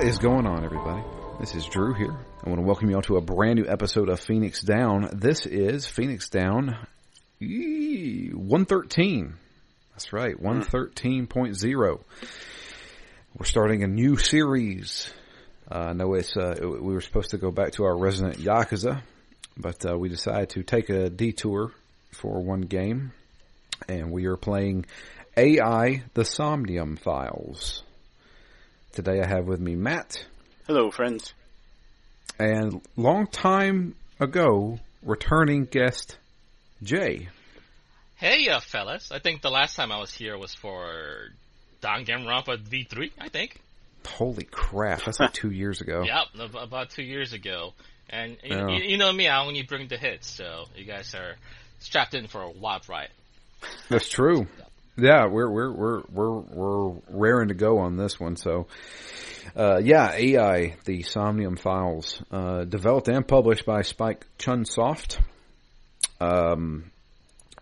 What is going on, everybody? This is Drew here. I want to welcome you all to a brand new episode of Phoenix Down. This is Phoenix Down 113. That's right, 113.0. We're starting a new series. Uh, I know it's, uh, we were supposed to go back to our resident Yakuza, but uh, we decided to take a detour for one game, and we are playing AI The Somnium Files. Today I have with me Matt. Hello, friends. And long time ago, returning guest Jay. Hey, uh, fellas. I think the last time I was here was for Danganronpa V3, I think. Holy crap, that's like two years ago. Yep, about two years ago. And Yeah. you, you know me, I only bring the hits, so you guys are strapped in for a wild ride. That's true. Yeah, we're we're we're we're we're raring to go on this one. So, uh, yeah, AI, the Somnium Files, uh, developed and published by Spike Chunsoft. Um,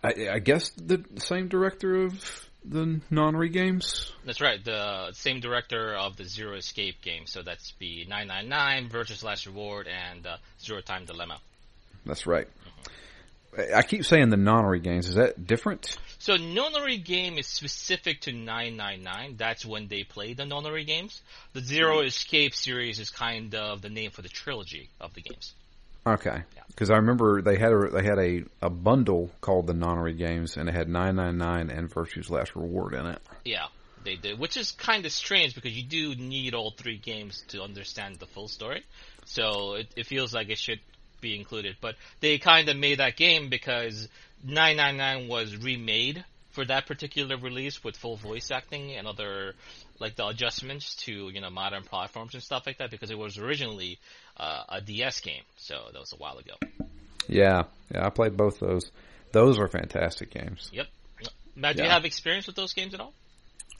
I, I guess the same director of the Nonary games. That's right, the same director of the Zero Escape game, so that's the 999, Virtue's Last Reward, and uh, Zero Time Dilemma. That's right. I keep saying the Nonary games. Is that different? So Nonary game is specific to 999. That's when they play the Nonary games. The Zero mm-hmm. Escape series is kind of the name for the trilogy of the games. Okay, Yeah. because I remember they had a they had a, a bundle called the Nonary games, and it had nine nine nine and Virtue's Last Reward in it. Yeah, they did, which is kind of strange because you do need all three games to understand the full story. So it, it feels like it should be included. But they kind of made that game because 999 was remade for that particular release with full voice acting and other like the adjustments to you know modern platforms and stuff like that because it was originally uh, a DS game. So that was a while ago. Yeah, yeah, I played both those. Those were fantastic games. Yep. Matt, do you have experience with those games at all?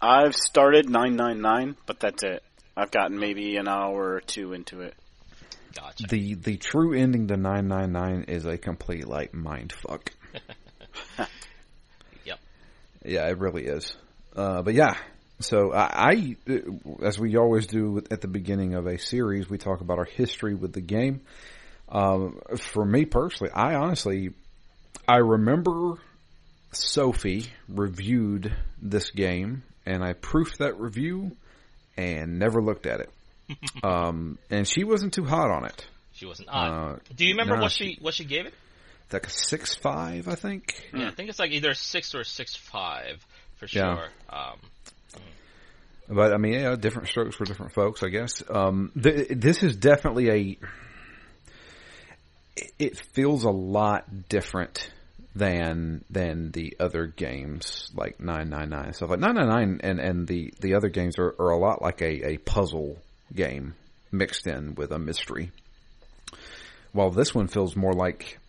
I've started 999, but that's it. I've gotten maybe an hour or two into it. Gotcha. The the true ending to nine nine nine is a complete like mind fuck. Yep. Yeah, it really is. Uh, but yeah, so I, I, as we always do at the beginning of a series, we talk about our history with the game. Um, for me personally, I honestly, I remember Sophie reviewed this game, and I proofed that review and never looked at it. Um, and she wasn't too hot on it. She wasn't on. Uh, Do you remember no, what she- she what she gave it? like a six five, I think. Yeah, I think it's like either six or six five for sure. Yeah. Um, But I mean, yeah, different strokes for different folks, I guess. Um, th- this is definitely a. It feels a lot different than than the other games like nine nine nine stuff like nine nine nine and and the the other games are, are a lot like a a puzzle game mixed in with a mystery. While this one feels more like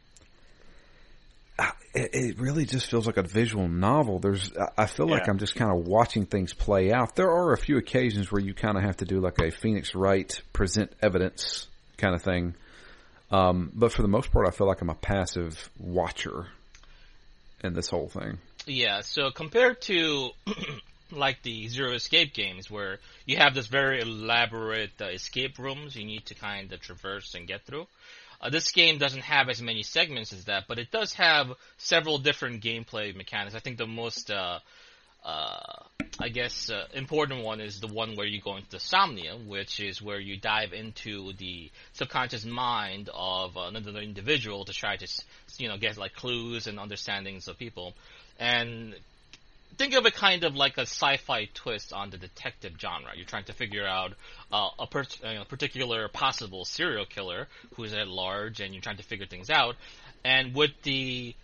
uh, it, it really just feels like a visual novel. There's, I- feel like Yeah. I'm just kind of watching things play out. There are a few occasions where you kind of have to do like a Phoenix Wright present evidence kind of thing. Um, but for the most part, I feel like I'm a passive watcher in this whole thing. yeah, so compared to like the Zero Escape games, where you have this very elaborate uh, escape rooms you need to kind of traverse and get through. Uh, this game doesn't have as many segments as that, but it does have several different gameplay mechanics. I think the most uh, uh, I guess, uh, important one is the one where you go into the somnia, which is where you dive into the subconscious mind of another individual to try to, you know, get like clues and understandings of people. And think of it kind of like a sci-fi twist on the detective genre. You're trying to figure out uh, a per- particular possible serial killer who's at large, and you're trying to figure things out. And with the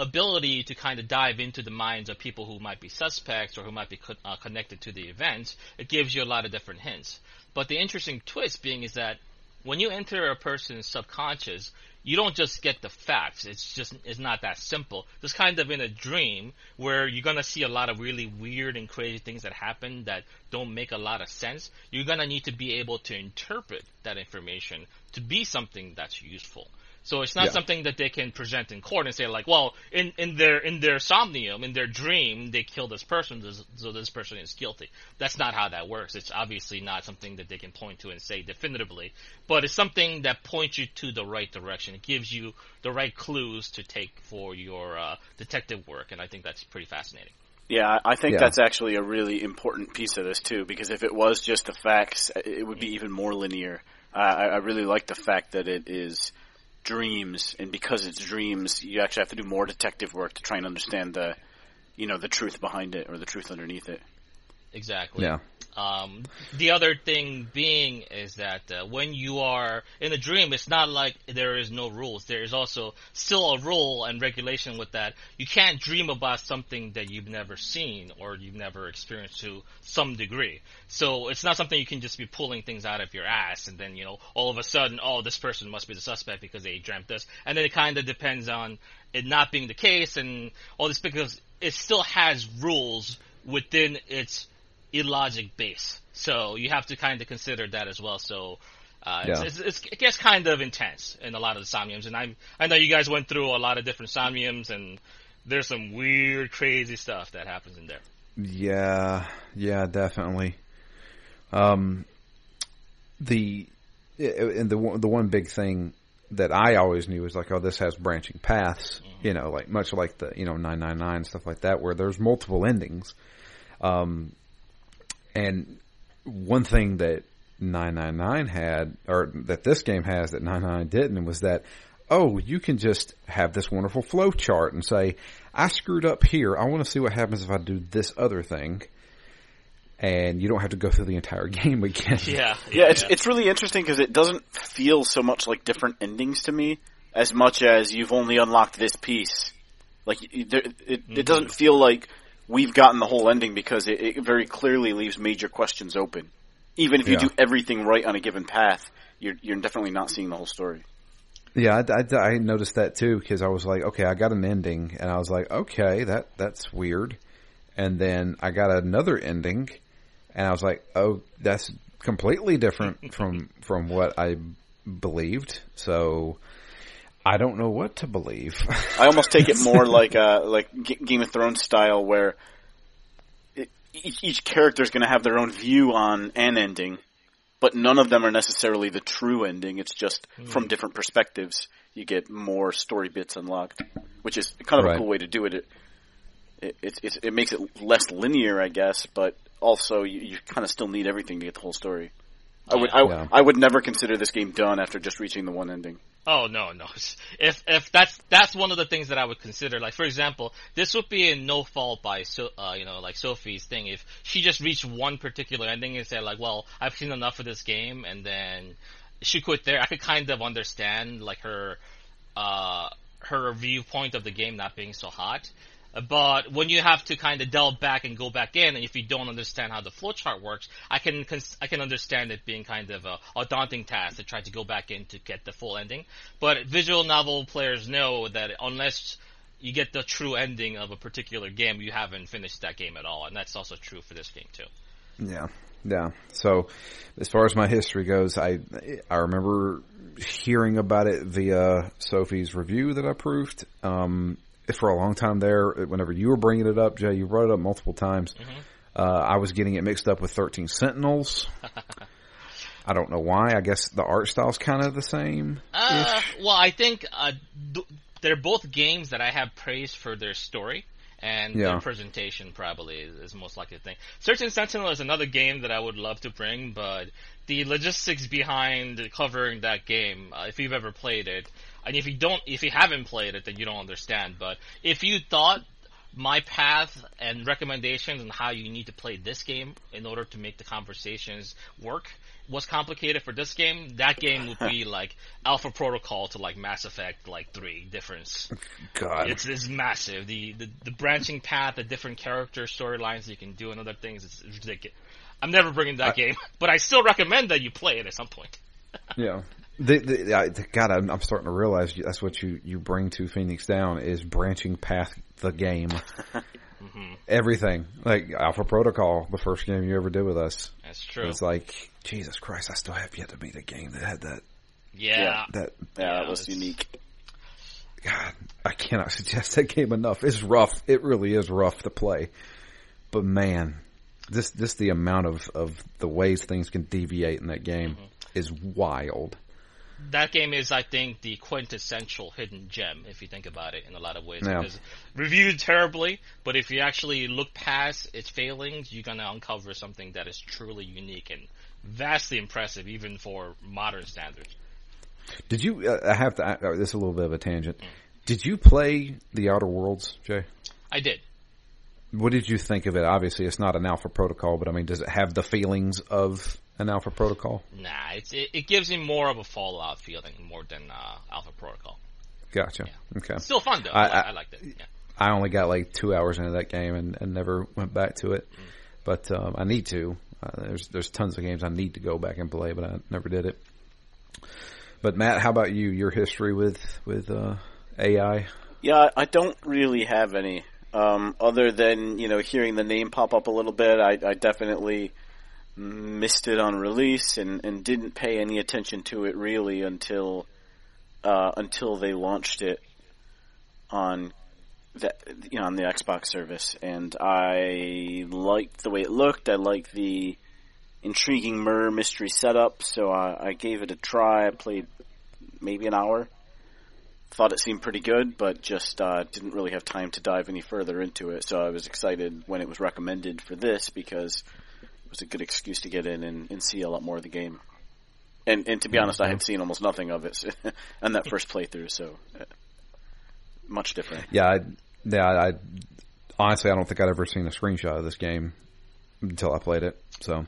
ability to kind of dive into the minds of people who might be suspects or who might be co- uh, connected to the events, it gives you a lot of different hints. But the interesting twist being is that when you enter a person's subconscious, you don't just get the facts. It's just it's not that simple. It's kind of in a dream where you're gonna see a lot of really weird and crazy things that happen that don't make a lot of sense. You're gonna need to be able to interpret that information to be something that's useful. So it's not Yeah. something that they can present in court and say like, well, in, in their in their somnium, in their dream, they killed this person, so this person is guilty. That's not how that works. It's obviously not something that they can point to and say definitively, but it's something that points you to the right direction. It gives you the right clues to take for your uh, detective work, and I think that's pretty fascinating. Yeah, I I think Yeah. that's actually a really important piece of this too, because if it was just the facts, it would be even more linear. Uh, I, I really like the fact that it is dreams, and because it's dreams, you actually have to do more detective work to try and understand the, you know, the truth behind it or the truth underneath it. Exactly. Yeah. Um, the other thing being is that uh, when you are in a dream, it's not like there is no rules. There is also still a rule and regulation with that. You can't dream about something that you've never seen or you've never experienced to some degree. So it's not something you can just be pulling things out of your ass and then, you know, all of a sudden, oh, this person must be the suspect because they dreamt this. And then it kind of depends on it not being the case and all this because it still has rules within its illogic base. So you have to kind of consider that as well. So uh, Yeah. it's, it's, it gets kind of intense in a lot of the somniums, and I I know you guys went through a lot of different somniums, and there's some weird, crazy stuff that happens in there. Yeah, yeah, definitely. Um, the and the one- the one big thing that I always knew was like, oh, this has branching paths. You know, like much like the you know nine nine nine stuff like that, where there's multiple endings. Um, and one thing that nine nine nine had, or that this game has that nine nine didn't, was that oh, you can just have this wonderful flow chart and say, I screwed up here. I want to see what happens if I do this other thing. And you don't have to go through the entire game again. Yeah, Yeah, it's it's really interesting because it doesn't feel so much like different endings to me as much as you've only unlocked this piece. Like y- there, it, it mm-hmm. doesn't feel like we've gotten the whole ending because it, it very clearly leaves major questions open. Even if you Yeah. do everything right on a given path, you're you're definitely not seeing the whole story. Yeah, I, I, I noticed that too because I was like, okay, I got an ending, and I was like, okay, that that's weird. And then I got another ending, and I was like, oh, that's completely different from from what I believed. So I don't know what to believe. I almost take it more like uh, like G- Game of Thrones style, where it, each, character is going to have their own view on an ending, but none of them are necessarily the true ending. It's just from different perspectives. You get more story bits unlocked, which is kind of Right. a cool way to do it. It it, it, it, it makes it less linear, I guess, but also you, you kind of still need everything to get the whole story. I would I, Yeah. I would never consider this game done after just reaching the one ending. Oh no, no. If if that's that's one of the things that I would consider. Like for example, this would be a no fault by so uh, you know like Sophie's thing. If she just reached one particular ending and said like, well, I've seen enough of this game, and then she quit there, I could kind of understand like her uh her viewpoint of the game not being so hot. But when you have to kind of delve back and go back in, and if you don't understand how the flowchart works, I can I can understand it being kind of a, a daunting task to try to go back in to get the full ending. But visual novel players know that unless you get the true ending of a particular game, you haven't finished that game at all, and that's also true for this game too. Yeah, yeah. So, as far as my history goes, I I remember hearing about it via Sophie's review that I proofed. Um, for a long time there, whenever you were bringing it up, Jay, you brought it up multiple times. Uh, I was getting it mixed up with Thirteen Sentinels. I don't know why. I guess the art style's kind of the same. Uh, well, I think uh, they're both games that I have praised for their story and Yeah. their presentation. Probably is, is most likely the thing. Thirteen Sentinel is another game that I would love to bring, but the logistics behind covering that game, uh, if you've ever played it, and if you don't, if you haven't played it, then you don't understand. But if you thought my path and recommendations on how you need to play this game in order to make the conversations work was complicated for this game, that game would be like Alpha Protocol to like Mass Effect like three difference. God, It's, it's massive. The, the the branching path, the different character storylines you can do, and other things. It's, ridiculous. I'm never bringing that game, but I still recommend that you play it at some point. Yeah. The, the, I, the- God, I'm, I'm starting to realize that's what you, you bring to Phoenix Down is branching past the game. Everything. Like Alpha Protocol, the first game you ever did with us. That's true. It's like, Jesus Christ, I still have yet to meet a game that had that, yeah. that, Yeah, Yeah, that was it's- unique. God, I cannot suggest that game enough. It's rough. It really is rough to play. But man, this this the amount of of the ways things can deviate in that game mm-hmm. is wild. That game is, I think, the quintessential hidden gem if you think about it in a lot of ways. Yeah. Because reviewed terribly, but if you actually look past its failings, you're gonna uncover something that is truly unique and vastly impressive, even for modern standards. Did you? Uh, I have to. Uh, this is a little bit of a tangent. Mm. Did you play the Outer Worlds, Jay? I did. What did you think of it? Obviously, it's not an Alpha Protocol, but I mean, does it have the feelings of an Alpha Protocol? Nah, it, it gives me more of a Fallout feeling more than uh, Alpha Protocol. Gotcha. Yeah. Okay. Still fun though. I, I, I liked it. Yeah. I only got like two hours into that game and, and never went back to it, mm. but um, I need to. Uh, there's there's tons of games I need to go back and play, but I never did it. But Matt, how about you? Your history with with uh, AI? Yeah, I don't really have any. Um, other than you know hearing the name pop up a little bit, I, I definitely missed it on release and, and didn't pay any attention to it really until uh, until they launched it on the you know on the Xbox service. And I liked the way it looked. I liked the intriguing murder mystery setup, so I, I gave it a try. I played maybe an hour. Thought it seemed pretty good, but just uh, didn't really have time to dive any further into it. So I was excited when it was recommended for this because was a good excuse to get in and, and see a lot more of the game. And and to be honest, I had seen almost nothing of it on that first playthrough, so uh, much different. Yeah, I, yeah. I honestly, I don't think I'd ever seen a screenshot of this game until I played it. So,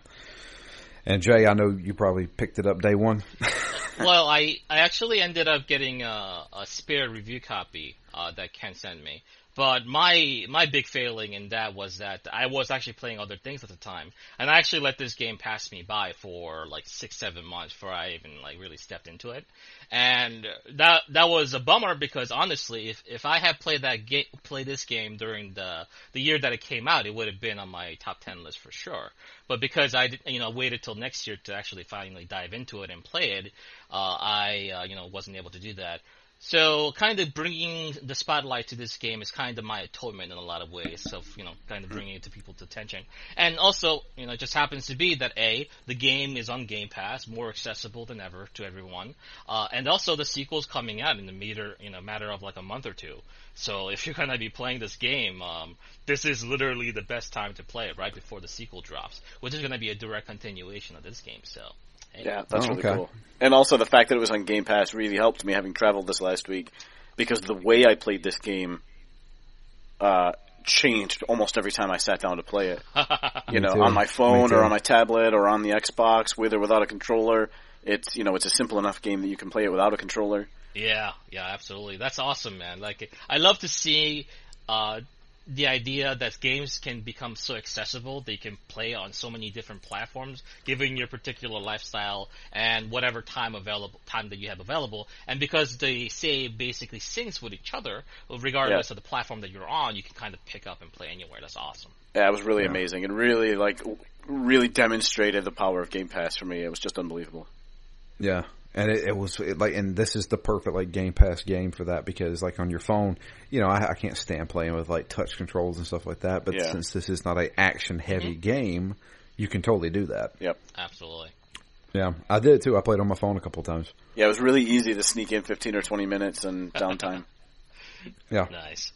and Jay, I know you probably picked it up day one. well, I I actually ended up getting a, a spare review copy uh, that Ken sent me. But my my big failing in that was that I was actually playing other things at the time, and I actually let this game pass me by for like six seven months before I even like really stepped into it, and that that was a bummer because honestly, if if I had played that game played this game during the the year that it came out, it would have been on my top ten list for sure. But because I you know waited till next year to actually finally dive into it and play it, uh, I uh, you know wasn't able to do that. So kind of bringing the spotlight to this game is kind of my atonement in a lot of ways of, you know, kind of bringing it to people's attention. And also, you know, it just happens to be that A, the game is on Game Pass, more accessible than ever to everyone. Uh, and also the sequel's coming out in the meter, in a matter of like a month or two. So if you're gonna be playing this game, um, this is literally the best time to play it right before the sequel drops, which is gonna be a direct continuation of this game, so. Yeah, that's oh, really okay. cool. And also the fact that it was on Game Pass really helped me having traveled this last week because the way I played this game uh, changed almost every time I sat down to play it. you know, on my phone or on my tablet or on the Xbox with or without a controller. It's you know it's a simple enough game that you can play it without a controller. Yeah, yeah, absolutely. That's awesome, man. Like I love to see uh, the idea that games can become so accessible, they can play on so many different platforms, given your particular lifestyle and whatever time available, time that you have available. And because they save basically syncs with each other, regardless yeah. of the platform that you're on, you can kind of pick up and play anywhere. That's awesome. Yeah, it was really yeah. amazing. It really like really demonstrated the power of Game Pass for me. It was just unbelievable. Yeah, and it, it was it, like, and this is the perfect like Game Pass game for that because like on your phone, you know, I, I can't stand playing with like touch controls and stuff like that. But yeah. since this is not a action heavy mm-hmm. game, you can totally do that. Yep, absolutely. Yeah, I did it too. I played on my phone a couple times. Yeah, it was really easy to sneak in fifteen or twenty minutes and downtime. yeah, nice.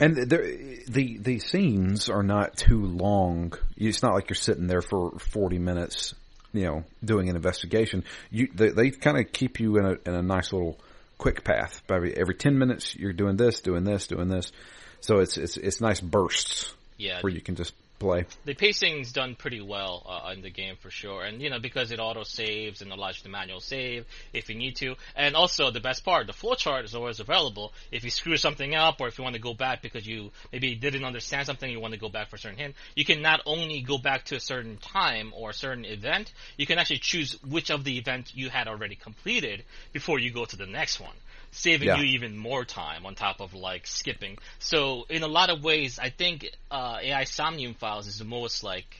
And the the scenes are not too long. It's not like you're sitting there for forty minutes you know, doing an investigation, you they, they kind of keep you in a in a nice little quick path. Every every ten minutes, you're doing this, doing this, doing this. So it's it's it's nice bursts. Yeah, where you can just play. The pacing's done pretty well uh, in the game for sure, and you know because it auto saves and allows you to manual save if you need to, and also the best part, the flowchart is always available. If you screw something up, or if you want to go back because you maybe didn't understand something, you want to go back for a certain hint, you can not only go back to a certain time or a certain event, you can actually choose which of the event you had already completed before you go to the next one saving yeah. you even more time on top of like skipping. So in a lot of ways, I think uh, AI Somnium Files is the most like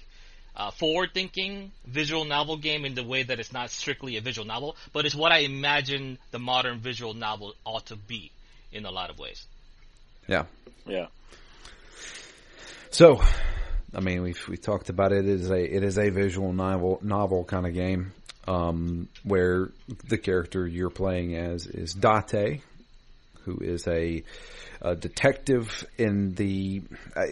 uh, forward-thinking visual novel game in the way that it's not strictly a visual novel, but it's what I imagine the modern visual novel ought to be in a lot of ways. Yeah. Yeah. So, I mean, we've we talked about it. It is a it is a visual novel novel kind of game um, where the character you're playing as is Date, who is a, a detective in the uh,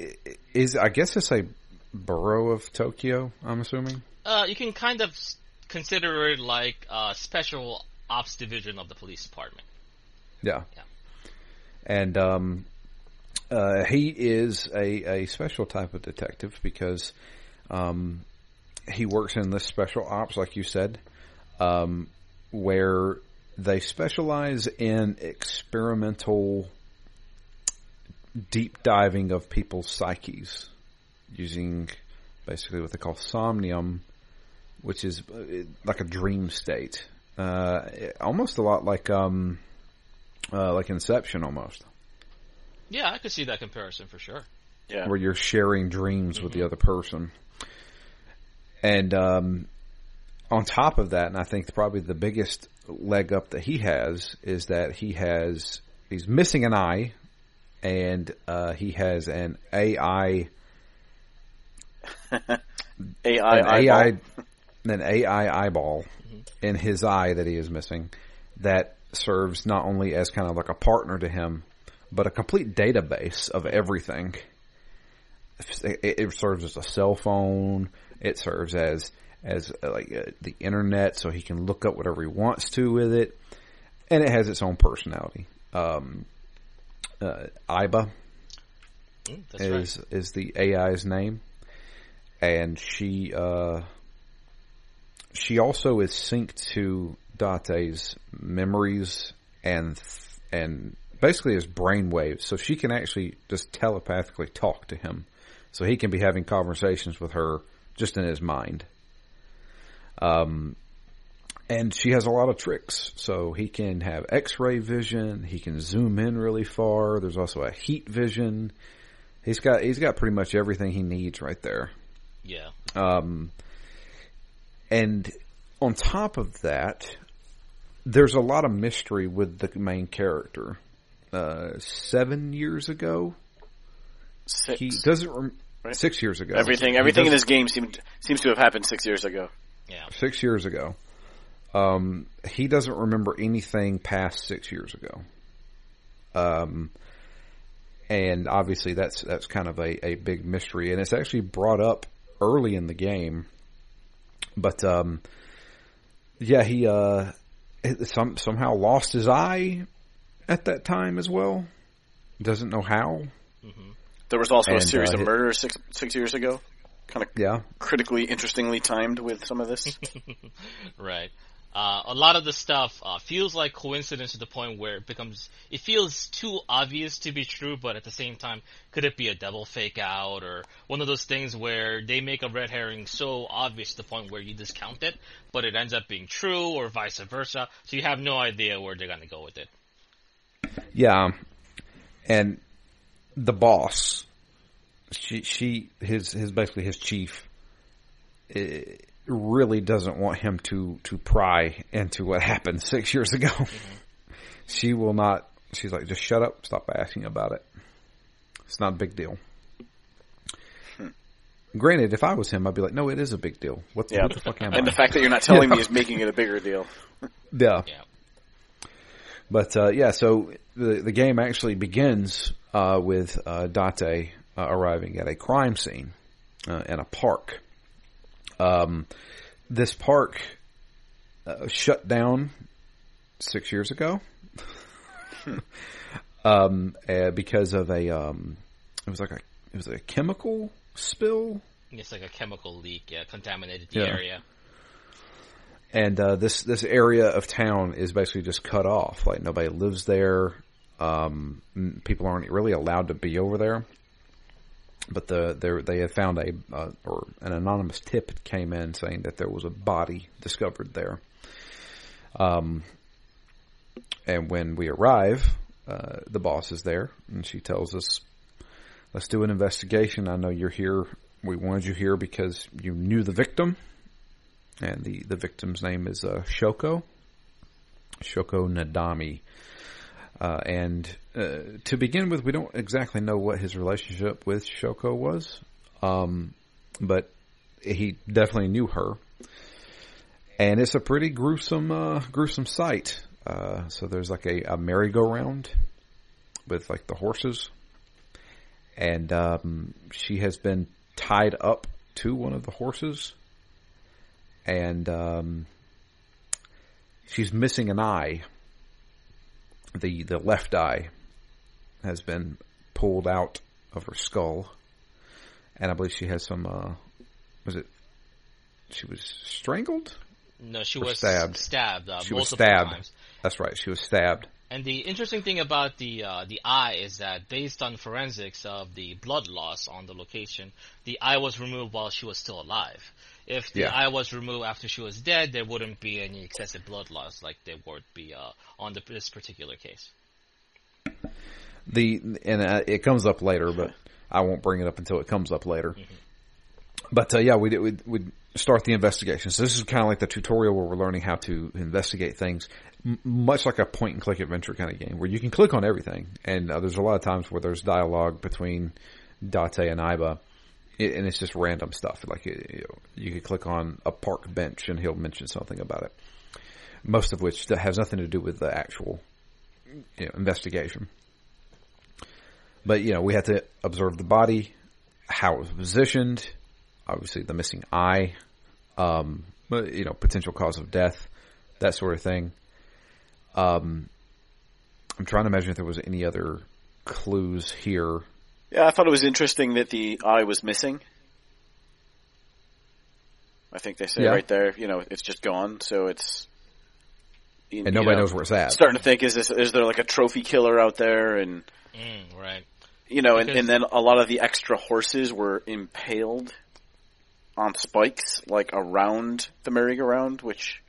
is I guess it's a borough of Tokyo. I'm assuming. Uh, you can kind of consider it like a special ops division of the police department. Yeah. Yeah. And um, uh, he is a, a special type of detective because um, he works in this special ops, like you said, um, where they specialize in experimental deep diving of people's psyches using basically what they call somnium, which is uh, like a dream state. Uh, almost a lot like um, uh, like Inception almost, Yeah, I could see that comparison for sure. Yeah. where you're sharing dreams with the other person. And um, on top of that, and I think probably the biggest leg up that he has is that he has he's missing an eye, and uh, he has an AI AI an. AI an AI eyeball in his eye that he is missing that serves not only as kind of like a partner to him, but a complete database of everything. It serves as a cell phone. It serves as as uh, like uh, the internet, so he can look up whatever he wants to with it, and it has its own personality. Um, uh, Aiba Mm, is is the AI's name, and she uh, she also is synced to Date's memories and and basically his brain waves, so she can actually just telepathically talk to him, so he can be having conversations with her just in his mind. Um, and she has a lot of tricks. So he can have X-ray vision. He can zoom in really far. There's also a heat vision. He's got he's got pretty much everything he needs right there. Yeah. Um, and on top of that, there's a lot of mystery with the main character. Uh, seven years ago, Six. he doesn't. Rem- Right. Six years ago, everything everything in this game seemed, seems to have happened six years ago. Yeah. six years ago. Um, he doesn't remember anything past six years ago. Um, and obviously that's that's kind of a, a big mystery, and it's actually brought up early in the game. But um, yeah, he uh, some somehow lost his eye at that time as well. Doesn't know how. There was also And, a series uh, of murders six six years ago. Kind of Yeah, critically interestingly timed with some of this. Right. Uh, a lot of the stuff uh, feels like coincidence to the point where it becomes it feels too obvious to be true, but at the same time, could it be a double fake out or one of those things where they make a red herring so obvious to the point where you discount it, but it ends up being true or vice versa, so you have no idea where they're gonna go with it. Yeah, and the boss, she, she, his, his basically his chief, eh, really doesn't want him to to pry into what happened six years ago. She will not. She's like, just shut up, stop asking about it. It's not a big deal. Granted, if I was him, I'd be like, no, it is a big deal. What, the- Yeah. what the fuck am and I? the fact that you're not telling Yeah. me is making it a bigger deal. yeah. Yeah. But uh, yeah, so the the game actually begins uh, with uh, Date uh, arriving at a crime scene uh, in a park. Um, this park uh, shut down six years ago um, uh, because of a um, it was like a it was a chemical spill It's like a chemical leak, yeah, contaminated the Yeah. area. and uh, this this area of town is basically just cut off. Like nobody lives there. Um, people aren't really allowed to be over there. But the they had found a uh, or an anonymous tip came in saying that there was a body discovered there. Um, and when we arrive, uh, the boss is there, and she tells us, "Let's do an investigation. I know you're here. We wanted you here because you knew the victim." and the, the victim's name is uh, Shoko. Shoko Nadami. Uh, and uh, to begin with, we don't exactly know what his relationship with Shoko was, um, but he definitely knew her. And it's a pretty gruesome, uh, gruesome sight. Uh, so there's like a, a merry-go-round with like the horses, and um, she has been tied up to one of the horses, and um, she's missing an eye. The the left eye has been pulled out of her skull, and I believe she has some. Uh, was it? She was strangled. No, she was stabbed. Stabbed. Uh, She was stabbed. Times. That's right. She was stabbed. And the interesting thing about the uh, the eye is that based on forensics of the blood loss on the location, the eye was removed while she was still alive. If the Yeah. eye was removed after she was dead, there wouldn't be any excessive blood loss like there would be uh, on the, this particular case. The and uh, it comes up later, but I won't bring it up until it comes up later. But uh, yeah, we we we start the investigation. So this is kind of like the tutorial where we're learning how to investigate things, Much like a point and click adventure kind of game where you can click on everything. And uh, there's a lot of times where there's dialogue between Date and Aiba, and it's just random stuff. Like you, know, you could click on a park bench and he'll mention something about it. Most of which has nothing to do with the actual you know, investigation. But you know, we had to observe the body, how it was positioned, obviously the missing eye, um, you know, potential cause of death, that sort of thing. Um, I'm trying to imagine if there was any other clues here. Yeah, I thought it was interesting that the eye was missing. I think they say Yeah. right there, you know, it's just gone, so it's. you And nobody know, knows where it's at. Starting to think, is this is there like a trophy killer out there, and Mm, right. you know, and, and then a lot of the extra horses were impaled on spikes, like around the merry-go-round, which.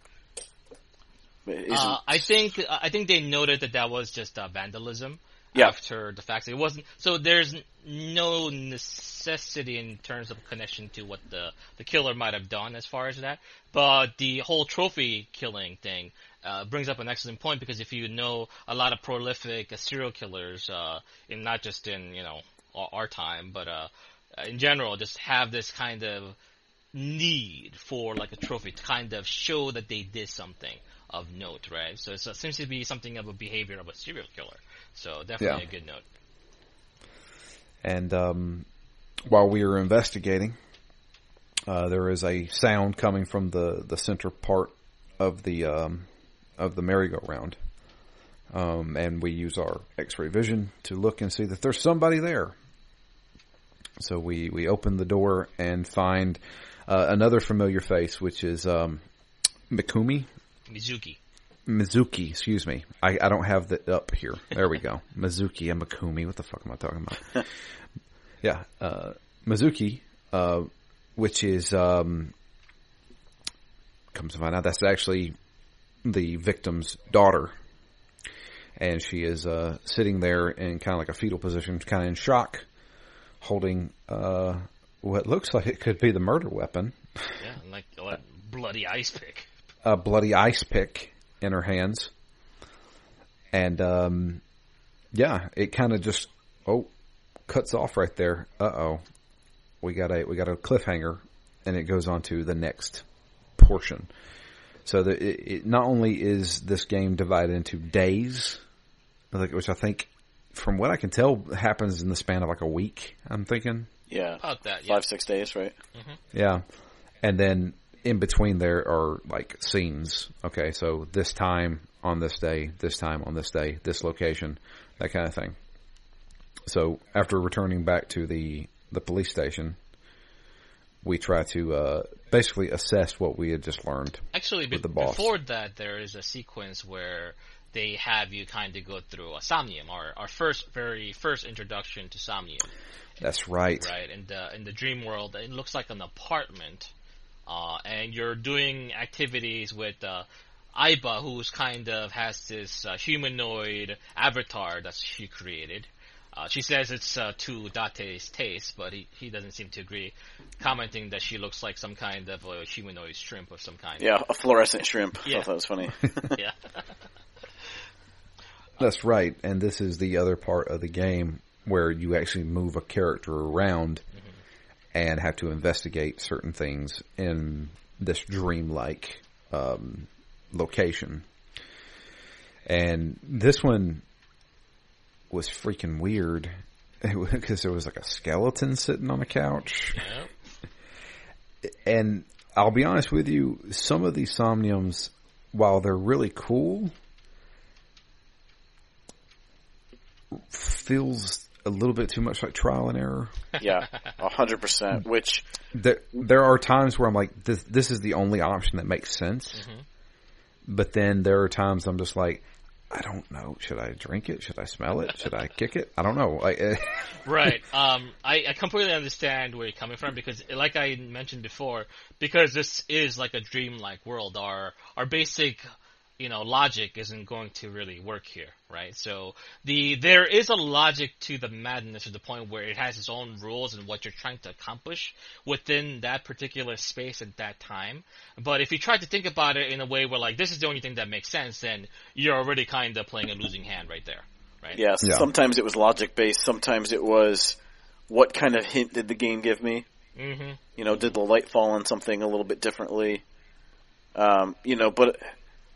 Uh, I think I think they noted that that was just uh, vandalism Yeah. after the fact. It wasn't so. There's no necessity in terms of connection to what the the killer might have done as far as that. But the whole trophy killing thing uh, brings up an excellent point because if you know a lot of prolific serial killers, uh, in not just in you know our, our time, but uh, in general, just have this kind of need for like a trophy to kind of show that they did something of note, right? So it seems to be something of a behavior of a serial killer. So definitely Yeah. a good note. And um, while we were investigating, uh, there is a sound coming from the, the center part of the um, of the merry-go-round, um, and we use our X-ray vision to look and see that there's somebody there. So we we open the door and find uh, another familiar face, which is um, Mikumi. Mizuki. Mizuki, excuse me. I, I don't have the up here. There we go. Mizuki and Makumi. What the fuck am I talking about? yeah, uh, Mizuki, uh, which is um, comes to find out that's actually the victim's daughter, and she is uh, sitting there in kind of like a fetal position, kind of in shock, holding uh, what looks like it could be the murder weapon, Yeah, like what bloody ice pick. A bloody ice pick in her hands. And um yeah, it kind of just oh cuts off right there. Uh-oh. We got a we got a cliffhanger and it goes on to the next portion. So the, it, it not only is this game divided into days, like which I think from what I can tell happens in the span of like a week, I'm thinking. yeah, About that, yeah. five six days, right? Yeah. And then in between there are like scenes. Okay, so this time on this day, this time on this day, this location, that kind of thing. So after returning back to the the police station, we try to uh, basically assess what we had just learned. Actually, be- the boss. before that, there is a sequence where they have you kind of go through a Somnium, our, our first, very first introduction to Somnium. That's right. right? In the in the dream world, it looks like an apartment, uh, and you're doing activities with uh, Aiba, who's kind of has this uh, humanoid avatar that she created. Uh, she says it's uh, to Date's taste, but he, he doesn't seem to agree, commenting that she looks like some kind of a humanoid shrimp of some kind. Yeah, a fluorescent shrimp. I Yeah. thought that was funny. yeah. That's right, and this is the other part of the game where you actually move a character around and have to investigate certain things in this dreamlike um, location. And this one was freaking weird because there was like a skeleton sitting on a couch. Yeah. And I'll be honest with you, some of these somniums, while they're really cool, feels a little bit too much like trial and error. Yeah, a hundred percent. Which There, there are times where I'm like, this, this is the only option that makes sense. But then there are times I'm just like, I don't know. Should I drink it? Should I smell it? Should I kick it? I don't know. Like, eh, right. Um, I, I completely understand where you're coming from because, like I mentioned before, because this is like a dreamlike world, our our basic, you know, logic isn't going to really work here, right? So the there is a logic to the madness to the point where it has its own rules and what you're trying to accomplish within that particular space at that time. But if you try to think about it in a way where like this is the only thing that makes sense, then you're already kind of playing a losing hand right there, right? yes, Yeah. sometimes it was logic based. Sometimes it was what kind of hint did the game give me? hmm You know, did the light fall on something a little bit differently? Um, you know, but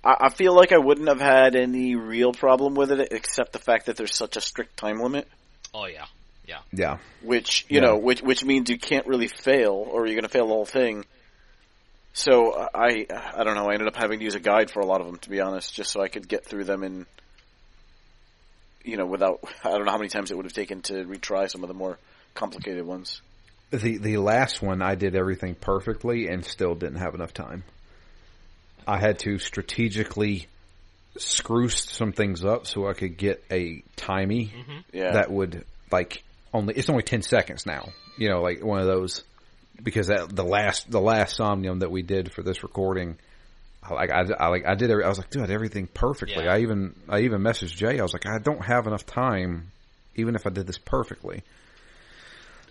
I, I feel like I wouldn't have had any real problem with it except the fact that there's such a strict time limit. Oh yeah, yeah. yeah. which you Yeah. know, which which means you can't really fail, or you're going to fail the whole thing. So uh, I I don't know. I ended up having to use a guide for a lot of them, to be honest, just so I could get through them in, you know, without I don't know how many times it would have taken to retry some of the more complicated ones. The the last one I did everything perfectly and still didn't have enough time. I had to strategically screw some things up so I could get a timie mm-hmm. Yeah, that would like only it's only 10 seconds now. You know, like one of those because that the last the last somnium that we did for this recording I like I, I like I did every, I was like dude I did everything perfectly. Yeah. I even I even messaged Jay. I was like I don't have enough time even if I did this perfectly.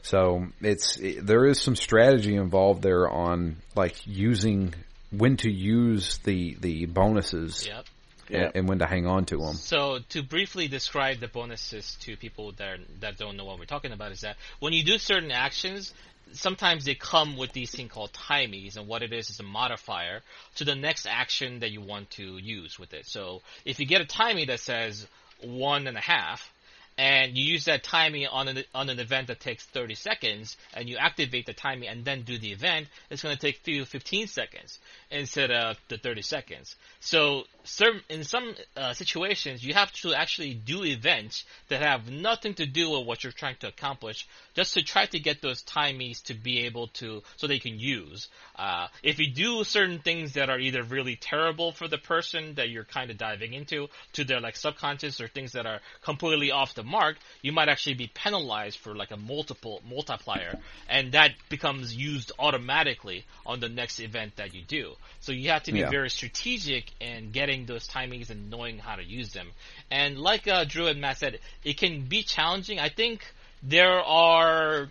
So it's it, there is some strategy involved there on like using when to use the the bonuses Yep. yeah, and, and when to hang on to them. So to briefly describe the bonuses to people that that don't know what we're talking about is that when you do certain actions, sometimes they come with these thing called timies, and what it is is a modifier to the next action that you want to use with it. So if you get a timie that says one and a half, and you use that timing on an on an event that takes 30 seconds, and you activate the timing and then do the event, it's going to take you 15 seconds instead of the 30 seconds. So, certain, in some uh, situations, you have to actually do events that have nothing to do with what you're trying to accomplish, just to try to get those timies to be able to, so they can use. Uh, if you do certain things that are either really terrible for the person that you're kind of diving into, to their like subconscious or things that are completely off the mark, you might actually be penalized for like a multiple multiplier, and that becomes used automatically on the next event that you do. So you have to be Yeah. very strategic in getting those timings and knowing how to use them. And like uh, Drew and Matt said, it can be challenging. I think there are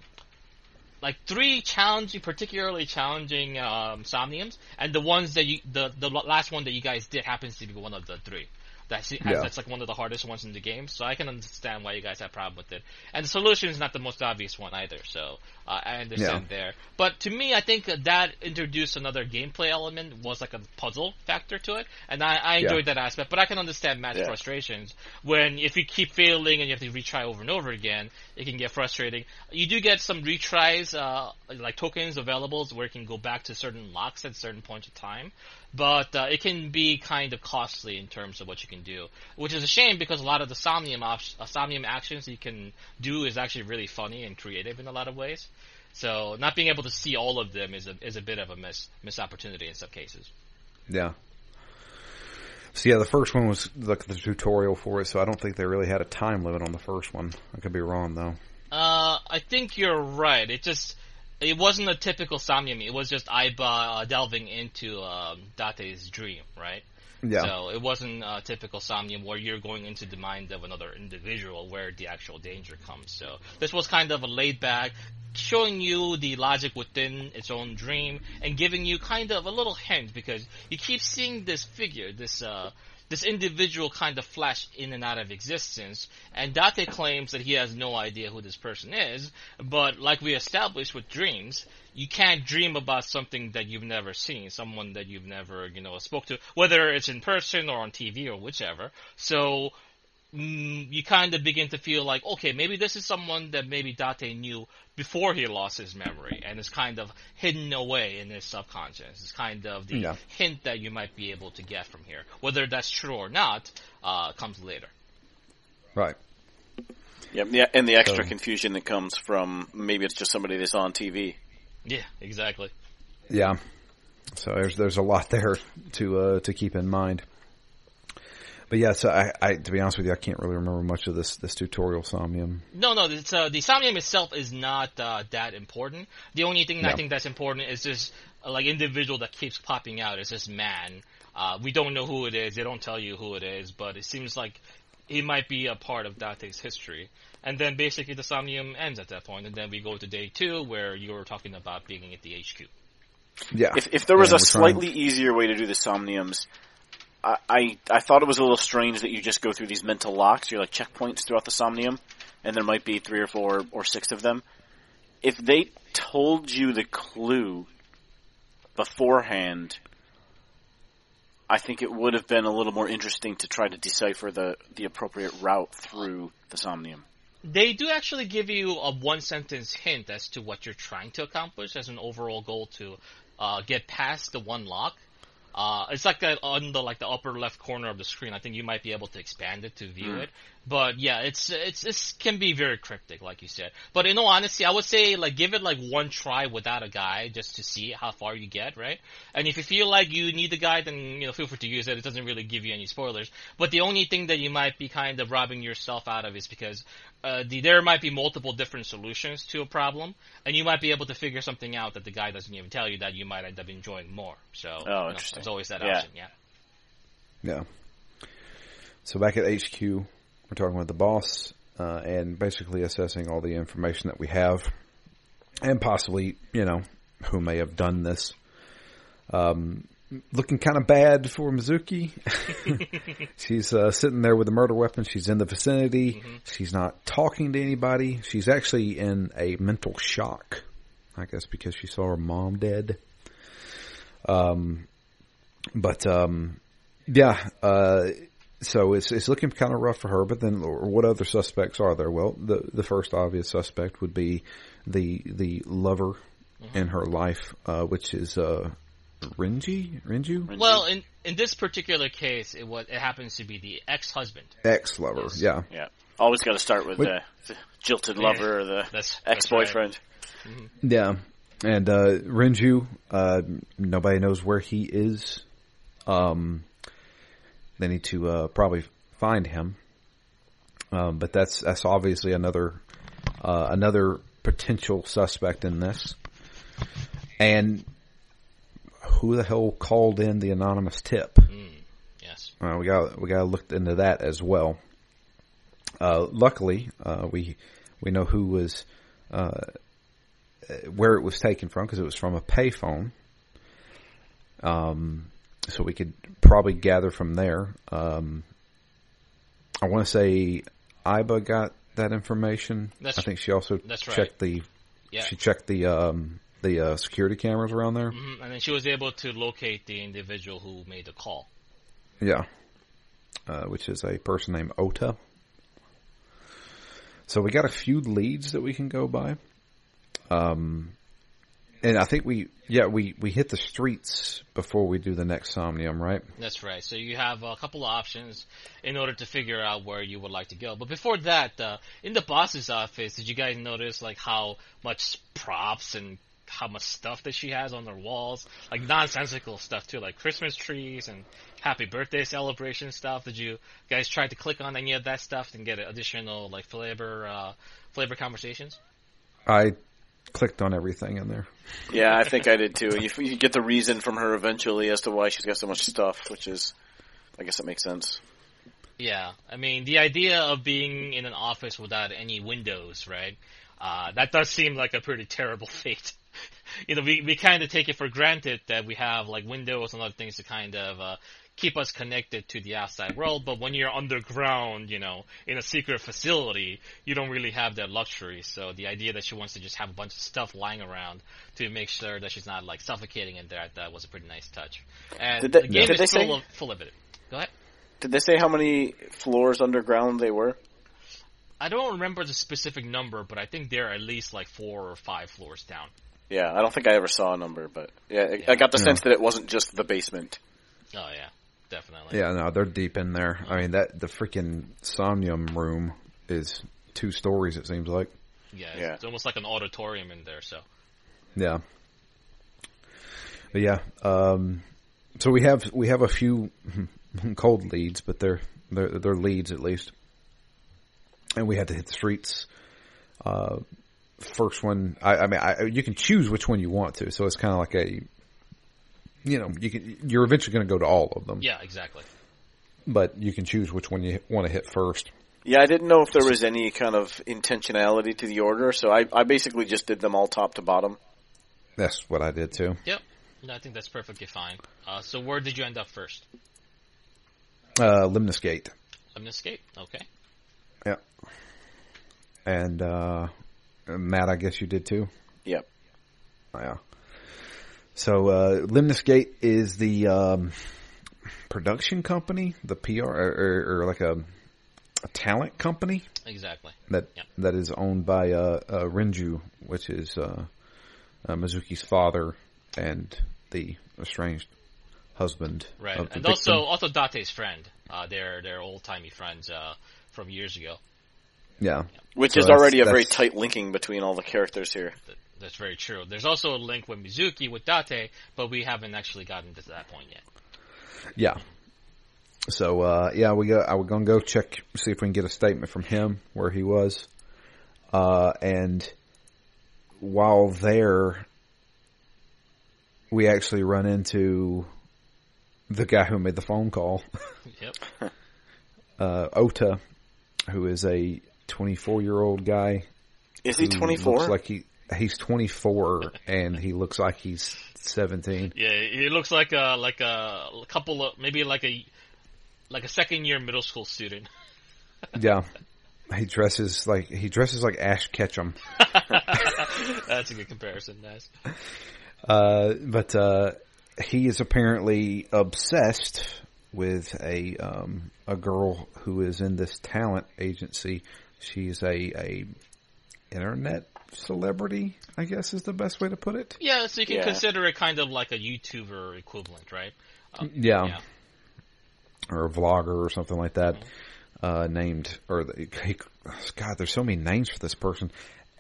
like three challenging, particularly challenging um, somniums, and the ones that you, the the last one that you guys did happens to be one of the three. That's Yeah. that's like one of the hardest ones in the game, so I can understand why you guys have problem with it. And the solution is not the most obvious one either, so uh, I understand there. But to me, I think that introduced another gameplay element, was like a puzzle factor to it, and I, I Yeah. enjoyed that aspect. But I can understand Matt's Yeah. frustrations when if you keep failing and you have to retry over and over again, it can get frustrating. You do get some retries, uh, like tokens available where you can go back to certain locks at certain points of time, but uh, it can be kind of costly in terms of what you can do, which is a shame because a lot of the Somnium op- uh, Somnium actions you can do is actually really funny and creative in a lot of ways. So not being able to see all of them is a is a bit of a miss miss opportunity in some cases. Yeah. So yeah, the first one was like the tutorial for it, so I don't think they really had a time limit on the first one. I could be wrong though. Uh, I think you're right. It just it wasn't a typical Somnium. It was just Aiba uh, delving into um, Date's dream, right? Yeah. So it wasn't a typical Somnium where you're going into the mind of another individual where the actual danger comes. So this was kind of a laid back, showing you the logic within its own dream and giving you kind of a little hint because you keep seeing this figure, this uh, this individual kind of flashed in and out of existence, and Date claims that he has no idea who this person is, but like we established with dreams, you can't dream about something that you've never seen, someone that you've never, you know, spoke to, whether it's in person or on TV or whichever. So, mm, you kind of begin to feel like, okay, maybe this is someone that maybe Date knew before he lost his memory, and is kind of hidden away in his subconscious. It's kind of the Yeah. hint that you might be able to get from here. Whether that's true or not, uh, comes later. Right. Yeah, yeah, and the extra So- confusion that comes from maybe it's just somebody that's on TV. Yeah, exactly. Yeah. So there's there's a lot there to uh, to keep in mind. But yeah, so I, I to be honest with you, I can't really remember much of this this tutorial Somnium. No, no, it's, uh, the Somnium itself is not uh, that important. The only thing that I think that's important is this uh, like individual that keeps popping out is this man. Uh, we don't know who it is. They don't tell you who it is, but it seems like he might be a part of Date's history. And then basically the Somnium ends at that point, and then we go to day two where you were talking about being at the HQ. Yeah. If if there was Yeah, a we're trying- slightly easier way to do the somniums, I, I thought it was a little strange that you just go through these mental locks. You're like checkpoints throughout the somnium, and there might be three or four or six of them. If they told you the clue beforehand, I think it would have been a little more interesting to try to decipher the the appropriate route through the somnium. They do actually give you a one sentence hint as to what you're trying to accomplish as an overall goal to uh, get past the one lock. Uh, it's like that on the like the upper left corner of the screen. I think you might be able to expand it to view it. But yeah, it's it's it can be very cryptic, like you said. But in all honesty, I would say like give it like one try without a guide just to see how far you get, right? And if you feel like you need the guide, then you know feel free to use it. It doesn't really give you any spoilers. But the only thing that you might be kind of robbing yourself out of is because uh, the, there might be multiple different solutions to a problem, and you might be able to figure something out that the guy doesn't even tell you that you might end up enjoying more. So, you know, there's always that Yeah. option. Yeah. Yeah. So back at HQ, we're talking with the boss uh, and basically assessing all the information that we have, and possibly, you know, who may have done this. Um, looking kind of bad for Mizuki. She's uh, sitting there with a murder weapon. She's in the vicinity. She's not talking to anybody. She's actually in a mental shock. I guess because she saw her mom dead. Um, but um, yeah, uh, so it's it's looking kind of rough for her. But then, what other suspects are there? Well, the the first obvious suspect would be the the lover in her life, uh, which is uh, Renji, Renju, Well, in in this particular case, it was it happens to be the ex husband. ex lover. Yes. Yeah, Yeah, always got to start with Wait. the, the jilted lover or the That's- that's ex boyfriend. yeah. And uh, Renju, uh, nobody knows where he is. Um, they need to uh, probably find him. Um, but that's that's obviously another uh, another potential suspect in this. And who the hell called in the anonymous tip? Mm, yes. Uh, we got we got to look into that as well. Uh, luckily, uh, we we know who was uh, where it was taken from because it was from a payphone. Um, so we could probably gather from there. Um, I want to say Aiba got that information. That's- I think she also that's right. checked the Yeah. she checked the um, the uh, security cameras around there. Mhm, And then she was able to locate the individual who made the call. Yeah. Uh, which is a person named Ota. So we got a few leads that we can go by. Um, and I think we, yeah, we, we hit the streets before we do the next Somnium, right? That's right. So you have a couple of options in order to figure out where you would like to go. But before that, uh, in the boss's office, did you guys notice like how much props and how much stuff that she has on her walls? Like nonsensical stuff too, like Christmas trees and happy birthday celebration stuff. Did you guys try to click on any of that stuff and get additional like flavor, uh, flavor conversations? I clicked on everything in there. Yeah, I think I did too. You, you get the reason from her eventually as to why she's got so much stuff, which is, I guess it makes sense. Yeah, I mean the idea of being in an office without any windows, right? Uh, that does seem like a pretty terrible fate. you know, we we kind of take it for granted that we have like windows and other things to kind of uh, keep us connected to the outside world. But when you're underground, you know, in a secret facility, you don't really have that luxury. So the idea that she wants to just have a bunch of stuff lying around to make sure that she's not like suffocating in there, I thought was a pretty nice touch. And Did they- the game did is full say- of full of it. Go ahead. Did they say how many floors underground they were? I don't remember the specific number, but I think they're at least like four or five floors down. Yeah, I don't think I ever saw a number, but yeah, I- I got the Yeah. sense that it wasn't just the basement. Oh yeah, definitely. Yeah, no, they're deep in there. I mean, that the freaking Somnium room is two stories. It seems like. Yeah, it's, Yeah. it's almost like an auditorium in there. So Yeah. But yeah, um, so we have we have a few cold leads, but they're they're they're leads at least, and we had to hit the streets. Uh, first one, I, I mean, I, you can choose which one you want to, so it's kind of like a, you know, you can you're eventually going to go to all of them, yeah, exactly. but you can choose which one you want to hit first. Yeah, I didn't know if there was any kind of intentionality to the order, so I, I basically just did them all top to bottom. That's what I did too. Yep. No, I think that's perfectly fine. Uh, so where did you end up first? Uh, Lemnis Gate. Lemnis Gate. Okay. Yeah. And uh, Matt, I guess you did too. Yep. Yeah. So uh, Lemnis Gate is the um, production company, the PR, or, or, or like a, a talent company Exactly. that Yep. that is owned by uh, uh, Renju, which is uh, uh, Mizuki's father and the estranged husband Right. of the And also victim. also Date's friend. Uh, they're they're old timey friends uh, from years ago. yeah, Which So is already a very tight linking between all the characters here. That, that's very true. There's also a link with Mizuki with Date, but we haven't actually gotten to that point yet. yeah. So uh, yeah, we go. I was gonna go check see if we can get a statement from him where he was, uh, and while there, we actually run into the guy who made the phone call, Yep. uh, Ota, who is a 24 year old guy. Is he 24? Looks like he he's 24 and he looks like he's 17. Yeah, he looks like a like a couple of maybe like a like a second year middle school student. Yeah. He dresses like he dresses like Ash Ketchum. That's a good comparison, nice. Uh, but uh, he is apparently obsessed with a um, a girl who is in this talent agency. She's a a internet celebrity, I guess is the best way to put it. Yeah, so you can Yeah. consider it kind of like a YouTuber equivalent, right? Uh, Yeah, yeah. or a vlogger or something like that. Uh, named or the, he, God, there's so many names for this person.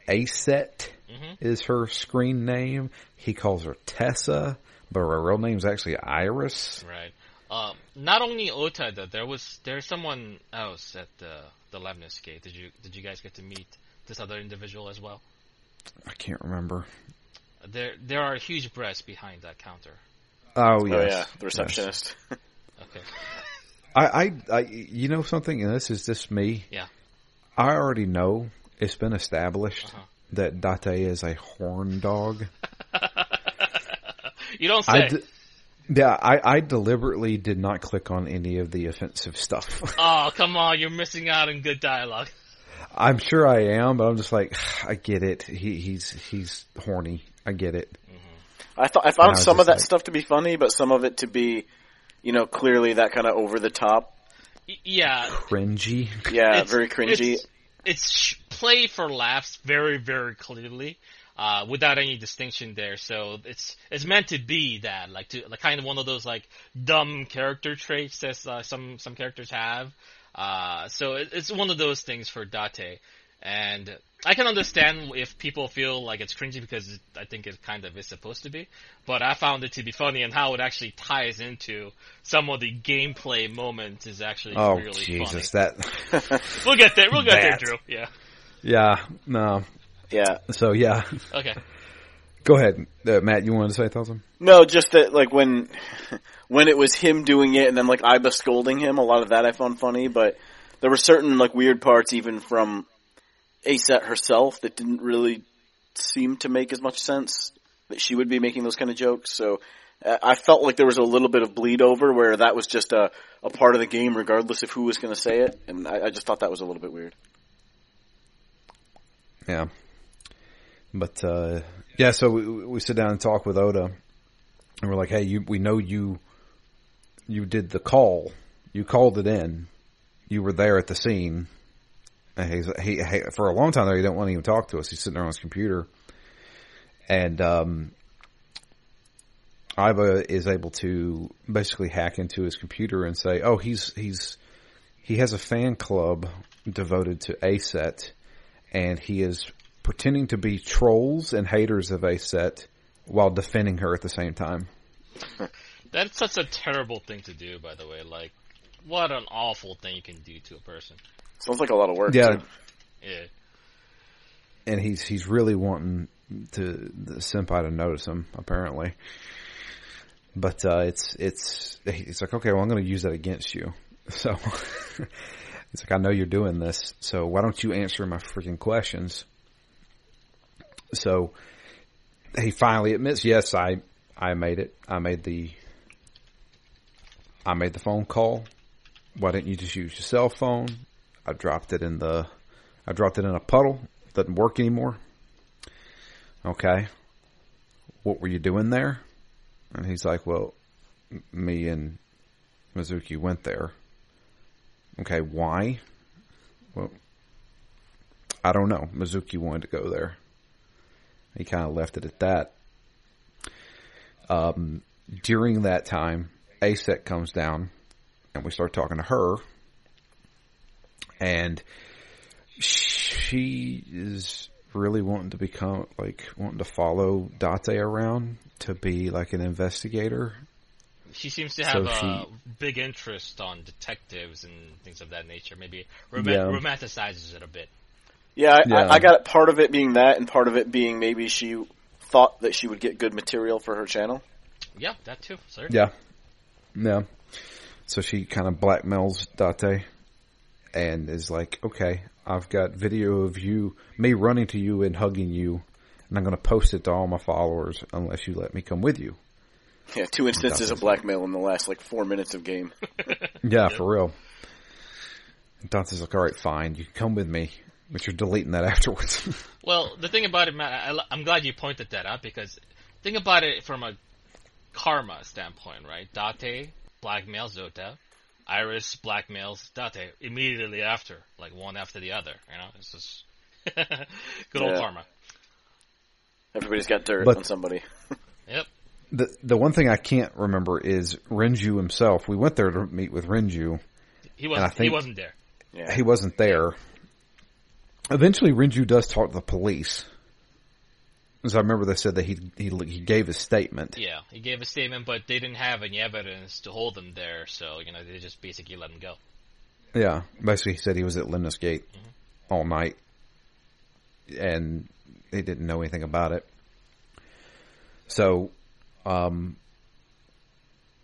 A-set Mhm. is her screen name. He calls her Tessa, but her real name's actually Iris. Right. Um, not only Ota, though, there was there's someone else at the the Lemnis gate. Did you did you guys get to meet this other individual as well? I can't remember. There there are huge breasts behind that counter. Oh, Oh yes. yeah, the receptionist. Okay. I, I, I, you know something, and this is just me. Yeah. I already know it's been established Uh-huh. that Date is a horn dog. you don't I say. d- yeah, I, I deliberately did not click on any of the offensive stuff. Oh come on, you're missing out on good dialogue. I'm sure I am, but I'm just like, I get it. He, he's he's horny. I get it. I thought I And I found was some of that like- stuff to be funny, but some of it to be, you know, clearly that kind of over the top. Yeah, Cringy. Yeah, It's- very cringy. It's, it's sh- play for laughs very, very clearly, uh, without any distinction there. So it's it's meant to be that, like, to like kind of one of those like dumb character traits that uh, some some characters have. Uh, so it, it's one of those things for Date, and I can understand if people feel like it's cringy because I think it kind of is supposed to be. But I found it to be funny, and how it actually ties into some of the gameplay moments is actually Oh really Jesus, funny. that. We'll get there. We'll get That. there, Drew. Yeah. Yeah, no. yeah. So yeah, Okay. Go ahead, uh, Matt. You wanted to say something? No, just that like when when it was him doing it and then like Aiba scolding him, a lot of that I found funny, but there were certain like weird parts even from A-set herself that didn't really seem to make as much sense that she would be making those kind of jokes. So I felt like there was a little bit of bleed over where that was just a, a part of the game, regardless of who was going to say it, and I, I just thought that was a little bit weird. Yeah. But uh, yeah, so we, we sit down and talk with Ota, and we're like, "Hey, you, we know you, you did the call. You called it in. You were there at the scene." And he's he, he for a long time there, he didn't want to even talk to us. He's sitting there on his computer, and um, Aiba is able to basically hack into his computer and say, "Oh, he's he's he has a fan club devoted to A-set, and he is pretending to be trolls and haters of A-set while defending her at the same time." That's such a terrible thing to do, by the way. Like, what an awful thing you can do to a person. Sounds like a lot of work. Yeah. too. Yeah. and he's he's really wanting to the senpai to notice him apparently. But uh, it's it's he's like, okay, well, I'm going to use that against you. So it's like, I know you're doing this, so why don't you answer my freaking questions? So he finally admits, yes, I I made it. I made the I made the phone call. Why didn't you just use your cell phone? I dropped it in the I dropped it in a puddle. It doesn't work anymore. Okay. What were you doing there? And he's like, well, me and Mizuki went there. Okay, why? Well, I don't know. Mizuki wanted to go there. He kind of left it at that. Um, during that time, A-set comes down and we start talking to her. And she is really wanting to become like wanting to follow Date around to be like an investigator. She seems to So have a she- big interest on detectives and things of that nature. Maybe rom- Yeah. romanticizes it a bit. Yeah, I, Yeah. I, I got part of it being that, and part of it being maybe she thought that she would get good material for her channel. Yeah, that too. Sir. Yeah. Yeah. So she kind of blackmails Date and is like, okay, I've got video of you, me running to you and hugging you, and I'm going to post it to all my followers unless you let me come with you. Yeah, two instances of blackmail in the last like four minutes of game. Yeah, for real. And Dante's like, all right, fine, you can come with me, but you're deleting that afterwards. Well, the thing about it, Matt, I, I'm glad you pointed that out because think about it from a karma standpoint, right? Date blackmails Zota, Iris blackmails Date immediately after, like one after the other. You know, it's just good old Yeah. karma. Everybody's got dirt But- on somebody. Yep. the the one thing I can't remember is Renju himself. We went there to meet with Renju. He wasn't. think- he wasn't there. Yeah, He wasn't there. Eventually, Renju does talk to the police. As I remember, they said that he he he gave his statement. Yeah, he gave a statement, but they didn't have any evidence to hold him there, so you know they just basically let him go. Yeah, basically, he said he was at Lemnis Gate all night, and they didn't know anything about it. So, um,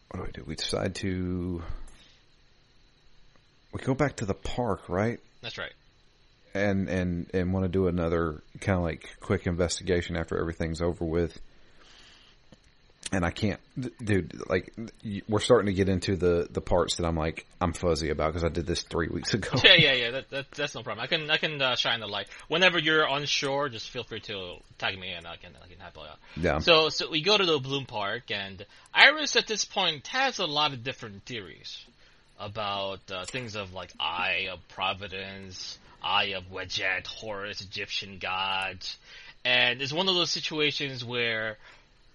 what do we do? We decide to we go back to the park, right? That's right. And and and want to do another kind of like quick investigation after everything's over with. And I can't, dude. Like, we're starting to get into the the parts that I'm like I'm fuzzy about because I did this three weeks ago. Yeah, yeah, yeah. That, that that's no problem. I can I can uh, shine the light whenever you're unsure. Just feel free to tag me and I can I can help you out. Yeah, So so we go to the Bloom Park and Iris at this point has a lot of different theories about uh, things of like Eye of Providence, Eye of Wadjet, Horus, Egyptian gods, and it's one of those situations where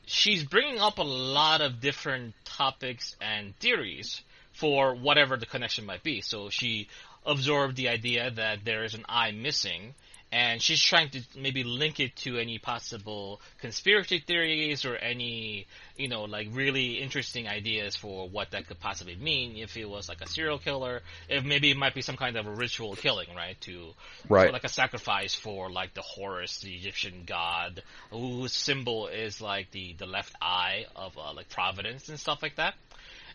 she's bringing up a lot of different topics and theories for whatever the connection might be. So she absorbed the idea that there is an eye missing, and she's trying to maybe link it to any possible conspiracy theories or any, you know, like really interesting ideas for what that could possibly mean if it was like a serial killer, if maybe it might be some kind of a ritual killing, right? To Right. like a sacrifice for like the Horus, the Egyptian god, whose symbol is like the the left eye of uh, like Providence and stuff like that.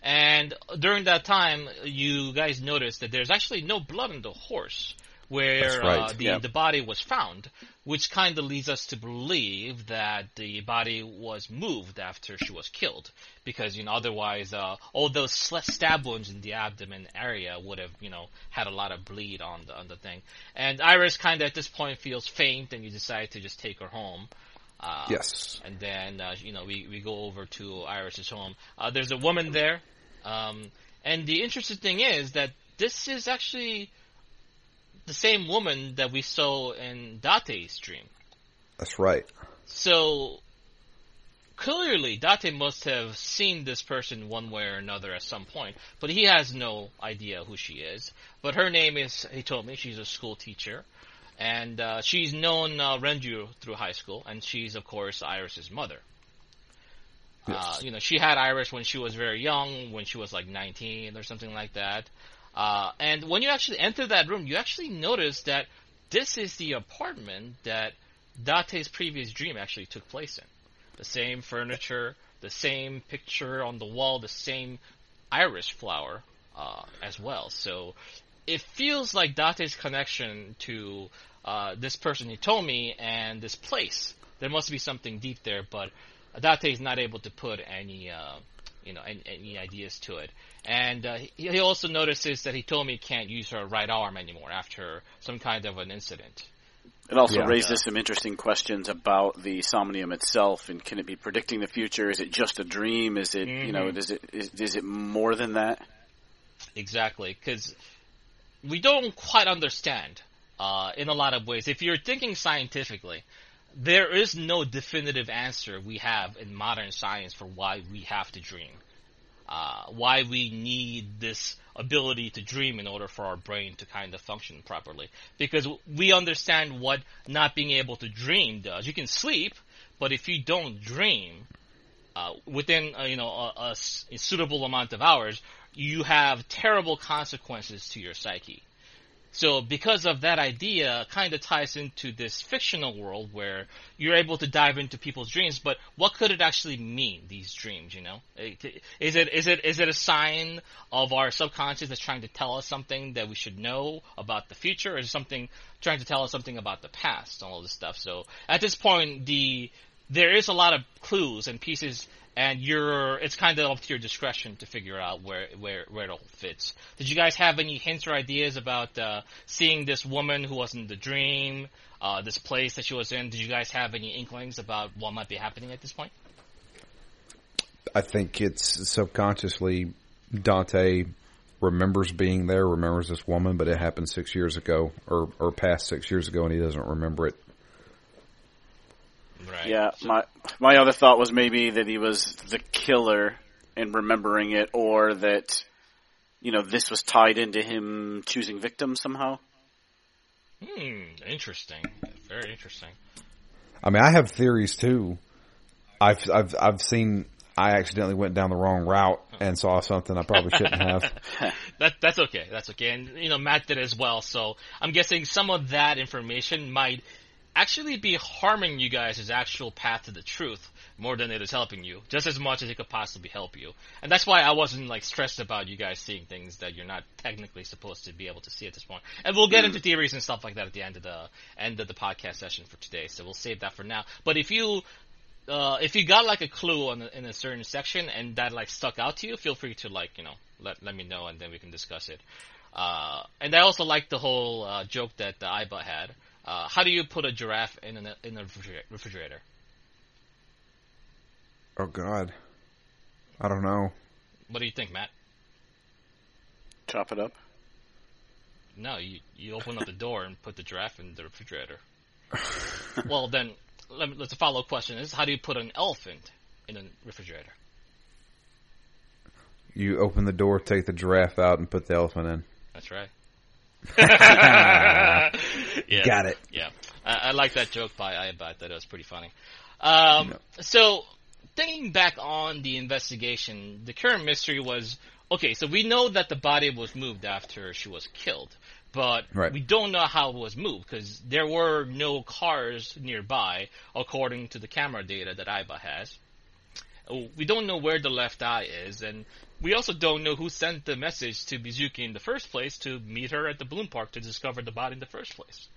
And during that time, you guys notice that there's actually no blood on the horse, where right. uh, the Yeah. the body was found, which kind of leads us to believe that the body was moved after she was killed, because you know otherwise uh, all those stab wounds in the abdomen area would have you know had a lot of bleed on the on the thing, and Iris kind of at this point feels faint, and you decide to just take her home. Uh, Yes. and then uh, you know we, we go over to Iris's home. Uh, there's a woman there, um, and the interesting thing is that this is actually the same woman that we saw in Date's dream. That's right. So clearly, Date must have seen this person one way or another at some point, but he has no idea who she is. But her name is, Hitomi, she's a school teacher. And uh, she's known uh, Renju through high school, and she's, of course, Iris's mother. Uh, you know, she had Iris when she was very young, when she was like 19 or something like that. Uh, and when you actually enter that room, you actually notice that this is the apartment that Date's previous dream actually took place in. The same furniture, the same picture on the wall, the same iris flower uh, as well. So it feels like Date's connection to uh, this person Hitomi and this place. There must be something deep there, but Date is not able to put any, uh, you know, any, any ideas to it. And uh, he, he also notices that Hitomi he can't use her right arm anymore after some kind of an incident. It also Yeah. raises some interesting questions about the somnium itself, and can it be predicting the future? Is it just a dream? Is it you know? Is it is, is it more than that? Exactly, because we don't quite understand uh, in a lot of ways. If you're thinking scientifically, there is no definitive answer we have in modern science for why we have to dream. Uh, why we need this ability to dream in order for our brain to kind of function properly. Because we understand what not being able to dream does. You can sleep, but if you don't dream, uh, within uh, you know a, a a suitable amount of hours, you have terrible consequences to your psyche. So because of that idea, kind of ties into this fictional world where you're able to dive into people's dreams. But what could it actually mean? These dreams, you know, is it is it is it a sign of our subconscious that's trying to tell us something that we should know about the future, or something trying to tell us something about the past and all this stuff? So at this point, the there is a lot of clues and pieces and you're it's kind of up to your discretion to figure out where where where it all fits. Did you guys have any hints or ideas about uh, seeing this woman who was in the dream, uh, this place that she was in? Did you guys have any inklings about what might be happening at this point? I think it's subconsciously Dante remembers being there, remembers this woman, but it happened six years ago or, or past six years ago and he doesn't remember it. Right. Yeah, my my other thought was maybe that he was the killer and remembering it, or that you know this was tied into him choosing victims somehow. Hmm. Interesting. Very interesting. I mean, I have theories too. I've, I've, I've seen, I accidentally went down the wrong route and saw something I probably shouldn't have. That that's okay. That's okay. And you know, Matt did as well. So I'm guessing some of that information might actually be harming you guys' actual path to the truth more than it is helping you, just as much as it could possibly help you. And that's why I wasn't like stressed about you guys seeing things that you're not technically supposed to be able to see at this point. And we'll get into theories and stuff like that at the end of the end of the podcast session for today. So we'll save that for now. But if you uh, if you got like a clue on a, in a certain section and that like stuck out to you, feel free to like you know let let me know and then we can discuss it. Uh, and I also like the whole uh, joke that the Aiba had. Uh, how do you put a giraffe in a in a refrigerator- refrigerator? Oh God. I don't know. What do you think, Matt? Chop it up. No, you you open up the door and put the giraffe in the refrigerator. well, then let me, let's follow question is how do you put an elephant in a refrigerator? You open the door, take the giraffe out and put the elephant in. That's right. yeah. Got it. Yeah, I, I like that joke by Aiba that. It was pretty funny. Um, No. So, thinking back on the investigation, the current mystery was okay. So we know that the body was moved after she was killed, but Right. we don't know how it was moved because there were no cars nearby, according to the camera data that Aiba has. We don't know where the left eye is, and we also don't know who sent the message to Mizuki in the first place to meet her at the Bloom Park to discover the body in the first place.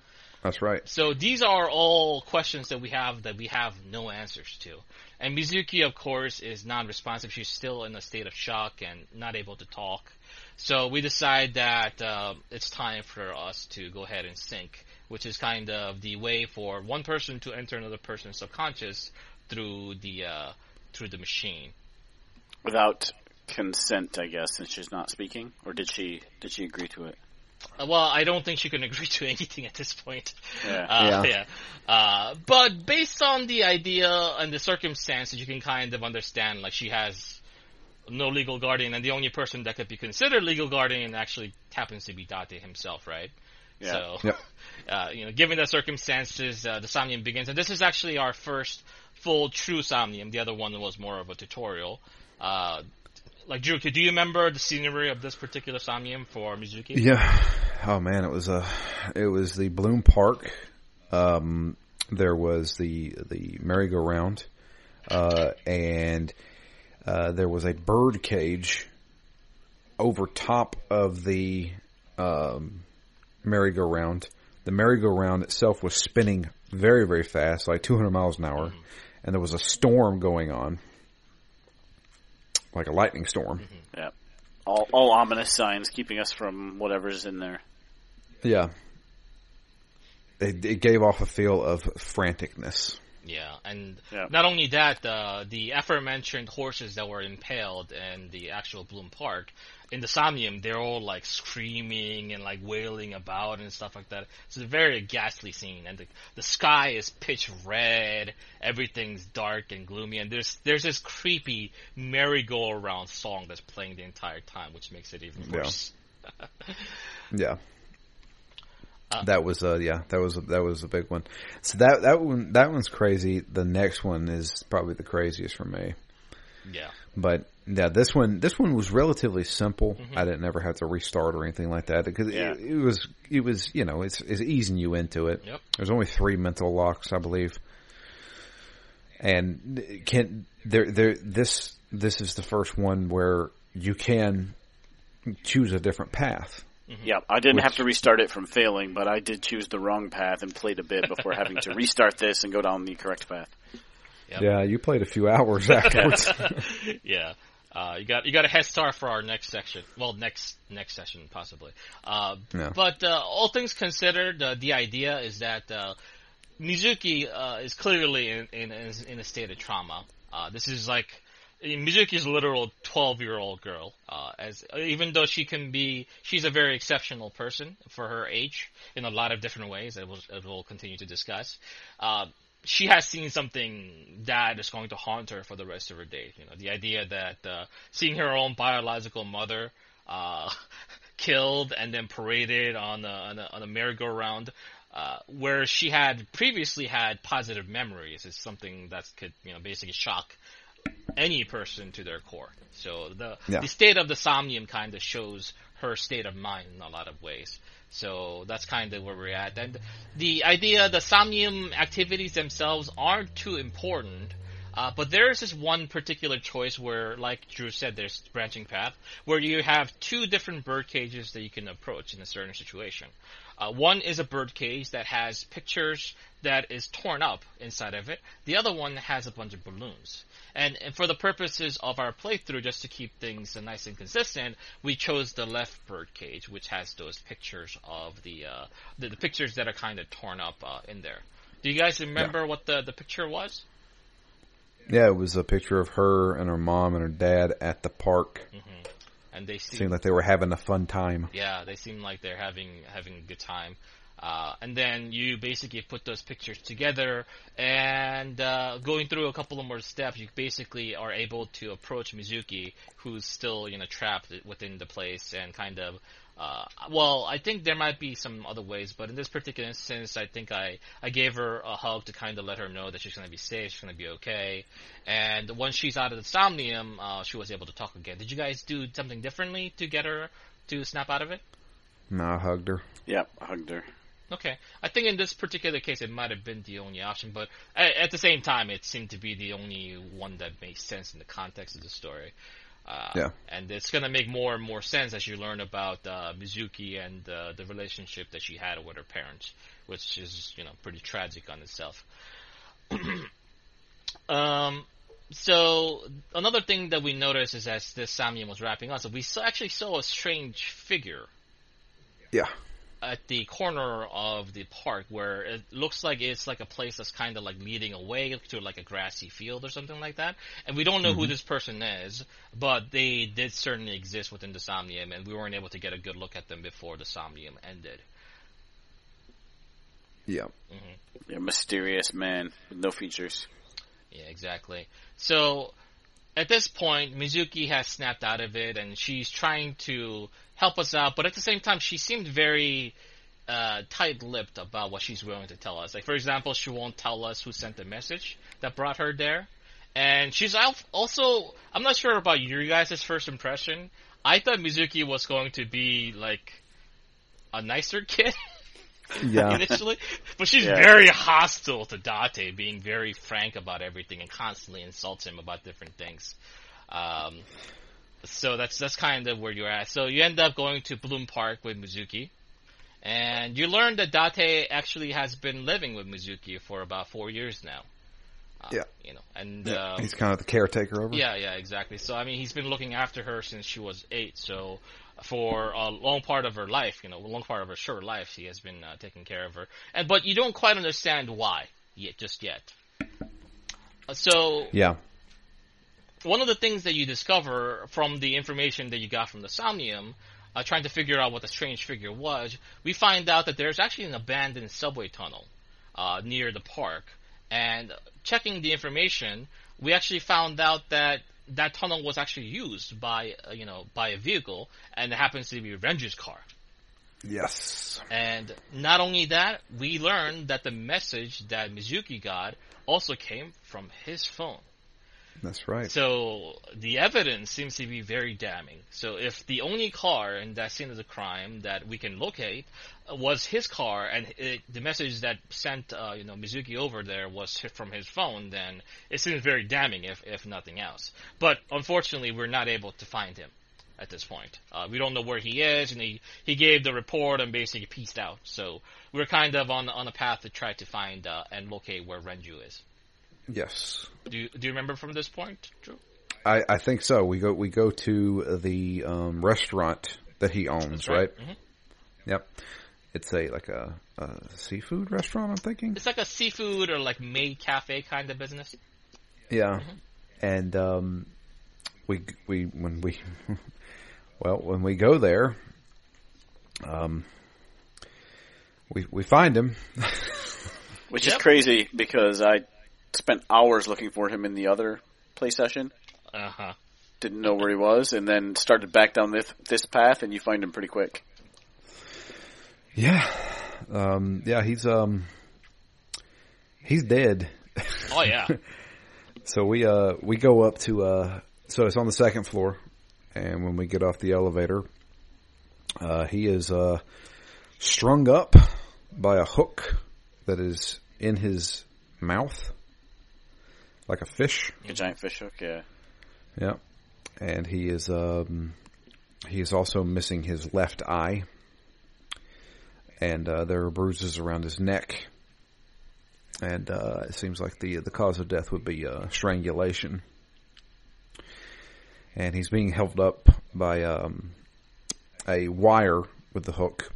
That's right. So these are all questions that we have that we have no answers to. And Mizuki, of course, is non-responsive. She's still in a state of shock and not able to talk. So we decide that uh, it's time for us to go ahead and sync, which is kind of the way for one person to enter another person's subconscious through the uh, through the machine. Without consent, I guess, since she's not speaking, or did she did she agree to it? Uh, well, I don't think she can agree to anything at this point. Yeah. Uh, Yeah. yeah. Uh, but based on the idea and the circumstances, you can kind of understand, like, she has no legal guardian, and the only person that could be considered legal guardian actually happens to be Date himself, right? Yeah. So, Yep. uh, you know, given the circumstances, uh, the Somnium begins, and this is actually our first full true Somnium. The other one was more of a tutorial. Uh, like Drew, do you remember the scenery of this particular Somnium for Mizuki? Yeah. Oh man, it was a, it was the Bloom Park. Um, there was the the merry-go-round, uh, and uh, there was a bird cage over top of the um, merry-go-round. The merry-go-round itself was spinning very very fast, like 200 miles an hour, and there was a storm going on, like a lightning storm. Mm-hmm. Yeah. All all ominous signs keeping us from whatever's in there. Yeah. It, it gave off a feel of franticness. Yeah, and Yeah. not only that, uh, the aforementioned horses that were impaled in the actual Bloom Park, in the Somnium, they're all like screaming and like wailing about and stuff like that. It's a very ghastly scene, and the the sky is pitch red, everything's dark and gloomy, and there's there's this creepy merry-go-round song that's playing the entire time, which makes it even worse. Yeah. Uh, that was uh yeah that was that was a big one. So that that one that one's crazy. The next one is probably the craziest for me. Yeah, But yeah, this one this one was relatively simple. I didn't ever have to restart or anything like that because Yeah. it, it was it was you know it's it's easing you into it. Yep. There's only three mental locks, I believe, and can there there this this is the first one where you can choose a different path. Yeah, I didn't Which- have to restart it from failing, but I did choose the wrong path and played a bit before having to restart this and go down the correct path. Yep. Yeah, you played a few hours afterwards. yeah. Uh, you got you got a head start for our next section. Well, next next session possibly. Uh, Yeah. But uh, all things considered, uh, the idea is that uh, Mizuki uh, is clearly in, in in a state of trauma. Uh, this is like Mizuki's a literal twelve year old girl. Uh, as even though she can be, she's a very exceptional person for her age in a lot of different ways. That we'll, that we'll continue to discuss. Uh, she has seen something that is going to haunt her for the rest of her days. You know, the idea that uh, seeing her own biological mother uh, killed and then paraded on a, on a, on a merry-go-round, uh, where she had previously had positive memories, is something that could you know basically shock any person to their core. So the Yeah. the state of the somnium kind of shows her state of mind in a lot of ways. So that's kind of where we're at. And the idea, the somnium activities themselves aren't too important. Uh, but there is this one particular choice where, like Drew said, there's branching path, where you have two different bird cages that you can approach in a certain situation. Uh, one is a bird cage that has pictures that is torn up inside of it. The other one has a bunch of balloons. And, and for the purposes of our playthrough, just to keep things nice and consistent, we chose the left bird cage, which has those pictures of the uh, the, the pictures that are kind of torn up uh, in there. Do you guys remember what the the picture was? yeah, it was a picture of her and her mom and her dad at the park. And they seem Seemed like they were having a fun time. Yeah, they seem like they're having having a good time. Uh, and then you basically put those pictures together, and uh, going through a couple of more steps, you basically are able to approach Mizuki, who's still you know trapped within the place, and kind of. Uh, well, I think there might be some other ways, but in this particular instance, I think I, I gave her a hug to kind of let her know that she's going to be safe, she's going to be okay. And once she's out of the somnium, uh, she was able to talk again. Did you guys do something differently to get her to snap out of it? No, I hugged her. Yep, I hugged her. Okay, I think in this particular case it might have been the only option, but at, at the same time it seemed to be the only one that makes sense in the context of the story. Uh, Yeah. And it's gonna make more and more sense as you learn about uh, Mizuki and uh, the relationship that she had with her parents, which is you know pretty tragic on itself. um, so another thing that we noticed is as this Somnium was wrapping up, so we saw, actually saw a strange figure Yeah. At the corner of the park where it looks like it's like a place that's kind of like leading away to like a grassy field or something like that. And we don't know who mm-hmm. this person is, but they did certainly exist within the Somnium, and we weren't able to get a good look at them before the Somnium ended. Yeah. Mm-hmm. Yeah, mysterious man with no features. Yeah, exactly. So at this point, Mizuki has snapped out of it, and she's trying to help us out, but at the same time, she seemed very uh, tight-lipped about what she's willing to tell us. Like, for example, she won't tell us who sent the message that brought her there, and she's also. I'm not sure about you guys' first impression. I thought Mizuki was going to be like a nicer kid. Yeah. initially, but she's Yeah. very hostile to Date, being very frank about everything and constantly insults him about different things. Um, so that's that's kind of where you're at. So you end up going to Bloom Park with Mizuki, and you learn that Date actually has been living with Mizuki for about four years now. Uh, Yeah. you know, and Yeah. um, He's kind of the caretaker over. yeah, yeah, exactly. So I mean, he's been looking after her since she was eight. So for a long part of her life, you know, a long part of her short life, she has been uh, taking care of her. And but you don't quite understand why yet, just yet. Uh, So Yeah. one of the things that you discover from the information that you got from the Somnium, uh, trying to figure out what the strange figure was, we find out that there's actually an abandoned subway tunnel uh, near the park. And checking the information, we actually found out that that tunnel was actually used by uh, you know by a vehicle, and it happens to be Renju's car. Yes. And not only that, we learned that the message that Mizuki got also came from his phone. That's right. So the evidence seems to be very damning. So if the only car in that scene of the crime that we can locate was his car, and it, the message that sent uh, you know Mizuki over there was from his phone, then it seems very damning, if if nothing else. But unfortunately, we're not able to find him at this point. Uh, we don't know where he is, and he he gave the report and basically pieced out. So we're kind of on on a path to try to find uh, and locate where Renju is. Yes. Do you, do you remember from this point, Drew? I, I think so. We go we go to the um, restaurant that he owns, right? Mhm. Yep. It's a like a, a seafood restaurant. I'm thinking. It's like a seafood or like maid cafe kind of business. Yeah. And um, we we when we well when we go there, um, we we find him. Which Yep. is crazy because I spent hours looking for him in the other play session. Uh huh. Didn't know where he was, and then started back down this this path, and you find him pretty quick. yeah. Um, yeah. He's um. He's dead. Oh yeah. So we uh we go up to uh so it's on the second floor, and when we get off the elevator, uh he is uh strung up by a hook that is in his mouth, like a fish. A giant fish hook, yeah. Yeah, and he is um he is also missing his left eye, and uh, there are bruises around his neck. And uh, it seems like the the cause of death would be uh, strangulation. And he's being held up by um, a wire with the hook,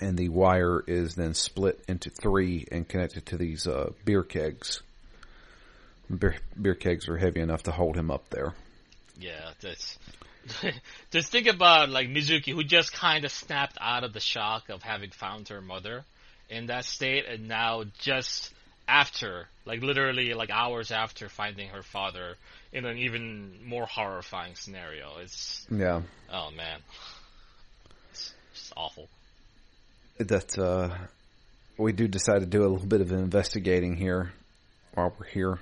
and the wire is then split into three and connected to these uh, beer kegs. Beer, beer kegs are heavy enough to hold him up there. yeah. That's. Just think about like Mizuki, who just kind of snapped out of the shock of having found her mother in that state, and now just after, like literally like hours after finding her father in an even more horrifying scenario. It's Yeah, oh man, it's just awful. that uh, we do decide to do a little bit of investigating here while we're here.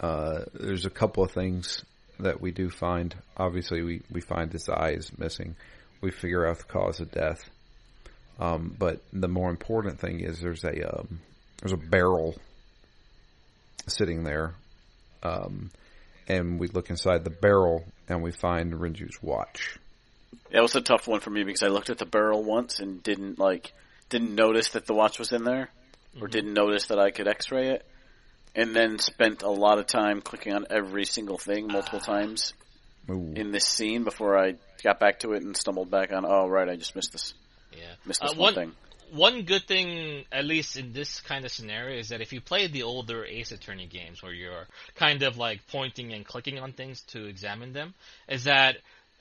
Uh, there's a couple of things that we do find. Obviously, we, we find his eye is missing. We figure out the cause of death. Um, but the more important thing is there's a um, there's a barrel sitting there, um, and we look inside the barrel and we find Renju's watch. That was a tough one for me because I looked at the barrel once and didn't like didn't notice that the watch was in there, or didn't notice that I could X-ray it, and then spent a lot of time clicking on every single thing multiple times Ooh. in this scene before I got back to it and stumbled back on. Oh right, I just missed this. Yeah. Missed Uh, one one thing. one good thing, at least in this kind of scenario, is that if you play the older Ace Attorney games where you're kind of like pointing and clicking on things to examine them, is that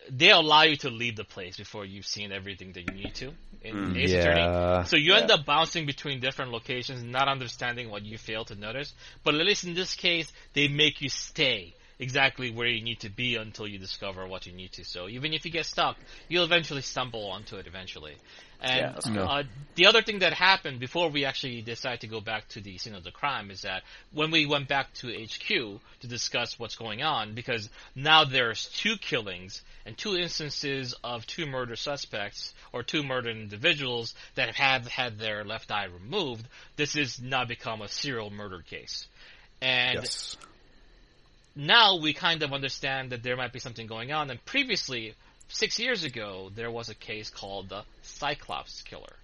they allow you to leave the place before you've seen everything that you need to in mm. Ace Attorney. Yeah. So you end Yeah. up bouncing between different locations, not understanding what you fail to notice. But at least in this case, they make you stay exactly where you need to be until you discover what you need to. So even if you get stuck, you'll eventually stumble onto it eventually. And cool. uh, the other thing that happened before we actually decided to go back to the scene of the crime is that when we went back to HQ to discuss what's going on, because now there's two killings and two instances of two murder suspects or two murdered individuals that have had their left eye removed, this has now become a serial murder case. And yes. Now we kind of understand that there might be something going on. And previously, six years ago, there was a case called the Cyclops Killer,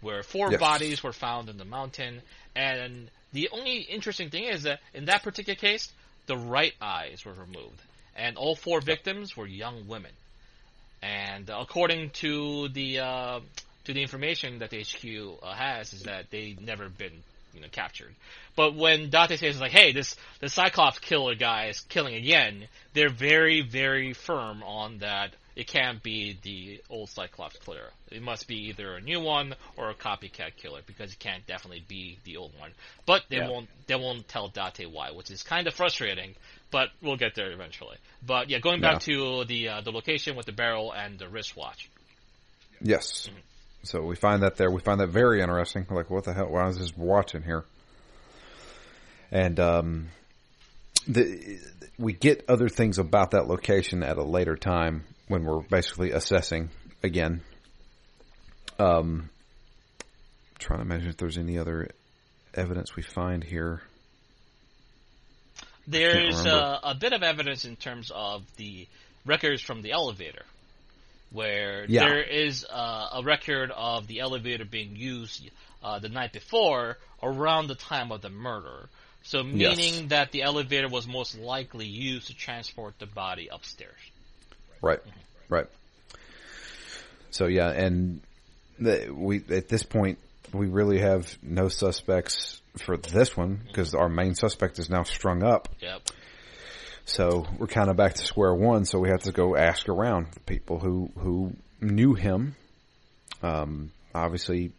where four Yes. bodies were found in the mountain. And the only interesting thing is that in that particular case, the right eyes were removed, and all four victims were young women. And according to the uh, to the information that the HQ uh, has, is that they never been you know captured. But when Date says like, "Hey, this the Cyclops killer guy is killing again," they're very very firm on that. It can't be the old Cyclops killer. It must be either a new one or a copycat killer because it can't definitely be the old one. But they Yeah. won't they won't tell Date why, which is kind of frustrating. But we'll get there eventually. But yeah, going back to the uh, the location with the barrel and the wristwatch. Yes. So we find that there. We find that very interesting. We're like, what the hell? Why is this watching here? And um, the we get other things about that location at a later time when we're basically assessing again. Um, trying to imagine if there's any other evidence we find here. There's remember. uh, a bit of evidence in terms of the records from the elevator, where Yeah. there is uh, a record of the elevator being used uh, the night before around the time of the murder. So meaning that the elevator was most likely used to transport the body upstairs. Right, right. So yeah, and the, we at this point we really have no suspects for this one because our main suspect is now strung up. Yep. So we're kind of back to square one. So we have to go ask around people who who knew him. Um, obviously,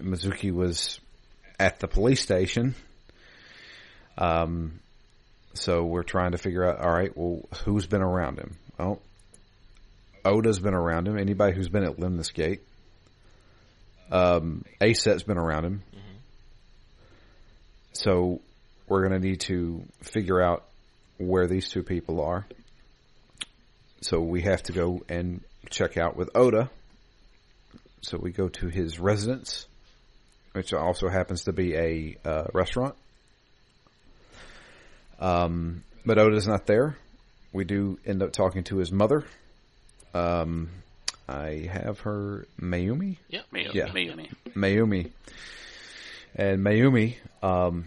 Mizuki was at the police station. Um, so we're trying to figure out. All right, well, who's been around him? Oh, Ota's been around him. Anybody who's been at Lemniscate. Um, A-set's been around him. So we're going to need to figure out where these two people are. So we have to go and check out with Ota. So we go to his residence, which also happens to be a uh, restaurant. Um, but Ota's not there. We do end up talking to his mother. Um, I have her Mayumi. Yep. Mayumi. Yeah. Mayumi. Mayumi. And Mayumi, um,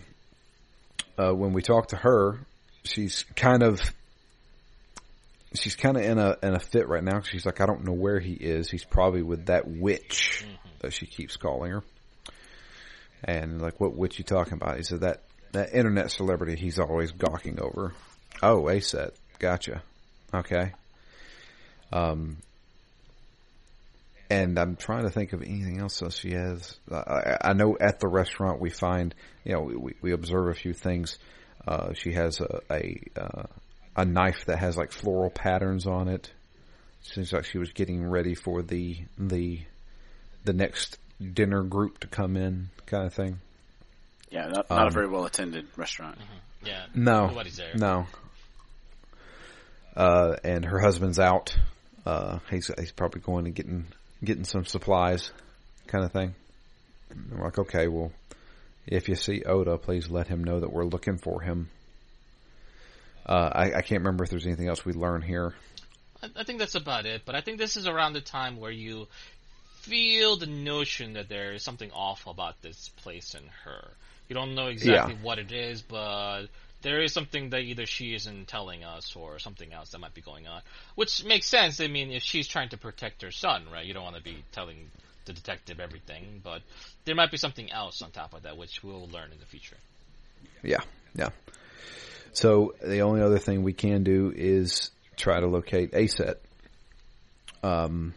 uh, when we talk to her, she's kind of, she's kind of in a, in a fit right now. She's like, I don't know where he is. He's probably with that witch that she keeps calling her. And like, what witch you talking about? He said that, that internet celebrity he's always gawking over. Oh, A-set. Gotcha. Okay. Um, and I'm trying to think of anything else that she has. I, I know at the restaurant we find, you know, we, we observe a few things. Uh, she has a a, uh, a knife that has like floral patterns on it. Seems like she was getting ready for the the the next dinner group to come in, kind of thing. Yeah, not, not a Um, very well attended restaurant. Yeah. No, Nobody's there. no. Uh, and her husband's out. Uh, he's he's probably going and getting getting some supplies. kind of thing. And we're like, okay, well, if you see Ota, please let him know that we're looking for him. Uh, I, I can't remember if there's anything else we learn here. I, I think that's about it. But I think this is around the time where you feel the notion that there is something off about this place and her. You don't know exactly Yeah. what it is, but there is something that either she isn't telling us or something else that might be going on. Which makes sense. I mean, if she's trying to protect her son, right? You don't want to be telling the detective everything, but there might be something else on top of that, which we'll learn in the future. Yeah, yeah. So the only other thing we can do is try to locate A-set. Um,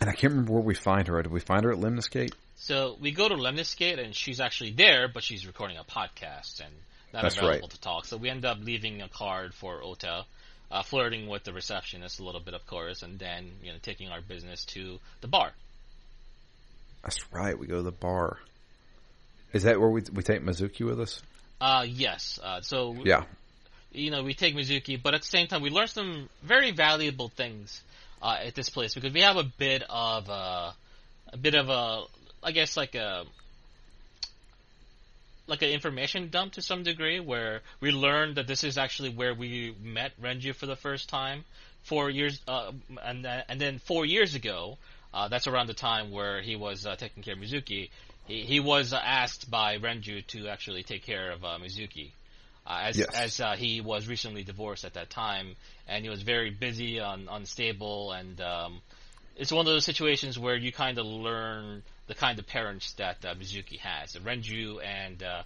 and I can't remember where we find her. Did we find her at Lemniscate? So we go to Lemniscate, and she's actually there, but she's recording a podcast and not That's available right. to talk. So we end up leaving a card for Ota, uh, flirting with the receptionist a little bit, of course, and then you know taking our business to the bar. That's right. We go to the bar. Is that where we we take Mizuki with us? Uh, yes. Uh, so Yeah. you know, we take Mizuki, but at the same time, we learn some very valuable things uh, at this place because we have a bit of a, a bit of a, I guess like a, like an information dump to some degree, where we learned that this is actually where we met Renju for the first time four years, uh, and and then four years ago, uh, that's around the time where he was uh, taking care of Mizuki. He, he was uh, asked by Renju to actually take care of uh, Mizuki uh, as Yes. as uh, he was recently divorced at that time, and he was very busy, un, unstable, and um, it's one of those situations where you kind of learn the kind of parents that uh, Mizuki has. Renju and uh,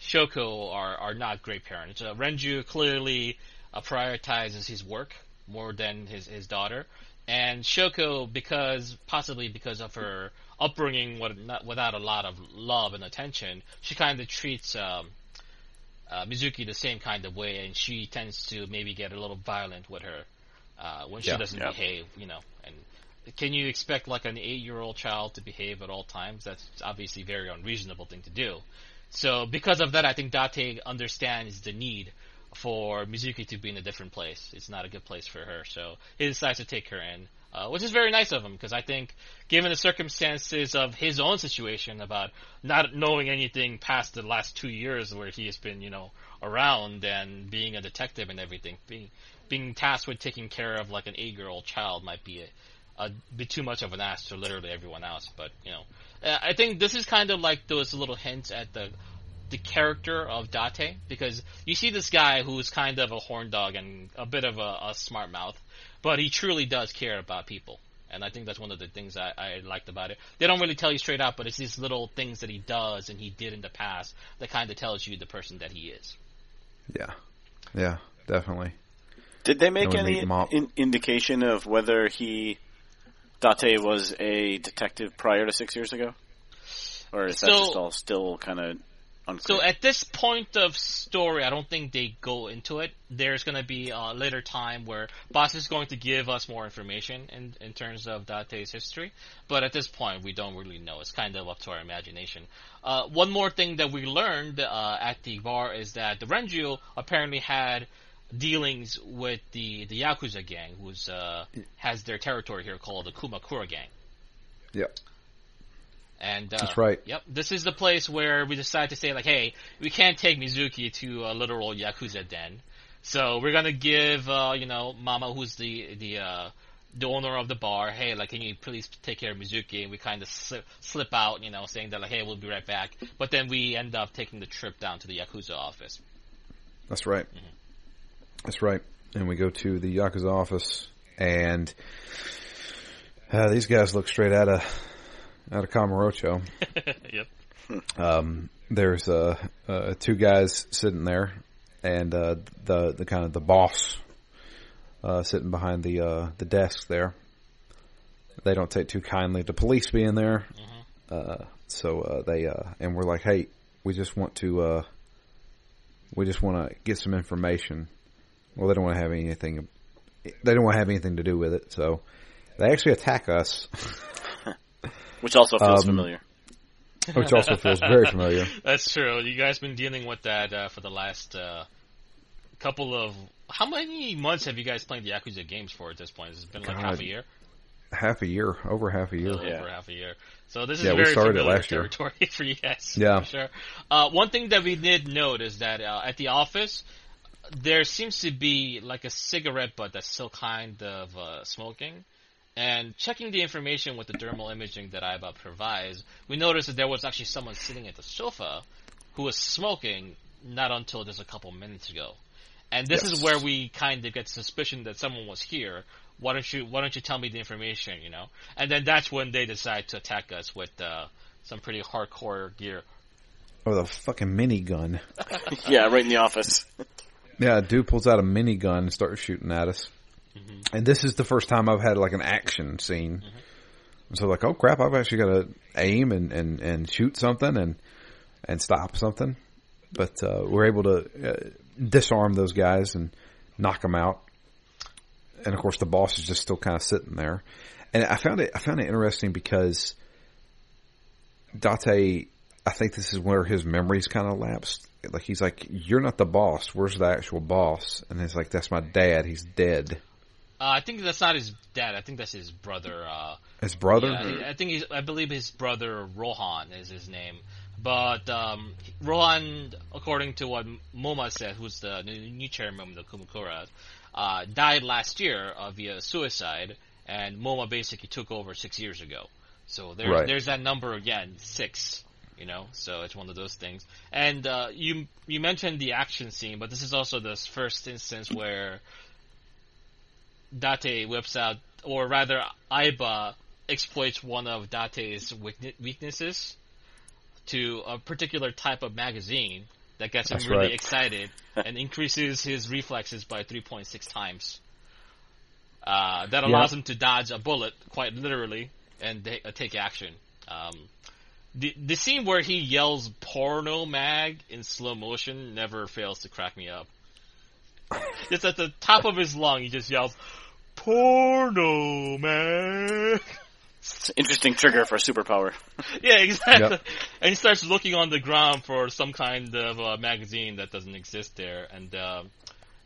Shoko are are not great parents. Uh, Renju clearly uh, prioritizes his work more than his his daughter, and Shoko because possibly because of her upbringing, with, not, without a lot of love and attention, she kind of treats. Um, uh, Mizuki the same kind of way, and she tends to maybe get a little violent with her uh, when she Yeah. doesn't Yeah. behave, you know. And can you expect like an eight-year-old child to behave at all times? That's obviously a very unreasonable thing to do. So because of that, I think Date understands the need for Mizuki to be in a different place. It's not a good place for her, so he decides to take her in, uh, which is very nice of him because I think, given the circumstances of his own situation about not knowing anything past the last two years where he has been, you know, around and being a detective and everything, being being tasked with taking care of like an eight-year-old child might be a, a bit too much of an ask to literally everyone else. But you know, Uh, I think this is kind of like those little hints at the the character of Date because you see this guy who's kind of a horn dog and a bit of a, a smart mouth, but he truly does care about people. And I think that's one of the things I, I liked about it. They don't really tell you straight out, but it's these little things that he does and he did in the past that kind of tells you the person that he is. Yeah. Yeah. Definitely. Did they make any made them up. in, indication of whether he Date was a detective prior to six years ago, or is that just all still kind of unclear? So at this point of story, I don't think they go into it. There's going to be a later time where Boss is going to give us more information in, in terms of Date's history. But at this point, we don't really know. It's kind of up to our imagination. Uh, one more thing that we learned uh, at the bar is that the Renju apparently had dealings with the, the Yakuza gang, who's uh, has their territory here called the Kumakura gang. Yep. And uh, That's right. Yep, this is the place where we decide to say like, hey, we can't take Mizuki to a literal yakuza den, so we're gonna give uh, you know Mama, who's the the uh, the owner of the bar, hey, like, can you please take care of Mizuki? And we kind of slip, slip out, you know, saying that like, hey, we'll be right back. But then we end up taking the trip down to the yakuza office. That's right. Mm-hmm. That's right. And we go to the Yakuza office, and uh, these guys look straight at of out of Kamurocho. yep. Um, there's uh, uh, two guys sitting there, and uh, the the kind of the boss uh, sitting behind the uh, the desk there. They don't take too kindly to police being there, uh, so uh, they uh, and we're like, hey, we just want to uh, we just want to get some information. Well, they don't want to have anything. They don't want to have anything to do with it, so they actually attack us, Which also feels um, familiar. which also feels very familiar. That's true. You guys been dealing with that uh, for the last uh, couple of. How many months have you guys played the Yakuza games for at this point? It's it been like God. half a year? half a year, over half a year. over Yeah. half a year. So this is Yeah, we very started familiar last year. territory for you guys. Yeah. for sure. Uh, one thing that we did note is that uh, at the office, there seems to be like a cigarette butt that's still kind of uh, smoking. And checking the information with the thermal imaging that Aiba provides, we noticed that there was actually someone sitting at the sofa who was smoking not until just a couple minutes ago. And this is where we kind of get suspicion that someone was here. Why don't you Why don't you tell me the information? You know, and then that's when they decide to attack us with uh, some pretty hardcore gear. With a fucking minigun. yeah, right in the office. Yeah, a dude pulls out a minigun and starts shooting at us. And this is the first time I've had like an action scene. And so like, oh crap, I've actually got to aim and, and, and shoot something and, and stop something. But, uh, we're able to uh, disarm those guys and knock them out. And of course the boss is just still kind of sitting there. And I found it, I found it interesting because Date, I think this is where his memories kind of lapsed. Like he's like, "You're not the boss. Where's the actual boss?" And he's like, "That's my dad. He's dead." Uh, I think that's not his dad. I think that's his brother. Uh, His brother. yeah, I think he's. I believe his brother Rohan is his name. But um, Rohan, according to what Moma said, who's the new chairman of the Kumakura, uh, died last year uh, via suicide, and Moma basically took over six years ago. So there's Right. there's that number again, six. You know, so it's one of those things. And uh, you you mentioned the action scene, but this is also the first instance where Date whips out, or rather, Aiba exploits one of Date's weaknesses to a particular type of magazine that gets him That's really right. excited and increases his reflexes by 3.6 times. Uh, that allows him to dodge a bullet, quite literally, and ta- uh, take action. Um, the the scene where he yells "porno mag" in slow motion never fails to crack me up. It's at the top of his lung. He just yells "porno man." It's an interesting trigger for a superpower. Yeah, exactly. Yep. And he starts looking on the ground for some kind of uh, magazine that doesn't exist there, and uh,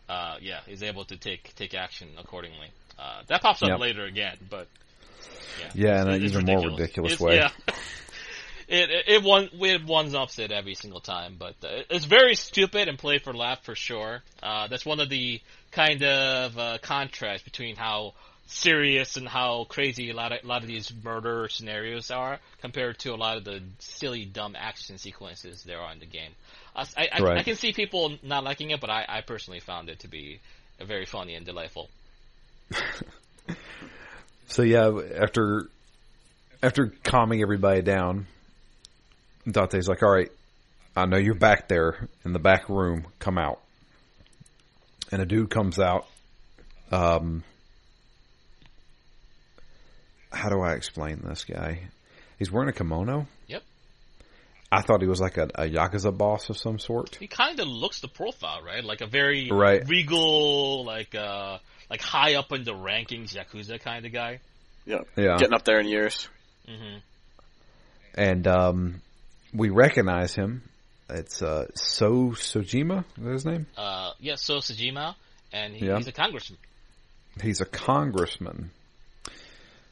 uh, yeah, he's able to take take action accordingly. Uh, that pops up Yep. later again, but yeah, Yeah, in an it's even more ridiculous It's- way. Yeah. It it, it one it one ups it every single time, but uh, it's very stupid and play for laugh for sure. Uh, that's one of the kind of uh, contrast between how serious and how crazy a lot of a lot of these murder scenarios are compared to a lot of the silly dumb action sequences there are in the game. I, I, Right. I can see people not liking it, but I, I personally found it to be very funny and delightful. So yeah, after after calming everybody down, Date's like, "All right, I know you're back there in the back room. Come out." And a dude comes out. Um, how do I explain this guy? He's wearing a kimono. Yep. I thought he was like a, a yakuza boss of some sort. He kind of looks the profile, right? Like a very Right. regal, like uh, like high up in the rankings yakuza kind of guy. Yeah. Yeah. Getting up there in years. hmm and um, we recognize him. It's uh, So Sejima. Is that his name? Uh, yeah, so Sejima, and he, Yeah. he's a congressman. He's a congressman.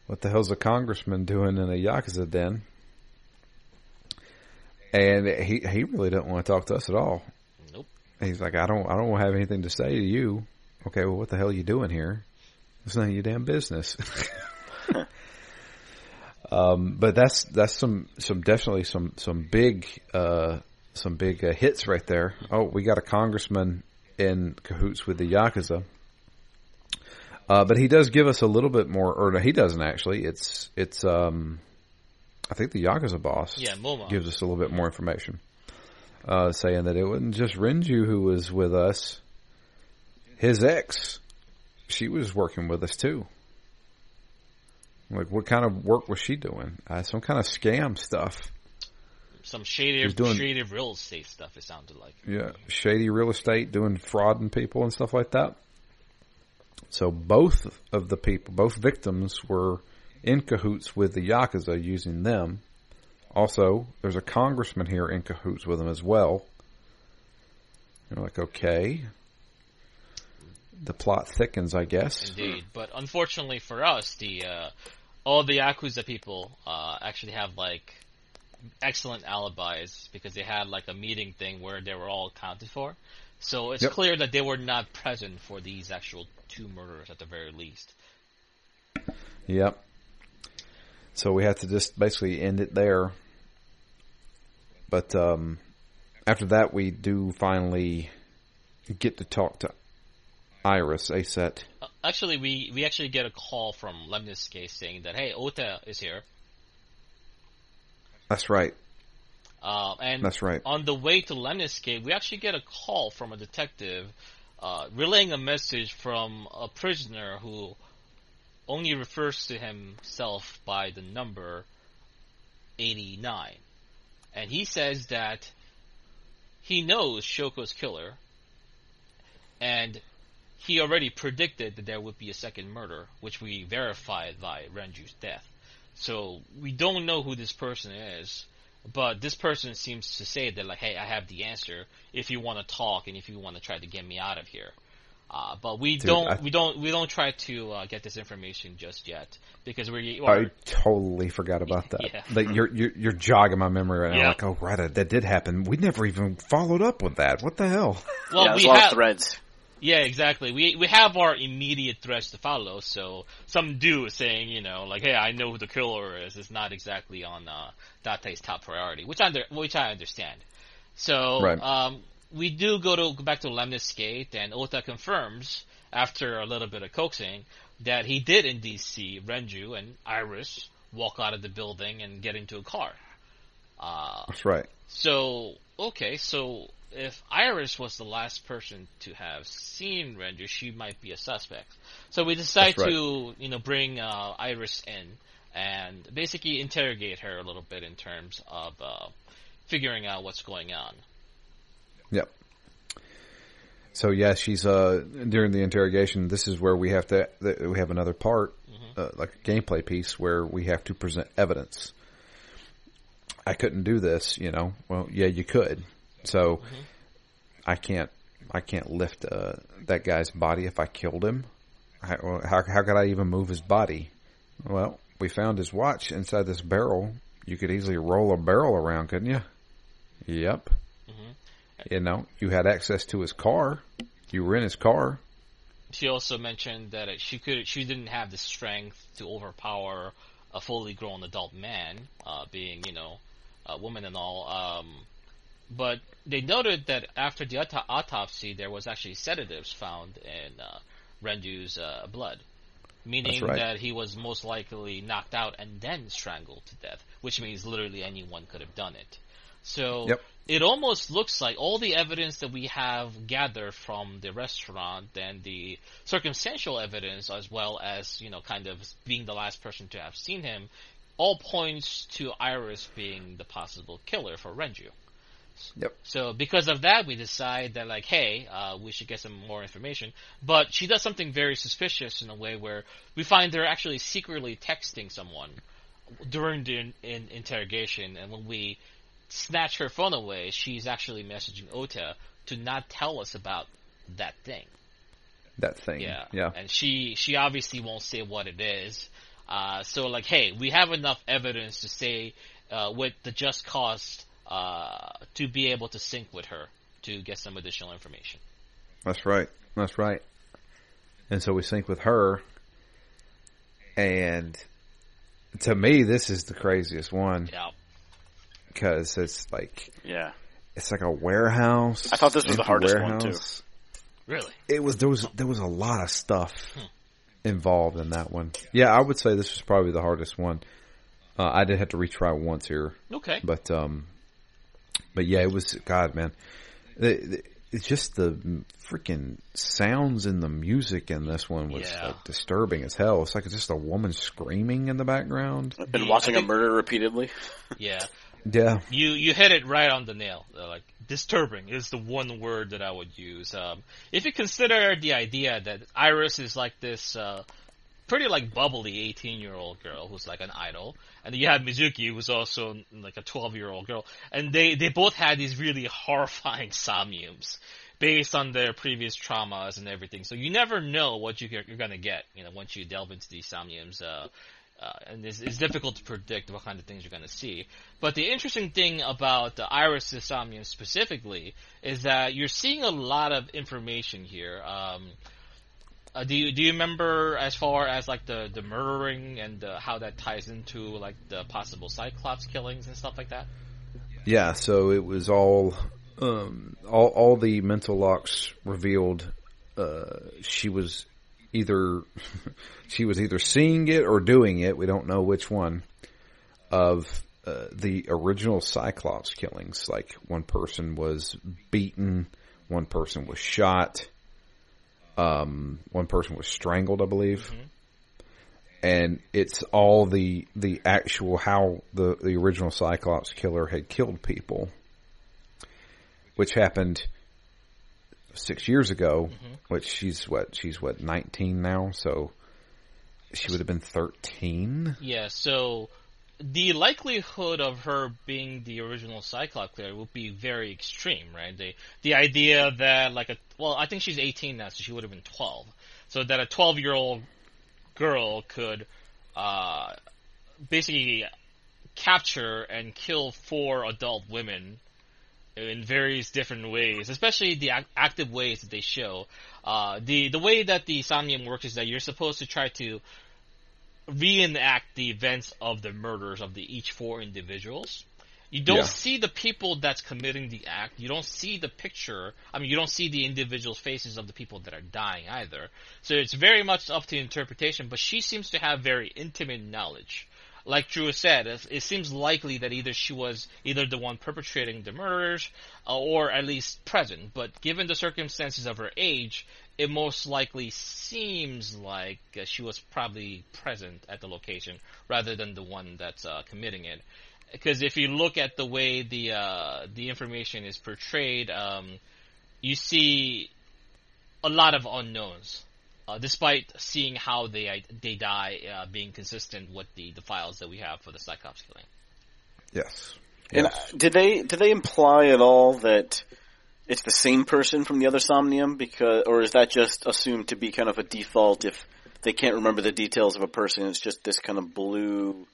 What the hell's a congressman doing in a yakuza den? And he he really doesn't want to talk to us at all. Nope. He's like, I don't I don't have anything to say to you. Okay, well, what the hell are you doing here? It's none of your damn business. um, but that's that's some some definitely some some big uh, some big uh, hits right there. Oh, we got a congressman in cahoots with the yakuza. Uh, but he does give us a little bit more, or no, he doesn't actually. It's it's um, I think the yakuza boss Yeah, Moma. gives us a little bit more information, uh, saying that it wasn't just Renju who was with us. His ex, she was working with us too. Like, what kind of work was she doing? Uh, some kind of scam stuff. Some shady, doing- shady real estate stuff. It sounded like. Yeah, shady real estate, doing fraud and people and stuff like that. So both of the people, both victims, were in cahoots with the yakuza using them. Also, there's a congressman here in cahoots with them as well. You're like, okay, the plot thickens, I guess. Indeed, but unfortunately for us, the uh, all the Yakuza people uh, actually have like excellent alibis because they had like a meeting thing where they were all accounted for. So it's Yep. clear that they were not present for these actual two murders at the very least. Yep. So we have to just basically end it there. But um, after that, we do finally get to talk to Iris A-set. Actually, we we actually get a call from Lemniscate saying that hey, Ota is here. That's right. Uh, and That's right. on the way to Lemniscate, we actually get a call from a detective uh, relaying a message from a prisoner who only refers to himself by the number 89. And he says that he knows Shoko's killer, and he already predicted that there would be a second murder, which we verified by Renju's death. So we don't know who this person is, but this person seems to say that like, hey, I have the answer if you want to talk and if you want to try to get me out of here. Uh, but we Dude, don't, I- we don't, we don't try to uh, get this information just yet because we're, I totally forgot about that. Yeah. That you're, you're you're jogging my memory right now. Yeah. Like, oh right, that did happen. We never even followed up with that. What the hell? well, yeah, we a have, threads. Yeah, exactly. We we have our immediate threats to follow. So some dude saying, you know, like, "Hey, I know who the killer is," is not exactly on uh, Date's top priority, which I under, which I understand. So Right. um, we do go to go back to Lemniscate, and Ota confirms after a little bit of coaxing that he did indeed see Renju and Iris walk out of the building and get into a car. Uh, That's right. so okay, so if Iris was the last person to have seen Renju, she might be a suspect. So we decide right. to you know bring uh, Iris in and basically interrogate her a little bit in terms of uh, figuring out what's going on. Yep. So yeah, she's uh during the interrogation. This is where we have to we have another part, uh, like a gameplay piece where we have to present evidence. I couldn't do this, you know. Well, yeah, you could. So I can't I can't lift uh, that guy's body if I killed him. How, how how could I even move his body? Well, we found his watch inside this barrel. You could easily roll a barrel around, couldn't you? Yep. You know, you had access to his car. You were in his car. She also mentioned that she could she didn't have the strength to overpower a fully grown adult man, uh, being you know a woman and all. Um, but they noted that after the auto- autopsy, there was actually sedatives found in uh, Renju's uh, blood, meaning right. that he was most likely knocked out and then strangled to death, which means literally anyone could have done it. So Yep. it almost looks like all the evidence that we have gathered from the restaurant and the circumstantial evidence as well as, you know, kind of being the last person to have seen him all points to Iris being the possible killer for Renju. Yep. So because of that, we decide that like, hey, uh, we should get some more information. But she does something very suspicious in a way where we find her actually secretly texting someone during the in, in interrogation, and when we snatch her phone away, she's actually messaging Ota to not tell us about that thing. That thing. Yeah. Yeah. And she she obviously won't say what it is. Uh, so like, hey, we have enough evidence to say uh, with the just cause uh, to be able to sync with her to get some additional information. That's right. That's right. And so we sync with her. And to me, this is the craziest one Yeah. because it's like, Yeah. it's like a warehouse. I thought this was the empty hardest one, too. warehouse. Really? It was, there was, there was a lot of stuff involved in that one. Yeah, I would say this was probably the hardest one. Uh, I did have to retry once here. Okay. But um, but yeah, it was God, man. The, the, it's just the freaking sounds and the music in this one was Yeah. like, disturbing as hell. It's like it's just a woman screaming in the background. I've been watching I a think- murder repeatedly. Yeah. Yeah, You you hit it right on the nail. Like disturbing is the one word that I would use. Um, if you consider the idea that Iris is like this uh, pretty like bubbly 18 year old girl who's like an idol, and you have Mizuki who's also like a 12 year old girl, and they they both had these really horrifying somniums based on their previous traumas and everything. So you never know what you, you're gonna get. You know, once you delve into these somniums. Uh, Uh, and it's, it's, difficult to predict what kind of things you're going to see. But the interesting thing about the Iris Somnium specifically is that you're seeing a lot of information here. Um, uh, do you do you remember as far as like the the murdering and uh, how that ties into like the possible Cyclops killings and stuff like that? Yeah, so it was all um, all all the mental locks revealed. Uh, she was either she was either seeing it or doing it. We don't know which one of uh, the original Cyclops killings. Like one person was beaten, one person was shot, um, one person was strangled, I believe. Mm-hmm. And it's all the the actual how the the original Cyclops killer had killed people, which happened six years ago, mm-hmm. which she's what she's what nineteen now, so she would have been thirteen. Yeah, so the likelihood of her being the original Cyclops killer would be very extreme, right? The the idea that like a well, I think she's eighteen now, so she would have been twelve. So that a twelve year old girl could uh, basically capture and kill four adult women in various different ways, especially the active ways that they show. Uh, the the way that the Somnium works is that you're supposed to try to reenact the events of the murders of the each four individuals. You don't yeah. see the people that's committing the act. You don't see the picture. I mean, you don't see the individual faces of the people that are dying either. So it's very much up to interpretation. But she seems to have very intimate knowledge like Drew said, it seems likely that either she was either the one perpetrating the murders uh, or at least present. But given the circumstances of her age, it most likely seems like uh, she was probably present at the location rather than the one that's uh, committing it. Because if you look at the way the uh, the information is portrayed, um, you see a lot of unknowns uh, despite seeing how they they die uh, being consistent with the, the files that we have for the Cyclops killing. Yes. And did they did they imply at all that it's the same person from the other Somnium because, or is that just assumed to be kind of a default if they can't remember the details of a person? It's just this kind of blue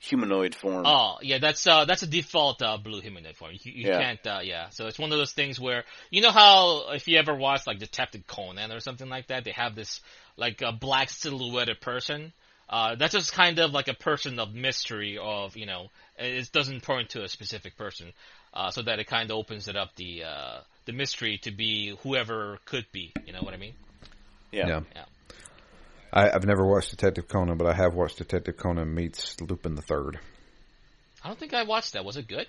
humanoid form. Oh, yeah, that's uh, that's a default uh, blue humanoid form. You, you yeah. can't, uh, yeah. So it's one of those things where you know how if you ever watch like Detective Conan or something like that, they have this like a black silhouetted person. Uh, that's just kind of like a person of mystery of you know it doesn't point to a specific person, uh, so that it kind of opens it up the uh, the mystery to be whoever could be. You know what I mean? Yeah. Yeah. yeah. I, have never watched Detective Conan, but I have watched Detective Conan meets Lupin the Third. I don't think I watched that. Was it good?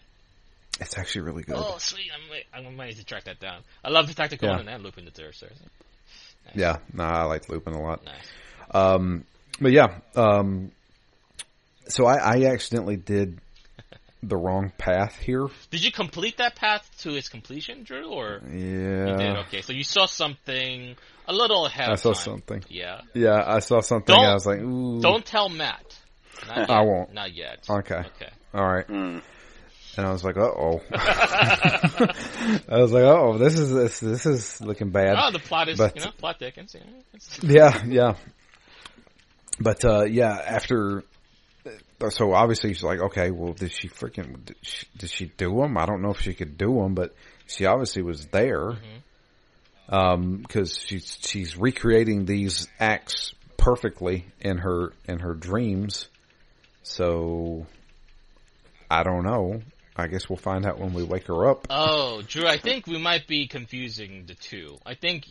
It's actually really good. Oh, sweet! I'm, I'm going to track that down. I love Detective Conan yeah. and Lupin the Third. So. Nice. Yeah, no, I like Lupin a lot. Nice. Um, but yeah, um, so I, I accidentally did the wrong path here. Did you complete that path to its completion, Drew? Or yeah, you did. Okay, so you saw something a little ahead. I saw time. something. Yeah, yeah, I saw something. Don't, I was like, Ooh. don't tell Matt. I won't. Not yet. Okay. Okay. All right. Mm. And I was like, uh oh. I was like, oh, this is this this is looking bad. Oh, the plot is but, you know plot thickens. yeah, yeah. But uh, yeah, after so obviously she's like, okay, well, did she freaking did she, did she do them? I don't know if she could do them, but she obviously was there. Mm-hmm. Um, because she's she's recreating these acts perfectly in her in her dreams. So I don't know. I guess we'll find out when we wake her up. Oh, Drew, I think we might be confusing the two. I think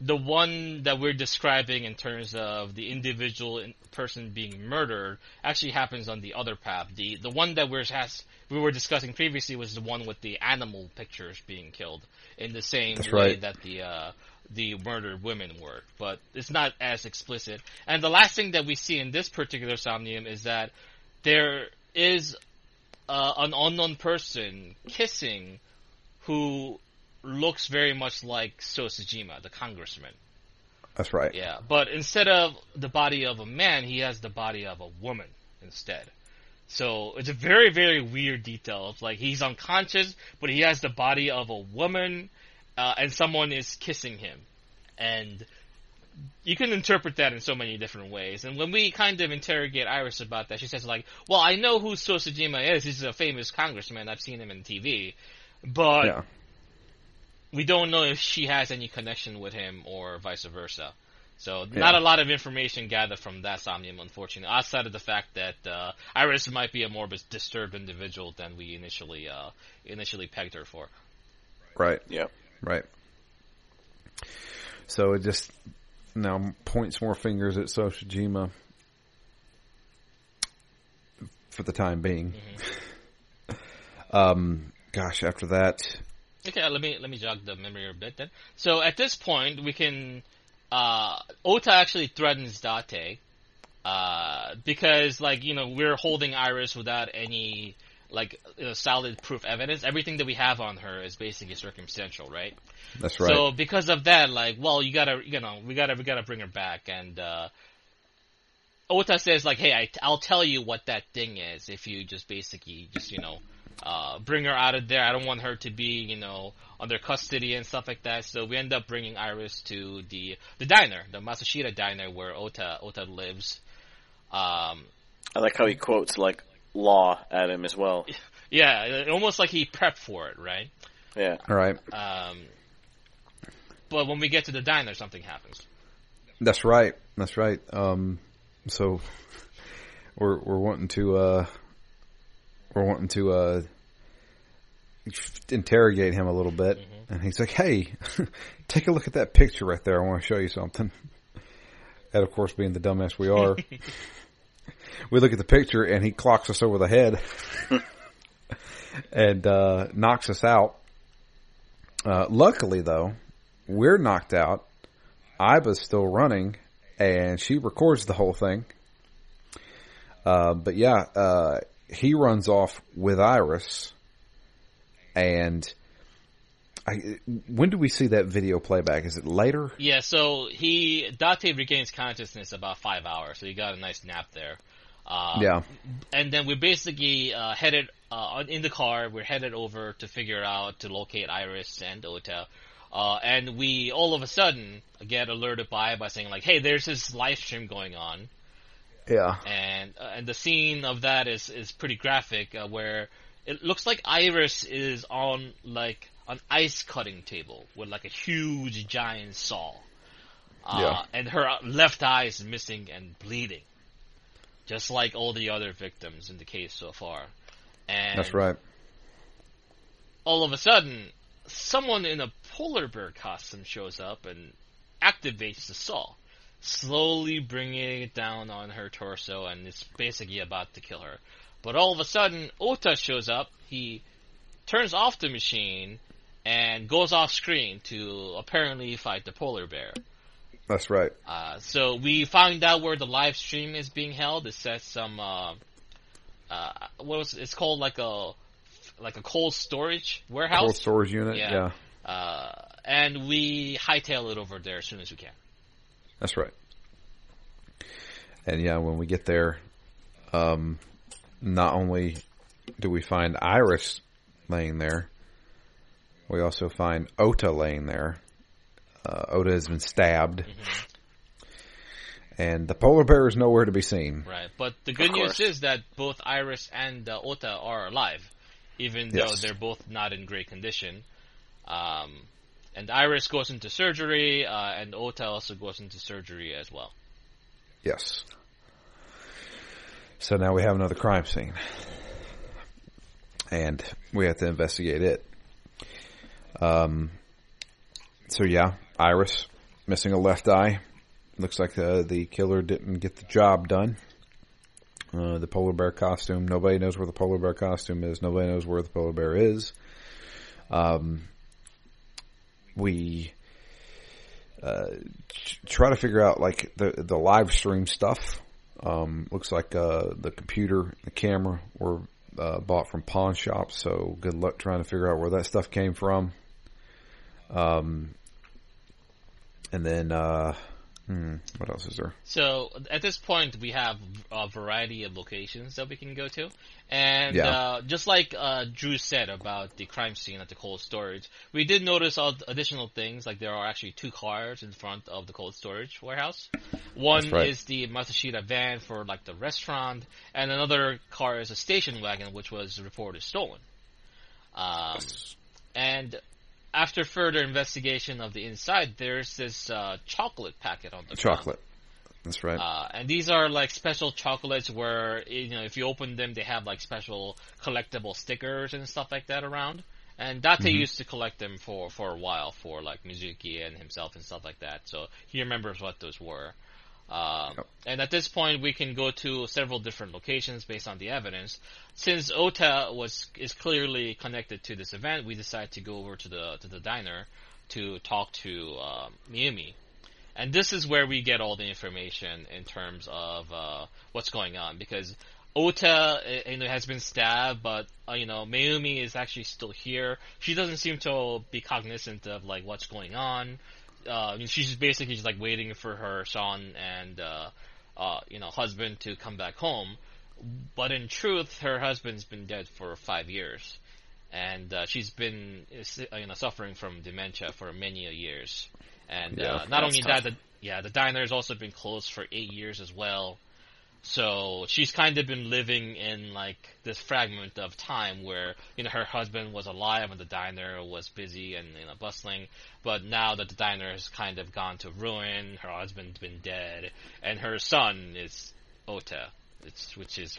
the one that we're describing in terms of the individual person being murdered actually happens on the other path. The the one that we're has, we were discussing previously was the one with the animal pictures being killed in the same That's way right. that the uh, the murdered women were, but it's not as explicit. And the last thing that we see in this particular somnium is that there is uh, an unknown person kissing who looks very much like So Sejima, the congressman. That's right. Yeah, but instead of the body of a man, he has the body of a woman instead. So it's a very, very weird detail. It's like he's unconscious, but he has the body of a woman, uh, and someone is kissing him. And you can interpret that in so many different ways. And when we kind of interrogate Iris about that, she says like, "Well, I know who So Sejima is. He's a famous congressman. I've seen him in TV, but Yeah. We don't know if she has any connection with him or vice versa." So not a lot of information gathered from that Somnium, unfortunately, outside of the fact that uh, Iris might be a more disturbed individual than we initially uh, initially pegged her for. Right. Yeah. Right. So it just now points more fingers at Soshijima for the time being. um, gosh, after that, Okay, let me let me jog the memory a bit then. So at this point, we can uh, Ota actually threatens Date uh, because like you know we're holding Iris without any like you know, solid proof evidence. Everything that we have on her is basically circumstantial, right? that's right. So because of that, like, well, you gotta, you know, we gotta, we gotta bring her back. And uh, Ota says, like, hey, I, I'll tell you what that thing is if you just basically just, you know, uh, bring her out of there. I don't want her to be, you know, under custody and stuff like that. So we end up bringing Iris to the the diner, the Matsushita diner where Ota Ota lives. Um, I like how he quotes like law at him as well. yeah, almost like he prepped for it, right? Yeah. All right. Um, but when we get to the diner, something happens. That's right. That's right. Um, so we're we're wanting to uh, we're wanting to uh, interrogate him a little bit, and he's like, "Hey, take a look at that picture right there. I want to show you something." And of course, being the dumbass we are, we look at the picture, and he clocks us over the head and uh, knocks us out. Uh, luckily, though, we're knocked out. Aiba's still running, and she records the whole thing. Uh, but yeah, uh, he runs off with Iris, and I, when do we see that video playback? Is it later? Yeah, so he Date regains consciousness about five hours, so he got a nice nap there. Uh, yeah, and then we basically uh, headed uh, in the car. We're headed over to figure out to locate Iris and Ota. Uh, and we all of a sudden get alerted by by saying like, "Hey, there's this live stream going on," yeah, and uh, and the scene of that is is pretty graphic, uh, where it looks like Iris is on like an ice cutting table with like a huge giant saw, uh, Yeah. and her left eye is missing and bleeding, just like all the other victims in the case so far. And that's right. all of a sudden, someone in a polar bear costume shows up and activates the saw, slowly bringing it down on her torso, and it's basically about to kill her. But all of a sudden, Ota shows up. He turns off the machine and goes off screen to apparently fight the polar bear. That's right. Uh, so we find out where the live stream is being held. It says some, uh, uh, what was it's called like a like a cold storage warehouse. Cold storage unit. Yeah. yeah, Uh, and we hightail it over there as soon as we can. That's right. And yeah, when we get there, um, not only do we find Iris laying there, we also find Ota laying there. Uh, Ota has been stabbed. And the polar bear is nowhere to be seen. Right. But the good news is that both Iris and uh, Ota are alive, even though Yes. they're both not in great condition. Um, and Iris goes into surgery, uh, and Ota also goes into surgery as well. Yes. So now we have another crime scene. And we have to investigate it. Um, so yeah, Iris missing a left eye. Looks like uh, the killer didn't get the job done. Uh, the polar bear costume. Nobody knows where the polar bear costume is. Nobody knows where the polar bear is. Um, we uh, try to figure out like the the live stream stuff. Um, looks like uh, the computer, the camera were uh, bought from pawn shops. So good luck trying to figure out where that stuff came from. Um, and then uh, Hmm. What else is there? So at this point, we have a variety of locations that we can go to, and Yeah. uh, just like uh, Drew said about the crime scene at the cold storage, we did notice all additional things. Like there are actually two cars in front of the cold storage warehouse. One right. is the Matsushita van for like the restaurant, and another car is a station wagon, which was reported stolen. Um, and after further investigation of the inside, there's this uh, chocolate packet on the. Chocolate. That's right. Uh, and these are like special chocolates where you know if you open them, they have like special collectible stickers and stuff like that around. And Date Mm-hmm. used to collect them for for a while for like Mizuki and himself and stuff like that. So he remembers what those were. And at this point, we can go to several different locations based on the evidence. Since Ota was is clearly connected to this event, we decide to go over to the to the diner to talk to um, Mayumi. And this is where we get all the information in terms of uh, what's going on because Ota uh, you know, has been stabbed, but uh, you know Mayumi is actually still here. She doesn't seem to be cognizant of like what's going on. Uh, I mean, she's basically just like waiting for her son and uh, uh, you know husband to come back home. But in truth, her husband's been dead for five years, and uh, she's been uh, you know suffering from dementia for many years. And Yeah, uh, not only tough. that, the, yeah, the diner has also been closed for eight years as well. So she's kind of been living in like this fragment of time where you know her husband was alive and the diner was busy and you know bustling, but now that the diner has kind of gone to ruin, her husband's been dead, and her son is Ota, it's which is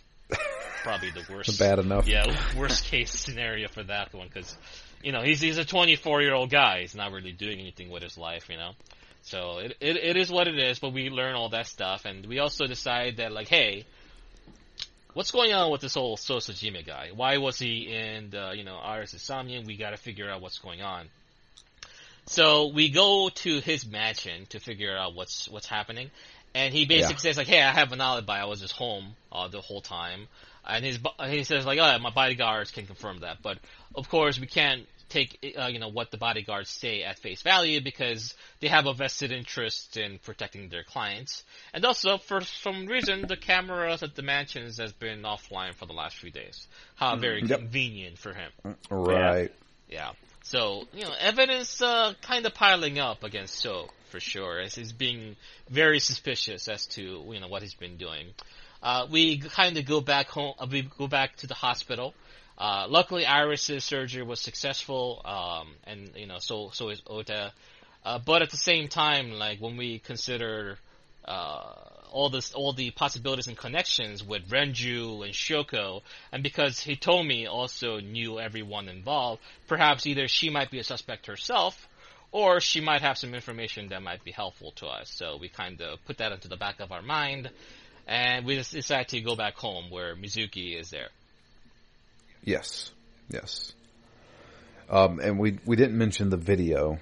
probably the worst. Bad enough. Yeah, worst case scenario for that one because you know he's he's a 24 year old guy. He's not really doing anything with his life, you know. So it, it it is what it is. But we learn all that stuff, and we also decide that like, hey, what's going on with this whole So Sejima guy? Why was he in the you know Iris Insomnium? We got to figure out what's going on. So we go to his mansion to figure out what's what's happening, and he basically Yeah. says like, "Hey, I have an alibi. I was just home uh, the whole time." And his bo- he says like, "Oh, my bodyguards can confirm that." But of course, we can't take uh, you know what the bodyguards say at face value because they have a vested interest in protecting their clients. And also, for some reason, the cameras at the mansions has been offline for the last few days. How very Yep. convenient for him. right. Yeah. So, you know, evidence uh, kind of piling up against So, for sure, as he's being very suspicious as to, you know, what he's been doing. Uh, we kind of go back home, uh, we go back to the hospital. Uh, luckily, Iris's surgery was successful, um, and, you know, so, so is Ota. Uh, but at the same time, like, when we consider, uh, all this, all the possibilities and connections with Renju and Shoko, and because Hitomi also knew everyone involved, perhaps either she might be a suspect herself, or she might have some information that might be helpful to us. So we kind of put that into the back of our mind, and we decide to go back home where Mizuki is there. Yes. Yes. Um, and we we didn't mention the video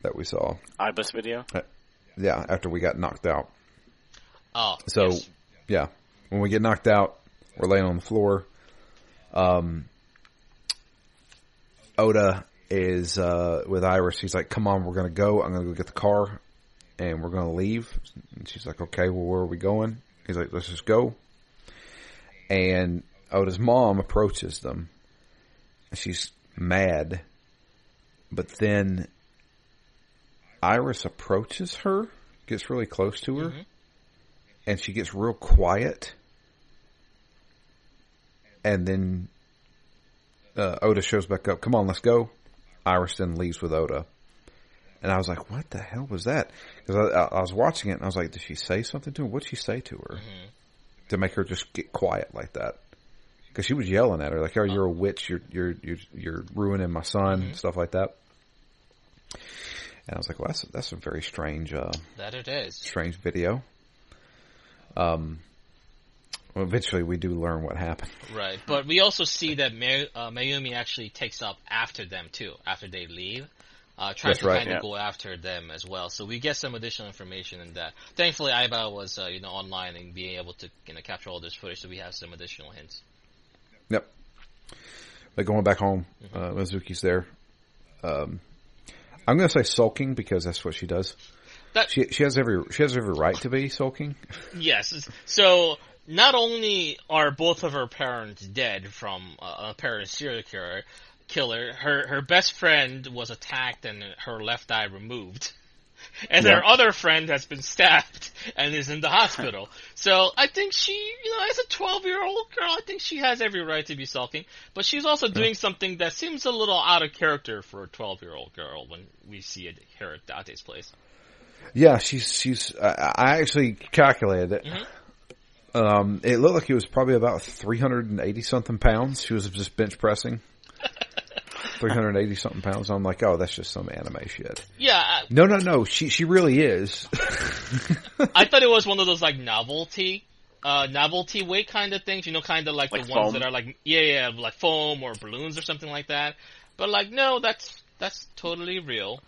that we saw. Aiba's video. Yeah, after we got knocked out. Oh, So, yes. yeah, when we get knocked out, we're laying on the floor. Um, Oda is uh, with Iris. He's like, "Come on, we're gonna go. I'm gonna go get the car, and we're gonna leave." And she's like, "Okay, well, where are we going?" He's like, "Let's just go." And Oda's mom approaches them. She's mad, but then Iris approaches her, gets really close to her Mhm. and she gets real quiet. And then uh, Oda shows back up. Come on, let's go. Iris then leaves with Oda. And I was like, what the hell was that? Because I, I, I was watching it and I was like, did she say something to her? What'd she say to her? Mhm. To make her just get quiet like that? Because she was yelling at her, like, oh, you're a witch. You're, you're, you're, you're ruining my son, stuff like that. And I was like, well, that's, that's a very strange, uh, that it is. strange video. Um, well, eventually we do learn what happened. Right, but we also see that May- uh, Mayumi actually takes up after them too, after they leave. Uh, trying That's to right, kind of go after them as well. So we get some additional information in that. Thankfully, Aiba was, uh, you know, online and being able to, you know, capture all this footage, so we have some additional hints. Yep. But going back home, uh, Mizuki's there. Um, I'm going to say sulking because that's what she does. that She she has every she has every right to be sulking. yes. So not only are both of her parents dead from uh, a parent serial killer, killer, her her best friend was attacked and her left eye removed. And her other friend has been stabbed and is in the hospital. So I think she, you know, as a 12 year old girl, I think she has every right to be sulking. But she's also doing something that seems a little out of character for a 12 year old girl when we see it here at Date's place. Yeah, she's she's. I I actually calculated it. Um, it looked like it was probably about three hundred and eighty something pounds. She was just bench pressing. Three hundred eighty something pounds. I'm like, oh, that's just some anime shit. Yeah, No, no, no. She she really is. I thought it was one of those like novelty, uh, novelty weight kind of things. You know, kind of like, Like the ones that are like yeah, yeah, like foam or balloons or something like that. But like, no, that's that's totally real.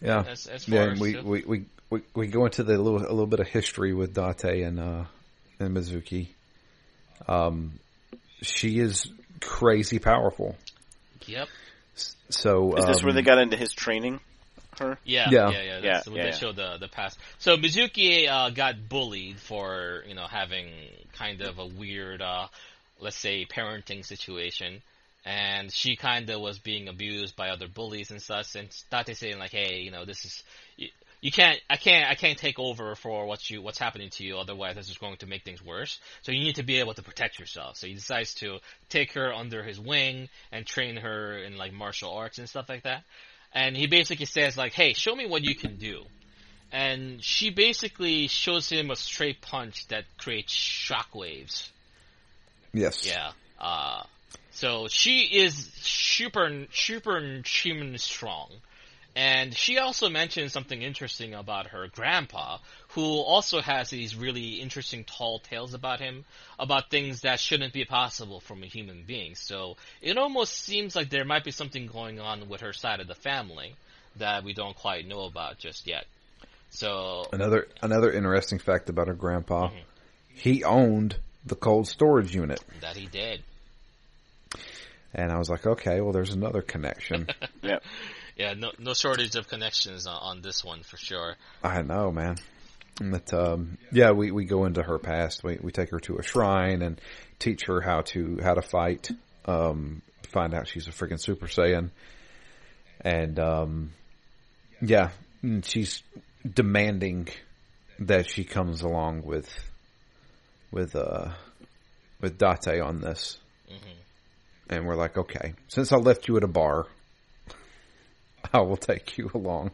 yeah, As as far yeah. as we, the- we we we we go into the little a little bit of history with Date and uh and Mizuki. Um, she is crazy powerful. Yep. So Is this where um, they got into his training? Her? Yeah, Yeah. yeah, yeah. Yeah, That's yeah, they yeah. show the the past. So Mizuki uh, got bullied for you know having kind of a weird, uh, let's say, parenting situation, and she kind of was being abused by other bullies and such. And Date saying like, hey, you know, this is you, you can't, I can't, I can't take over for what you what's happening to you. Otherwise, this is going to make things worse. So you need to be able to protect yourself. So he decides to take her under his wing and train her in like martial arts and stuff like that and he basically says like, "Hey, show me what you can do." And she basically shows him a straight punch that creates shockwaves. yes, Yeah. Uh, so she is super, super human strong. And she also mentioned something interesting about her grandpa, who also has these really interesting tall tales about him, about things that shouldn't be possible from a human being. So it almost seems like there might be something going on with her side of the family that we don't quite know about just yet. So Another another interesting fact about her grandpa, Mm-hmm. he owned the cold storage unit, that he did. and I was like, okay, well, there's another connection. Yeah. Yeah, no, no shortage of connections on, on this one for sure. I know, man. But um, yeah, we, we go into her past. We we take her to a shrine and teach her how to how to fight. Um, find out she's a freaking Super Saiyan, and um, yeah, she's demanding that she comes along with with uh with Date on this. And we're like, okay, since I left you at a bar, I will take you along.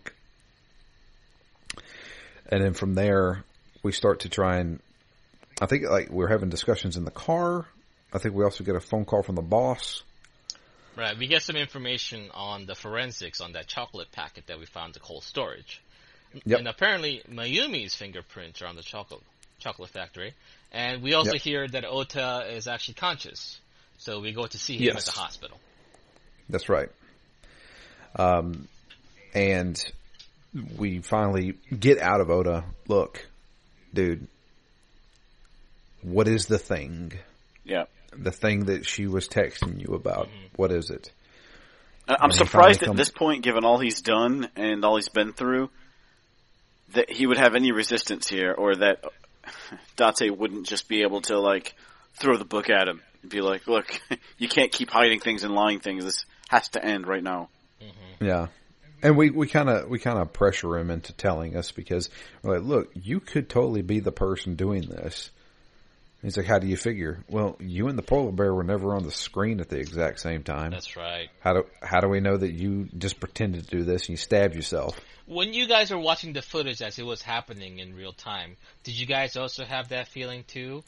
And then from there, we start to try and, I think like we're having discussions in the car. I think we also get a phone call from the boss. Right, we get some information on the forensics on that chocolate packet that we found in the cold storage. Yep. And apparently Mayumi's fingerprints are on the chocolate chocolate factory. And we also Yep. hear that Ota is actually conscious. So we go to see him Yes. at the hospital. That's right. Um, and we finally get out of Oda. Look, dude, what is the thing? Yeah. The thing that she was texting you about. Mm-hmm. What is it? I'm he surprised at this point, given all he's done and all he's been through, that he would have any resistance here, or that Date wouldn't just be able to like throw the book at him and be like, "Look, you can't keep hiding things and lying things. This has to end right now." Yeah. And we, we kind of we kind of pressure him into telling us because we're like, look, you could totally be the person doing this. He's like, how do you figure? Well, you and the polar bear were never on the screen at the exact same time. That's right. How do how do we know that you just pretended to do this and you stabbed yourself? When you guys were watching the footage as it was happening in real time, did you guys also have that feeling too?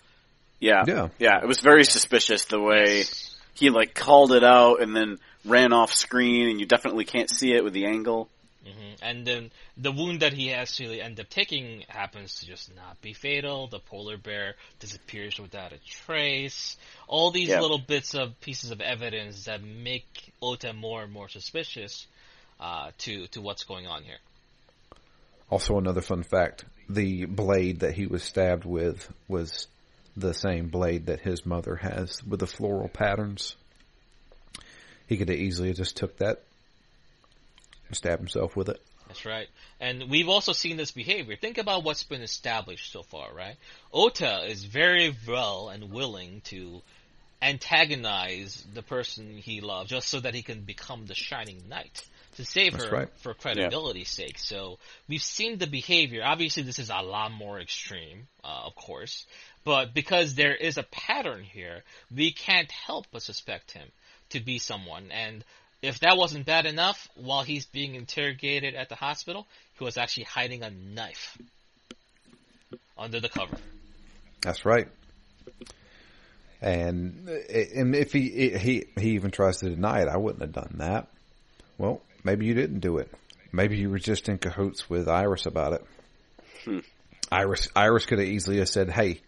Yeah, Yeah. yeah. It was very suspicious the way he like called it out and then ran off screen, and you definitely can't see it with the angle. hmm And then the wound that he actually ended up taking happens to just not be fatal. The polar bear disappears without a trace. All these Yeah. little bits of pieces of evidence that make Ota more and more suspicious uh, to to what's going on here. Also, another fun fact: the blade that he was stabbed with was the same blade that his mother has with the floral patterns. He could have easily just took that and stabbed himself with it. That's right. And we've also seen this behavior. Think about what's been established so far, right? Ota is very well and willing to antagonize the person he loves just so that he can become the shining knight to save That's her right. for credibility's sake. So we've seen the behavior. Obviously, this is a lot more extreme, uh, of course, but because there is a pattern here, we can't help but suspect him to be someone. And if that wasn't bad enough, while he's being interrogated at the hospital, he was actually hiding a knife under the cover. That's right. And and if he he he even tries to deny it, I wouldn't have done that. Well, maybe you didn't do it. Maybe you were just in cahoots with Iris about it. Hmm. Iris Iris could have easily have said, "Hey,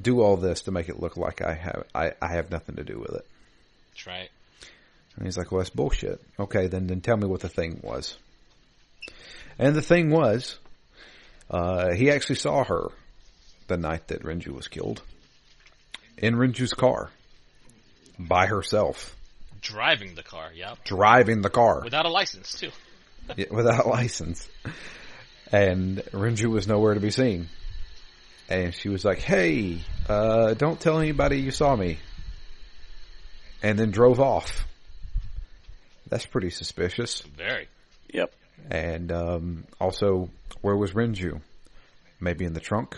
do all this to make it look like I have I, I have nothing to do with it." That's right. And he's like, "Well, that's bullshit." Okay, then then tell me what the thing was. And the thing was, uh, he actually saw her the night that Renju was killed in Renju's car by herself, Driving the car, yep. driving the car Without a license, too. Yeah, without a license. And Renju was nowhere to be seen. And she was like, "Hey, uh, don't tell anybody you saw me." And then drove off. That's pretty suspicious. Very. Yep. And um, also, where was Renju? Maybe in the trunk,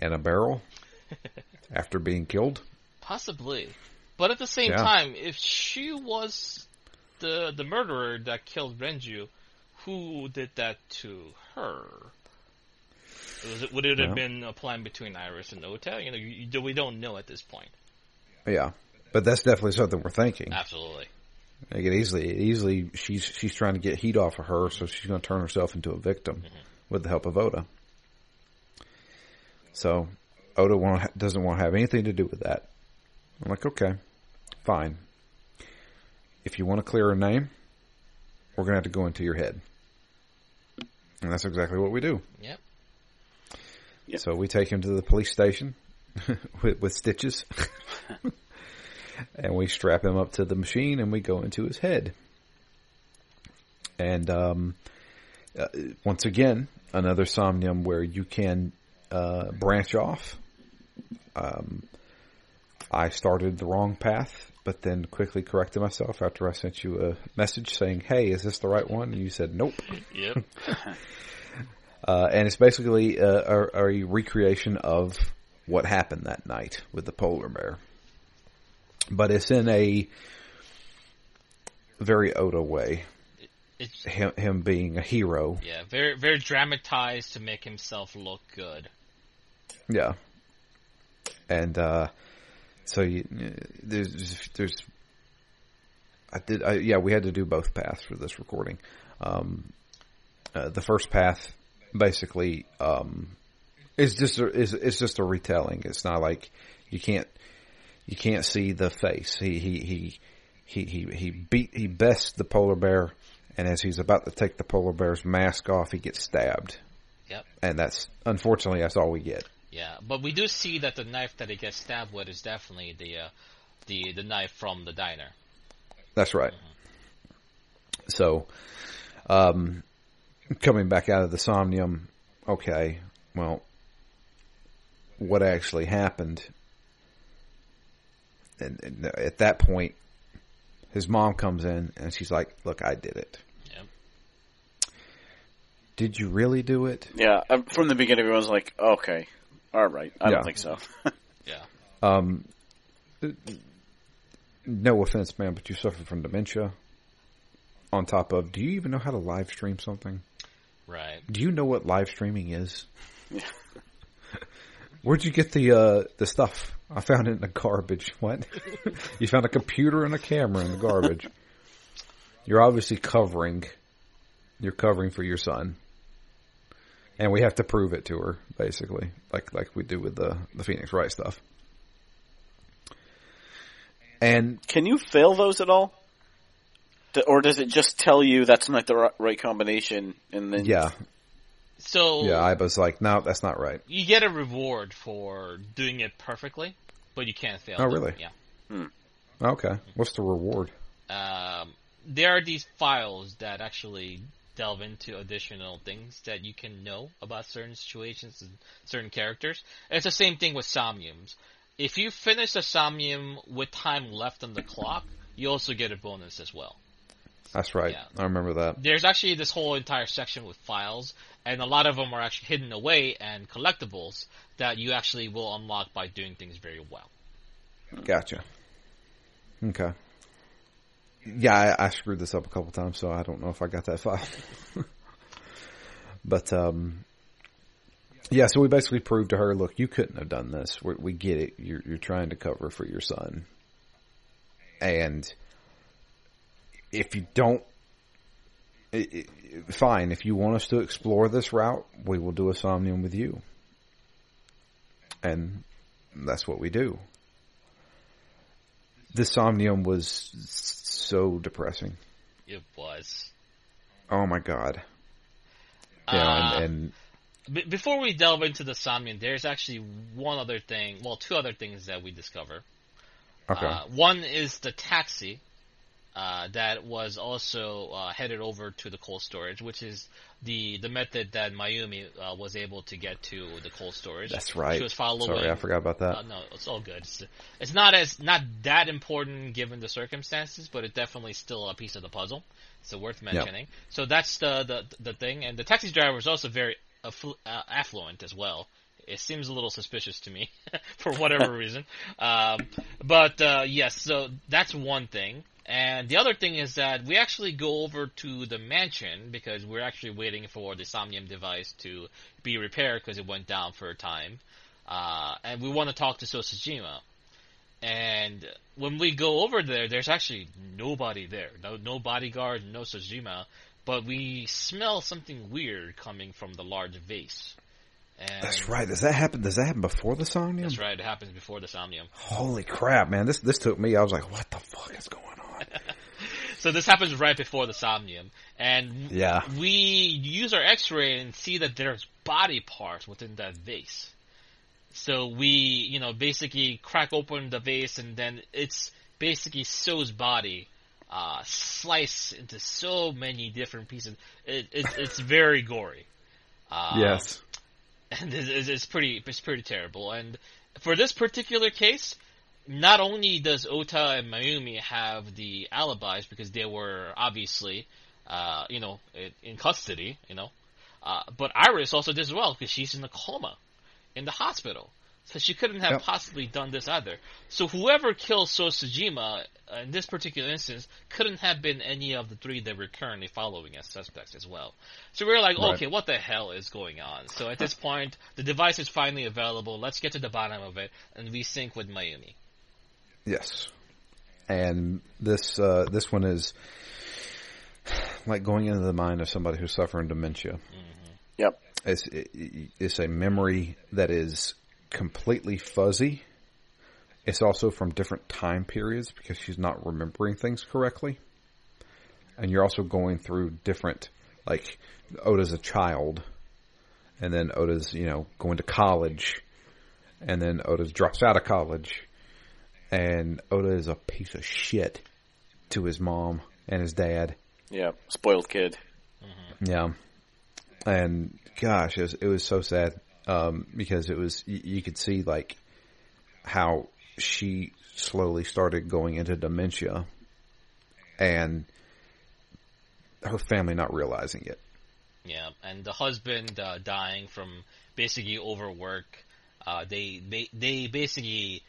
in a barrel, after being killed. Possibly. But at the same Yeah. time, if she was the the murderer that killed Renju, who did that to her? Was it, would it have Well. been a plan between Iris and Ota? You know, you, you, we don't know at this point. Yeah, but that's definitely something we're thinking. Absolutely. Like it easily, easily, she's she's trying to get heat off of her, so she's going to turn herself into a victim mm-hmm. with the help of Oda. So Oda won't, doesn't want to have anything to do with that. I'm like, okay, fine. If you want to clear her name, we're going to have to go into your head, and that's exactly what we do. Yep. Yep. So we take him to the police station with, with stitches. and we strap him up to the machine and we go into his head. And um, uh, once again, another somnium where you can uh, branch off. Um, I started the wrong path, but then quickly corrected myself after I sent you a message saying, "Hey, is this the right one?" And you said, "Nope." Yep. Uh, and it's basically a, a, a recreation of what happened that night with the polar bear. But it's in a very Oda way. it's Him, him being a hero. yeah, very very dramatized to make himself look good. Yeah. And, uh, so you, there's, there's, I did, I, yeah, we had to do both paths for this recording. Um, uh, the first path basically, um, is just a, is, it's just a retelling. It's not like you can't, you can't see the face. He, he, he, he, he, he beat, he bests the polar bear and as he's about to take the polar bear's mask off, he gets stabbed. Yep. And that's, unfortunately, that's all we get. Yeah, but we do see that the knife that he gets stabbed with is definitely the uh, the the knife from the diner. That's right. So, um, coming back out of the somnium, okay, well, what actually happened? And, and at that point, his mom comes in and she's like, "Look, I did it. Yep. Did you really do it?" Yeah. uh, From the beginning, everyone's like, "Okay, all right." I Yeah. don't think so. Yeah. Um, no offense, man, but you suffer from dementia. On top of, do you even know how to live stream something? Right. Do you know what live streaming is? Yeah. Where'd you get the uh, the stuff? I found it in the garbage. What? you found a computer and a camera in the garbage. You're obviously covering. You're covering for your son, and we have to prove it to her, basically, like like we do with the the Phoenix Wright stuff. And Can you fail those at all? Or does it just tell you that's not the right combination, and then yeah, So yeah, I was like, no, that's not right. you get a reward for doing it perfectly, but you can't fail. Oh, really? Yeah. Okay, what's the reward? Um, there are these files that actually delve into additional things that you can know about certain situations and certain characters. It's the same thing with Somniums. If you finish a Somnium with time left on the clock, you also get a bonus as well. That's right. Yeah. I remember that. There's actually this whole entire section with files, and a lot of them are actually hidden away and collectibles that you actually will unlock by doing things very well. Gotcha. Okay. Yeah, I, I screwed this up a couple times, so I don't know if I got that file. but um, yeah, so we basically proved to her, look, you couldn't have done this. we we get it. You're you're trying to cover for your son, and if you don't, it, it, fine. If you want us to explore this route, we will do a somnium with you, and that's what we do. The somnium was so depressing. It was. Oh my god. Yeah, Uh, and, and before we delve into the Somnium, there's actually one other thing. Well, two other things that we discover. okay, Uh, one is the taxi uh, that was also uh, headed over to the cold storage, which is the the method that Mayumi uh, was able to get to the cold storage. that's right. She was following. Sorry, I forgot about that. Uh, no, it's all good. It's, it's not as not that important given the circumstances, but it's definitely still a piece of the puzzle. So worth mentioning. So that's the, the the thing, and the taxi driver is also very afflu- uh, affluent as well. It seems a little suspicious to me for whatever reason. Um, but uh, yes, so that's one thing. And the other thing is that we actually go over to the mansion because we're actually waiting for the Somnium device to be repaired because it went down for a time. Uh, and we want to talk to So Sejima. And when we go over there, there's actually nobody there. No, no bodyguard, no Sejima. But we smell something weird coming from the large vase. And That's right. Does that happen? Does that happen before the somnium? That's right. It happens before the Somnium. Holy crap, man! This this took me. I was like, what the fuck is going on? So this happens right before the Somnium. And Yeah. we use our X-ray and see that there's body parts within that vase. So we, you know, basically crack open the vase and then it's basically So's body, uh, sliced into so many different pieces. It, it, it's very gory. Uh, yes. and it's, it's- pretty it's pretty terrible. And for this particular case, not only does Ota and Mayumi have the alibis because they were obviously, uh, you know, in, in custody, you know, uh, but Iris also did as well because she's in a coma in the hospital. So she couldn't have Yep. possibly done this either. So whoever killed So Sejima uh, in this particular instance couldn't have been any of the three that we're currently following as suspects as well. So we are like, Right. okay, what the hell is going on? So at this point, the device is finally available. Let's get to the bottom of it, and we sync with Mayumi. Yes. And this uh, this one is like going into the mind of somebody who's suffering dementia. Yep. It's it, it's a memory that is completely fuzzy. It's also from different time periods because she's not remembering things correctly. And you're also going through different like Oda's a child and then Oda's, you know, going to college and then Oda's drops out of college and Oda is a piece of shit to his mom and his dad. Yeah. Spoiled kid. Mm-hmm. Yeah, and gosh, it was, it was so sad um, because it was you, could see like how she slowly started going into dementia, and her family not realizing it. Yeah, and the husband uh, dying from basically overwork. Uh, they they they basically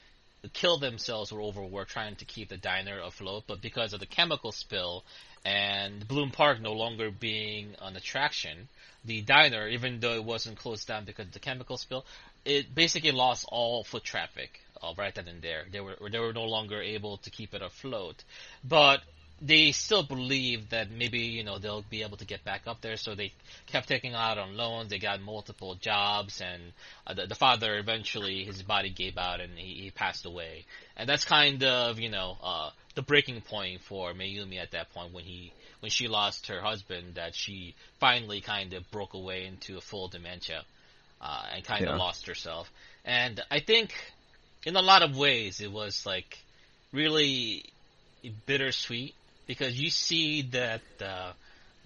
kill themselves or overwork trying to keep the diner afloat, but because of the chemical spill and Bloom Park no longer being an attraction, the diner, even though it wasn't closed down because of the chemical spill, it basically lost all foot traffic uh, right then and there. They were they were no longer able to keep it afloat, but they still believed that maybe you know they'll be able to get back up there. So they kept taking out on loans. They got multiple jobs, and uh, the, the father eventually his body gave out and he, he passed away. And that's kind of you know uh, the breaking point for Mayumi at that point when he when she lost her husband. That she finally kind of broke away into a full dementia uh, and kind of lost herself. And I think in a lot of ways it was like really bittersweet because you see that uh,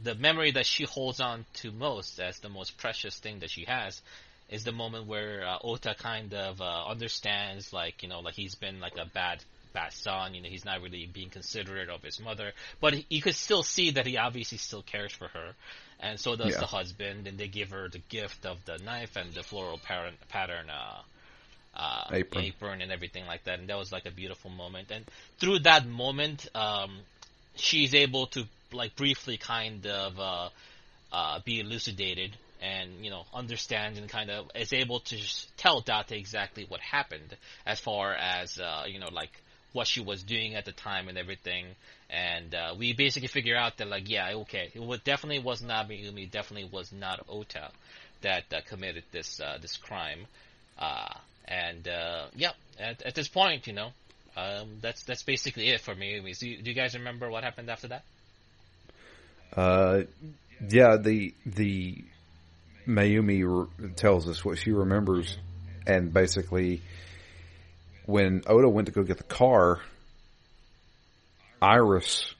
the memory that she holds on to most as the most precious thing that she has is the moment where uh, Ota kind of uh, understands, like you know, like he's been like a bad bad son. You know, he's not really being considerate of his mother, but you could still see that he obviously still cares for her, and so does Yeah. the husband. And they give her the gift of the knife and the floral pattern pattern. Uh, uh, Apron. and everything like that, and that was like a beautiful moment. And through that moment, um, she's able to like briefly kind of uh, uh, be elucidated and you know understand and kind of is able to tell Date exactly what happened as far as uh, you know like what she was doing at the time and everything. And uh, we basically figure out that like yeah okay it was, definitely was not Mayumi definitely was not Ota that uh, committed this uh, this crime. Uh, and uh, yeah, at, at this point, you know, um, that's that's basically it for me. Do you, do you guys remember what happened after that? Uh, yeah, the the Mayumi tells us what she remembers, and basically, when Oda went to go get the car, Iris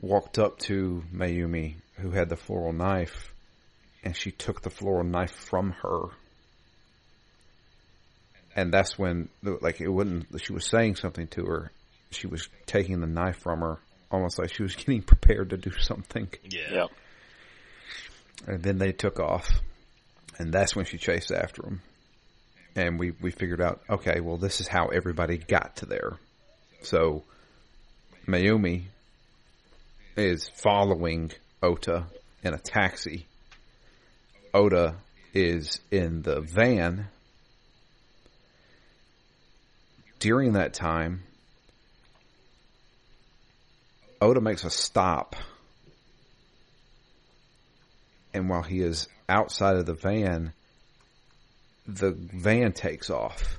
walked up to Mayumi, who had the floral knife, and she took the floral knife from her. And that's when, like, it wouldn't. She was saying something to her. She was taking the knife from her, almost like she was getting prepared to do something. Yeah. And then they took off, and that's when she chased after them. And we we figured out, okay, well, this is how everybody got to there. So Mayumi is following Ota in a taxi. Oda is in the van. During that time, Oda makes a stop and while he is outside of the van, the van takes off.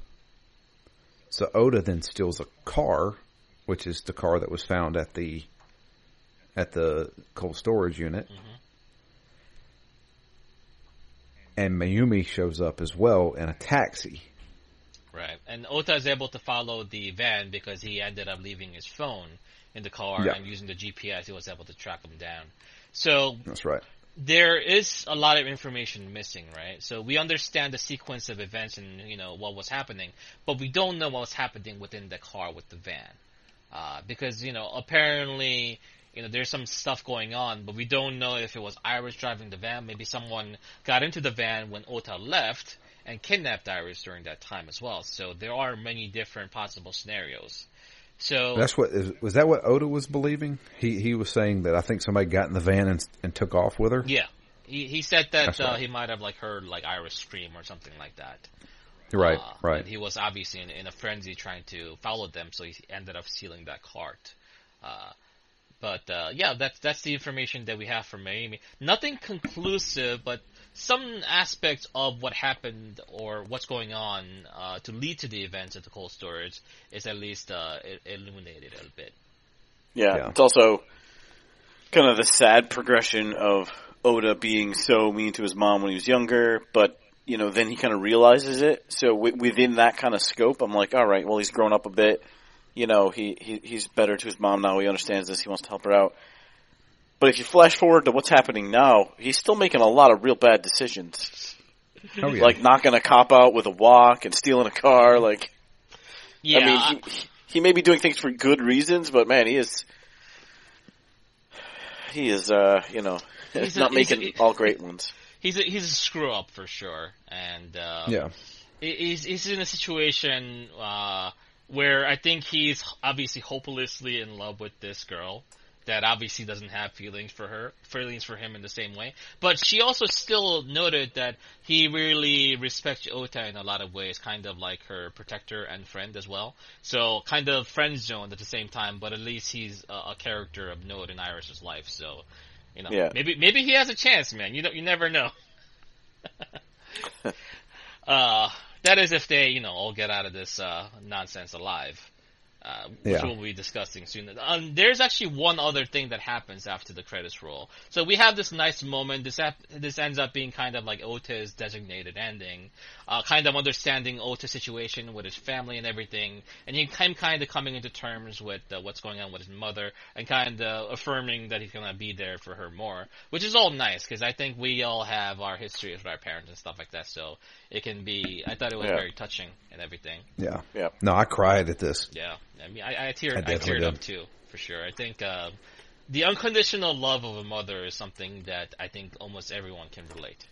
So Oda then steals a car, which is the car that was found at the at the cold storage unit. Mm-hmm. And Mayumi shows up as well in a taxi. Right. And Ota is able to follow the van because he ended up leaving his phone in the car Yeah. and using the GPS, he was able to track him down. So That's right. There is a lot of information missing, right? So we understand the sequence of events and you know what was happening, but we don't know what was happening within the car with the van, uh, because you know apparently you know there's some stuff going on, but we don't know if it was Iris driving the van. Maybe someone got into the van when Ota left and kidnapped Iris during that time as well. So there are many different possible scenarios. So That's what is, was that what Oda was believing? He he was saying that I think somebody got in the van and, and took off with her. yeah, he he said that uh, he might have like heard like Iris scream or something like that. Right, Uh, right. And he was obviously in, in a frenzy trying to follow them, so he ended up stealing that cart. Uh, but uh, yeah, that's that's the information that we have from Mayumi. Nothing conclusive, but some aspects of what happened or what's going on uh, to lead to the events at the cold storage is at least uh, illuminated a bit. Yeah, Yeah. it's also kind of the sad progression of Oda being so mean to his mom when he was younger, but you know, then he kind of realizes it. So w- within that kind of scope, I'm like, all right, well, he's grown up a bit. You know, he, he he's better to his mom now. He understands this. He wants to help her out. But if you flash forward to what's happening now, he's still making a lot of real bad decisions, Oh yeah. like knocking a cop out with a walk and stealing a car. Like, Yeah, I mean, he, he may be doing things for good reasons, but man, he is he is uh, you know, He's not a- making all great ones. he's a, he's a screw up for sure, and uh, yeah. he's he's in a situation uh, where I think he's obviously hopelessly in love with this girl that obviously doesn't have feelings for her, feelings for him in the same way. But she also still noted that he really respects Ota in a lot of ways, kind of like her protector and friend as well. So kind of friend zoned at the same time, but at least he's a, a character of note in Iris's life. So. You know, Yeah. maybe maybe he has a chance, man. You don't, you never know. uh, that is if they, you know, all get out of this uh, nonsense alive. Uh, which Yeah. we'll be discussing soon. Um, there's actually one other thing that happens after the credits roll. So we have this nice moment. This ap- this ends up being kind of like Ota's designated ending, uh, kind of understanding Ota's situation with his family and everything, and him kind of coming into terms with uh, what's going on with his mother, and kind of affirming that he's gonna be there for her more, which is all nice because I think we all have our histories with our parents and stuff like that. So it can be. I thought it was Yeah. very touching and everything. Yeah. Yeah. No, I cried at this. Yeah, I mean, I, I teared, I I, teared did. up too, for sure. I think uh, the unconditional love of a mother is something that I think almost everyone can relate.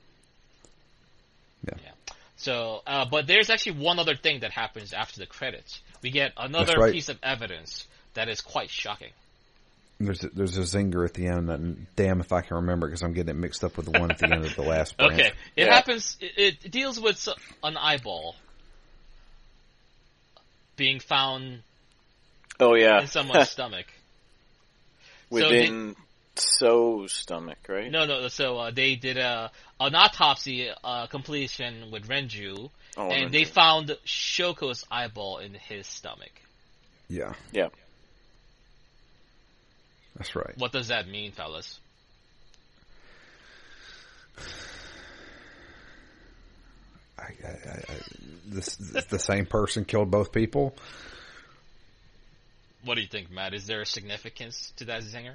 Yeah. So, uh, but there's actually one other thing that happens after the credits. We get another right. piece of evidence that is quite shocking. There's a, there's a zinger at the end. And damn if I can remember because I'm getting it mixed up with the one at the end of the last branch. Okay, it Yeah. happens. It, it deals with an eyeball being found Oh yeah. in someone's stomach. Within So's stomach, right? No, no. So uh, they did a an autopsy uh, completion with Renju, Oh, and they found Shoko's eyeball in his stomach. Yeah, Yeah. that's right. What does that mean, fellas? I, I, I, I, this the same person killed both people. What do you think, Matt? Is there a significance to that zinger?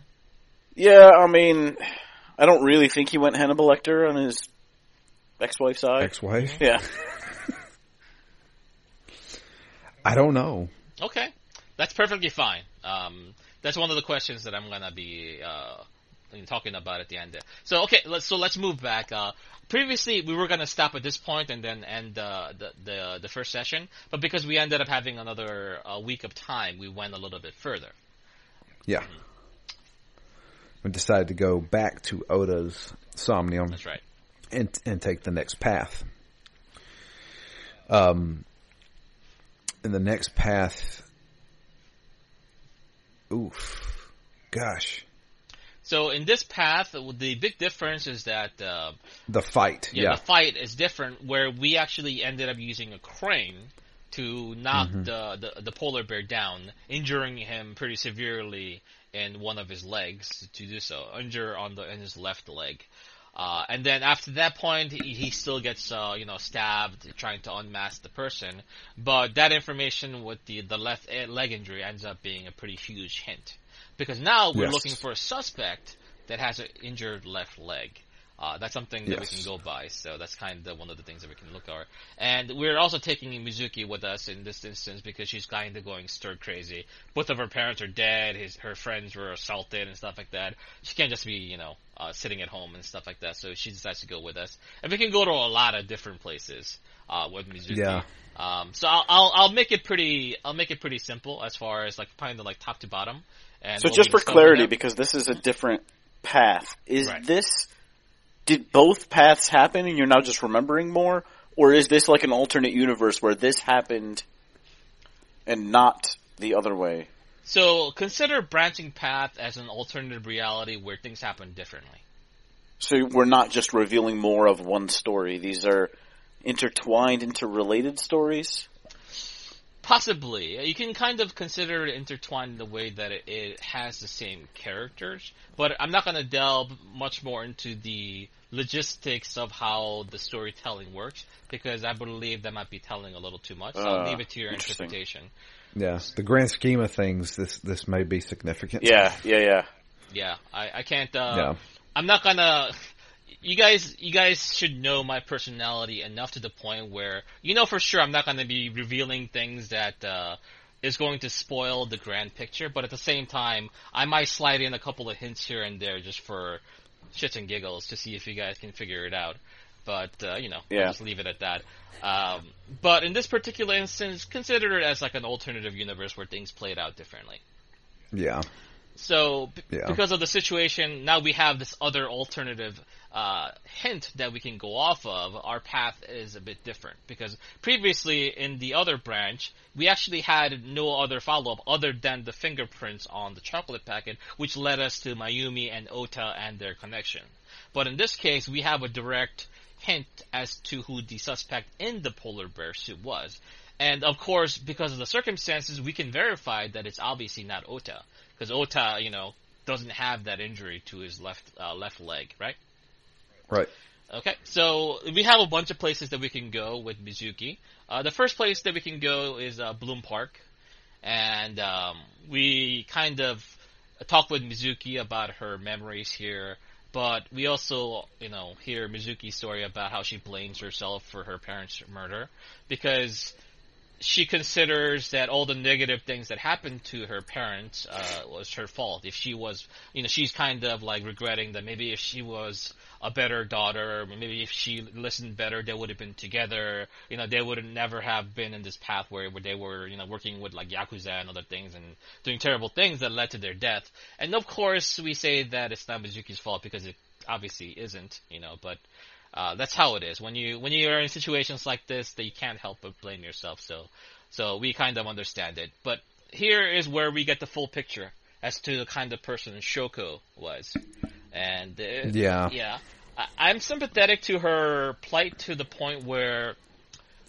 Yeah, I mean, I don't really think he went Hannibal Lecter on his ex-wife's side. Ex-wife. Yeah. I don't know. Okay, that's perfectly fine. Um, that's one of the questions that I'm gonna be uh, talking about at the end. There. So okay, let's so let's move back. Uh, previously, we were gonna stop at this point and then end uh, the the the first session, but because we ended up having another uh, week of time, we went a little bit further. Yeah. We decided to go back to Oda's Somnium That's right. and and take the next path. Um, and the next path. Oof, gosh, So in this path, the big difference is that uh, the fight. yeah, Yeah, the fight is different. Where we actually ended up using a crane to knock Mm-hmm. the, the the polar bear down, injuring him pretty severely in one of his legs to do so, injure on the in his left leg. Uh, and then after that point, he, he still gets, uh, you know, stabbed trying to unmask the person. But that information with the, the left e- leg injury ends up being a pretty huge hint. Because now we're Yes. looking for a suspect that has an injured left leg. Uh, that's something that we can go by, so that's kind of one of the things that we can look at. And we're also taking Mizuki with us in this instance because she's kind of going stir crazy. Both of her parents are dead, his her friends were assaulted and stuff like that. She can't just be, you know, uh, sitting at home and stuff like that, so she decides to go with us. And we can go to a lot of different places uh, with Mizuki. Yeah. Um, so I'll, I'll I'll make it pretty I'll make it pretty simple as far as like kind of like top to bottom. And So just for clarity, because this is a different path, is Right. this, did both paths happen and you're now just remembering more? Or is this like an alternate universe where this happened and not the other way? So consider branching path as an alternative reality where things happen differently. So we're not just revealing more of one story. These are intertwined, interrelated stories? Possibly. You can kind of consider it intertwined in the way that it, it has the same characters, but I'm not going to delve much more into the logistics of how the storytelling works because I believe that might be telling a little too much. So I'll Uh, leave it to your interpretation. yeah. The grand scheme of things, this this may be significant. Yeah, yeah, yeah. Yeah, I, I can't. Uh, Yeah. I'm not gonna. You guys, you guys should know my personality enough to the point where you know for sure I'm not gonna be revealing things that uh, is going to spoil the grand picture. But at the same time, I might slide in a couple of hints here and there just for shits and giggles to see if you guys can figure it out. But uh, you know, Yeah. I'll just leave it at that. Um, but in this particular instance, consider it as like an alternative universe where things played out differently. Yeah. So, b- Yeah. because of the situation, now we have this other alternative uh, hint that we can go off of. Our path is a bit different because previously in the other branch, we actually had no other follow up other than the fingerprints on the chocolate packet, which led us to Mayumi and Ota and their connection. But in this case, we have a direct hint as to who the suspect in the polar bear suit was. And of course, because of the circumstances, we can verify that it's obviously not Ota, because Ota, you know, doesn't have that injury to his left uh, left leg, right? Right. Okay, so we have a bunch of places that we can go with Mizuki. Uh, the first place that we can go is uh, Bloom Park, and um, we kind of talk with Mizuki about her memories here. But we also, you know, hear Mizuki's story about how she blames herself for her parents' murder because she considers that all the negative things that happened to her parents uh, was her fault. If she was, you know, she's kind of like regretting that maybe if she was a better daughter, maybe if she listened better, they would have been together. You know, they would never have been in this path where, where they were, you know, working with like yakuza and other things and doing terrible things that led to their death. And of course, we say that it's not Mizuki's fault because it obviously isn't, you know, but uh, that's how it is. When you when you are in situations like this, that you can't help but blame yourself. So, so we kind of understand it. But here is where we get the full picture as to the kind of person Shoko was, and uh, Yeah. yeah, I, I'm sympathetic to her plight to the point where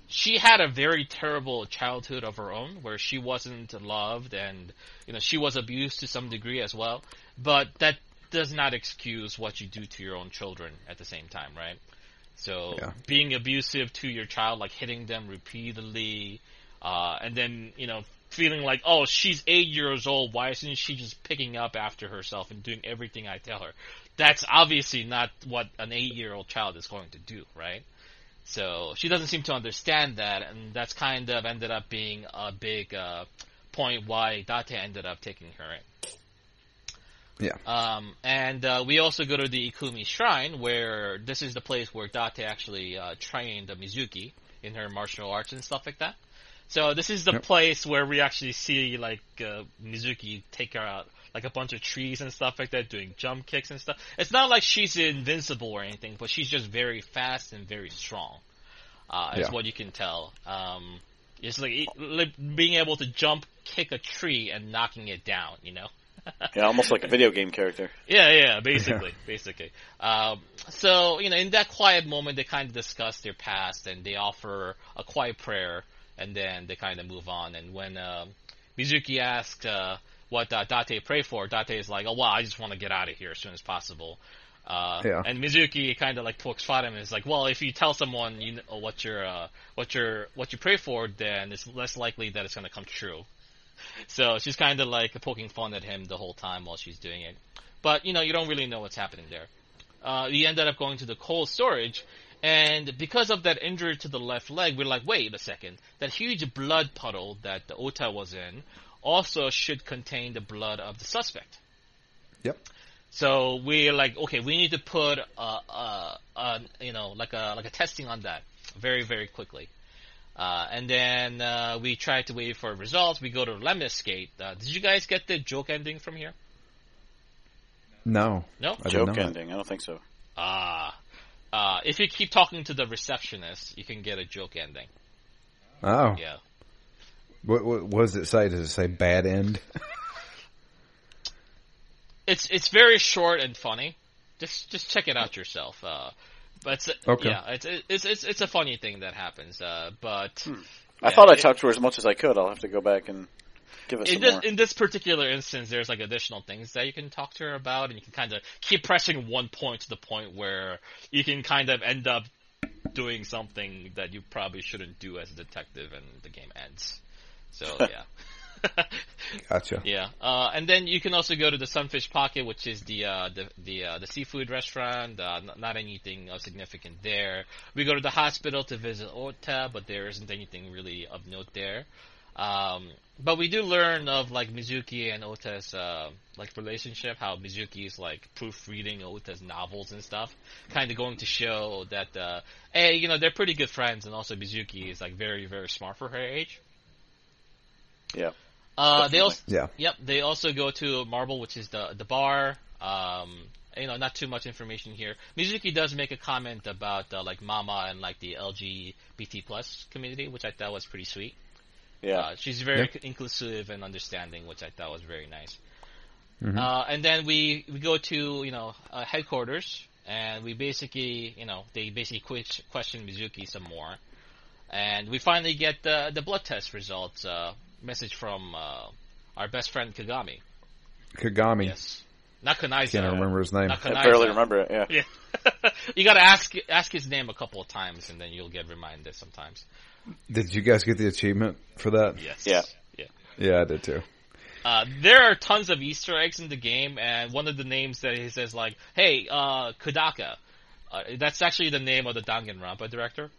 she had a very terrible childhood of her own, where she wasn't loved and you know she was abused to some degree as well. But that does not excuse what you do to your own children at the same time, right? So Yeah. being abusive to your child, like hitting them repeatedly, uh, and then you know feeling like, oh, she's eight years old. Why isn't she just picking up after herself and doing everything I tell her? That's obviously not what an eight-year-old child is going to do, right? So she doesn't seem to understand that, and that's kind of ended up being a big uh, point why Date ended up taking her in. Yeah. Um, and uh, we also go to the Ikumi Shrine, where this is the place where Date actually uh, trained Mizuki in her martial arts and stuff like that. So this is the Yep. place where we actually see like uh, Mizuki take her out like a bunch of trees and stuff like that, doing jump kicks and stuff. It's not like she's invincible or anything, but she's just very fast and very strong. Uh, is what you can tell. Um, it's like, like being able to jump, kick a tree, and knocking it down. You know. Yeah, almost like a video game character. Yeah, yeah, basically, basically. Um, so you know, in that quiet moment, they kind of discuss their past and they offer a quiet prayer, and then they kind of move on. And when um, Mizuki asks uh, what uh, Date pray for, Date is like, "Oh, well, I just want to get out of here as soon as possible." Uh, Yeah. And Mizuki kind of like pokes fun at him and is like, "Well, if you tell someone you know what you're uh, what you're what you pray for, then it's less likely that it's going to come true." So she's kind of like poking fun at him the whole time while she's doing it. But, you know, you don't really know what's happening there. Uh, he ended up going to the cold storage, and because of that injury to the left leg, we're like, wait a second. That huge blood puddle that the Ota was in also should contain the blood of the suspect. Yep. So we're like, okay, we need to put uh, uh, uh, you know, like a like a testing on that very very quickly. Uh, and then uh, we try to wait for results. We go to Lemniscate. Uh, did you guys get the joke ending from here? No. No. I Joke not. ending. I don't think so. Ah. Uh, if you keep talking to the receptionist, you can get a joke ending. Oh. Yeah. What, what, what does it say? Does it say bad end? It's it's very short and funny. Just just check it out yourself. But it's, Okay. yeah, it's it's it's it's a funny thing that happens. Uh, but I Yeah, thought I it- talked to her as much as I could. I'll have to go back and give it in some this more. in this particular instance, there's like additional things that you can talk to her about, and you can kind of keep pressing one point to the point where you can kind of end up doing something that you probably shouldn't do as a detective, and the game ends. So yeah. Gotcha. Yeah, uh, and then you can also go to the Sunfish Pocket, which is the uh, the the, uh, the seafood restaurant. Uh, n- not anything of significant there. We go to the hospital to visit Ota, but there isn't anything really of note there. Um, but we do learn of like Mizuki and Ota's uh, like relationship. How Mizuki is like proofreading Ota's novels and stuff, kind of going to show that uh, hey, you know they're pretty good friends, and also Mizuki is like very very smart for her age. Yeah. Uh, they also Yeah. Yep, they also go to Marble, which is the the bar. Um, you know, not too much information here. Mizuki does make a comment about uh, like Mama and like the LGBT plus community, which I thought was pretty sweet. Yeah. Uh, she's very Yeah. inclusive and understanding, which I thought was very nice. Mhm. Uh, and then we we go to you know uh, headquarters, and we basically you know they basically que- question Mizuki some more. and we finally get the the blood test results. Message from uh, our best friend Kagami. Kagami. Yes, not Kanaiza. Can't remember his name. Not I Kanaiza. barely remember it. Yeah. Yeah. you gotta ask ask his name a couple of times, and then you'll get reminded sometimes. Did you guys get the achievement for that? Yes. Yeah. Yeah. Yeah, I did too. Uh, there are tons of Easter eggs in the game, and one of the names that he says like, "Hey, uh, Kodaka," uh, that's actually the name of the Danganronpa director.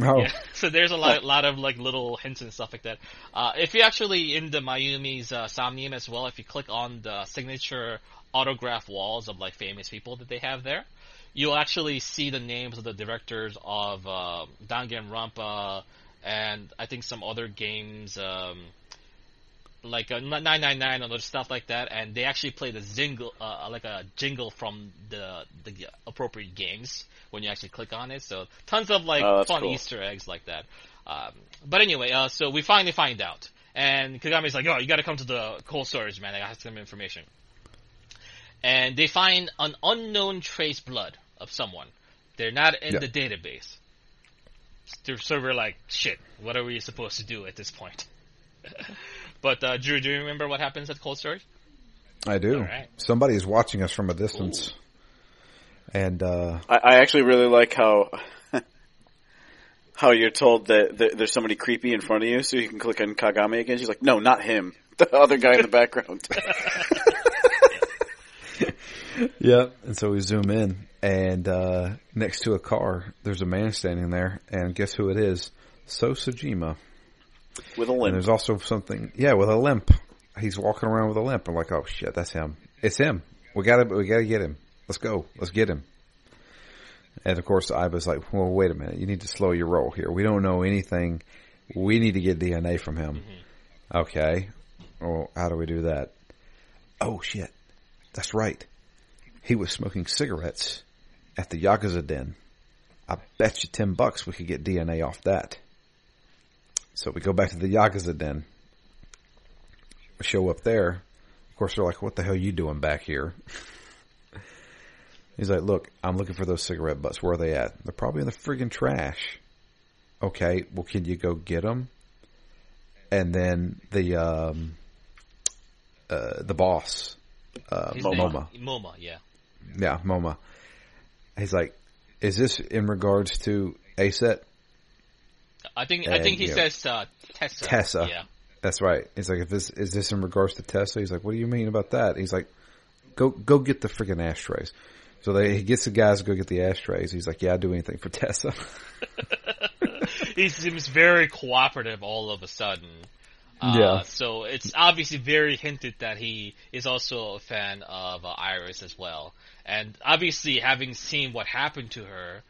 Oh, Yeah. So there's a lot, lot of like little hints and stuff like that. Uh, if you actually in the uh, Somnium as well, if you click on the signature autograph walls of like famous people that they have there, you'll actually see the names of the directors of uh, Danganronpa and I think some other games. Um, like uh, 999 and other stuff like that, and they actually play the jingle, uh, like a jingle from the the appropriate games when you actually click on it. So tons of like Oh, fun cool. Easter eggs like that. Um, but anyway, uh, so we finally find out, and Kagami's like, "Oh, you got to come to the cold storage, man. I got some information." And they find an unknown trace blood of someone. They're not in Yeah. the database. So we're like, shit, what are we supposed to do at this point? but uh, Drew, do you remember what happens at cold storage? I do. All right. Somebody is watching us from a distance, and uh, I, I actually really like how how you're told that, that there's somebody creepy in front of you, so you can click on Kagami again. She's like, "No, not him. The other guy in the background." yeah. And so we zoom in, and uh, next to a car, there's a man standing there, and guess who it is? So Sejima. With a And limp. there's also something, yeah, with a limp. He's walking around with a limp. I'm like, oh shit, that's him. It's him. We gotta, we gotta get him. Let's go. Let's get him. And of course, I was like, well, wait a minute. You need to slow your roll here. We don't know anything. We need to get DNA from him. Mm-hmm. Okay. Well, how do we do that? Oh shit. That's right. He was smoking cigarettes at the Yakuza den. I bet you 10 bucks we could get DNA off that. So we go back to the Yakuza den. We show up there. Of course, they're like, what the hell are you doing back here? He's like, look, I'm looking for those cigarette butts. Where are they at? They're probably in the friggin' trash. Okay, well, can you go get them? And then the, um, uh, the boss, uh, Moma. Moma, yeah. Yeah, Moma. He's like, is this in regards to ASET? I think I think he yeah. says uh, Tessa. Tessa. Yeah. That's right. He's like, if this is this in regards to Tesla? He's like, what do you mean about that? He's like, go go get the freaking ashtrays. So they, he gets the guys to go get the ashtrays. He's like, yeah, I'd do anything for Tessa. he seems very cooperative all of a sudden. Uh, Yeah. So it's obviously very hinted that he is also a fan of uh, Iris as well, and obviously having seen what happened to her,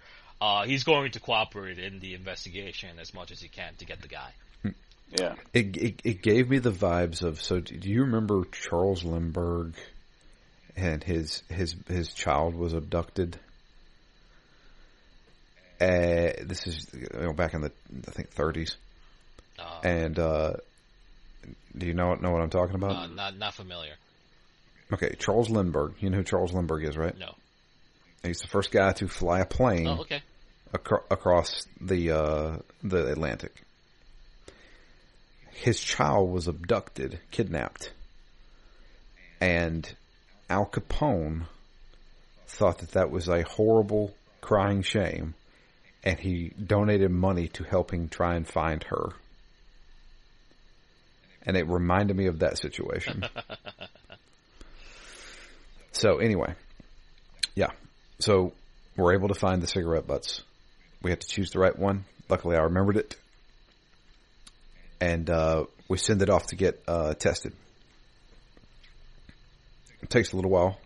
uh, he's going to cooperate in the investigation as much as he can to get the guy. Yeah. it, it it gave me the vibes of. So do you remember Charles Lindbergh and his his his child was abducted? Uh, this is you know, back in the I think 30s, Uh, and uh, do you know know what I'm talking about? uh, not not familiar. Okay, Charles Lindbergh. You know who Charles Lindbergh is, right? No. He's the first guy to fly a plane Oh, okay. Acro- across the uh, the Atlantic. His child was abducted, kidnapped, and Al Capone thought that that was a horrible, crying shame, and he donated money to helping try and find her. And it reminded me of that situation. so anyway, yeah. So we're able to find the cigarette butts. We had to choose the right one. Luckily, I remembered it, and uh, we send it off to get uh, tested. It takes a little while.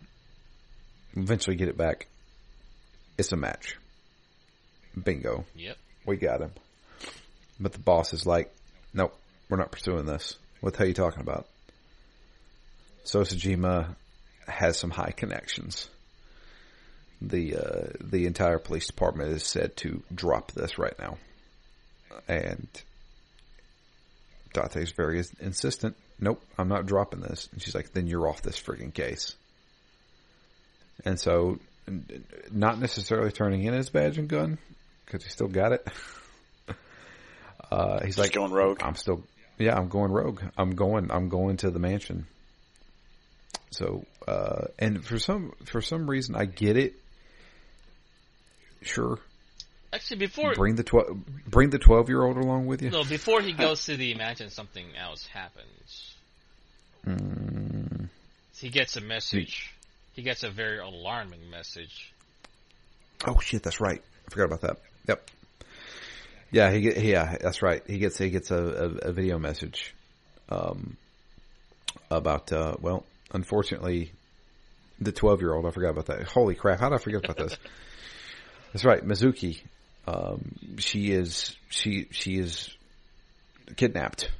Eventually, get it back. It's a match. Bingo, Yep. we got him. But the boss is like, "Nope, we're not pursuing this." What the hell are you talking about? So Sejima has some high connections the uh, the entire police department is said to drop this right now, and Date's very insistent. Nope, I'm not dropping this. And she's like, then you're off this frigging case. And so, not necessarily turning in his badge and gun because he still got it, Uh, he's Just like, going rogue. I'm still, yeah, I'm going rogue. I'm going, I'm going to the mansion. So, uh, and for some, for some reason, I get it. Sure, Actually, before bring the twelve, bring the twelve year old along with you. no, before he goes to the imagine something else happens. Mm, He gets a message. He gets a very alarming message. oh shit, that's right. I forgot about that. Yep. Yeah, he get, yeah, that's right. He gets he gets a, a, a video message, um, about uh, well, unfortunately, the twelve year old. I forgot about that. Holy crap! How did I forget about this? that's right, Mizuki. Um, she is she she is kidnapped,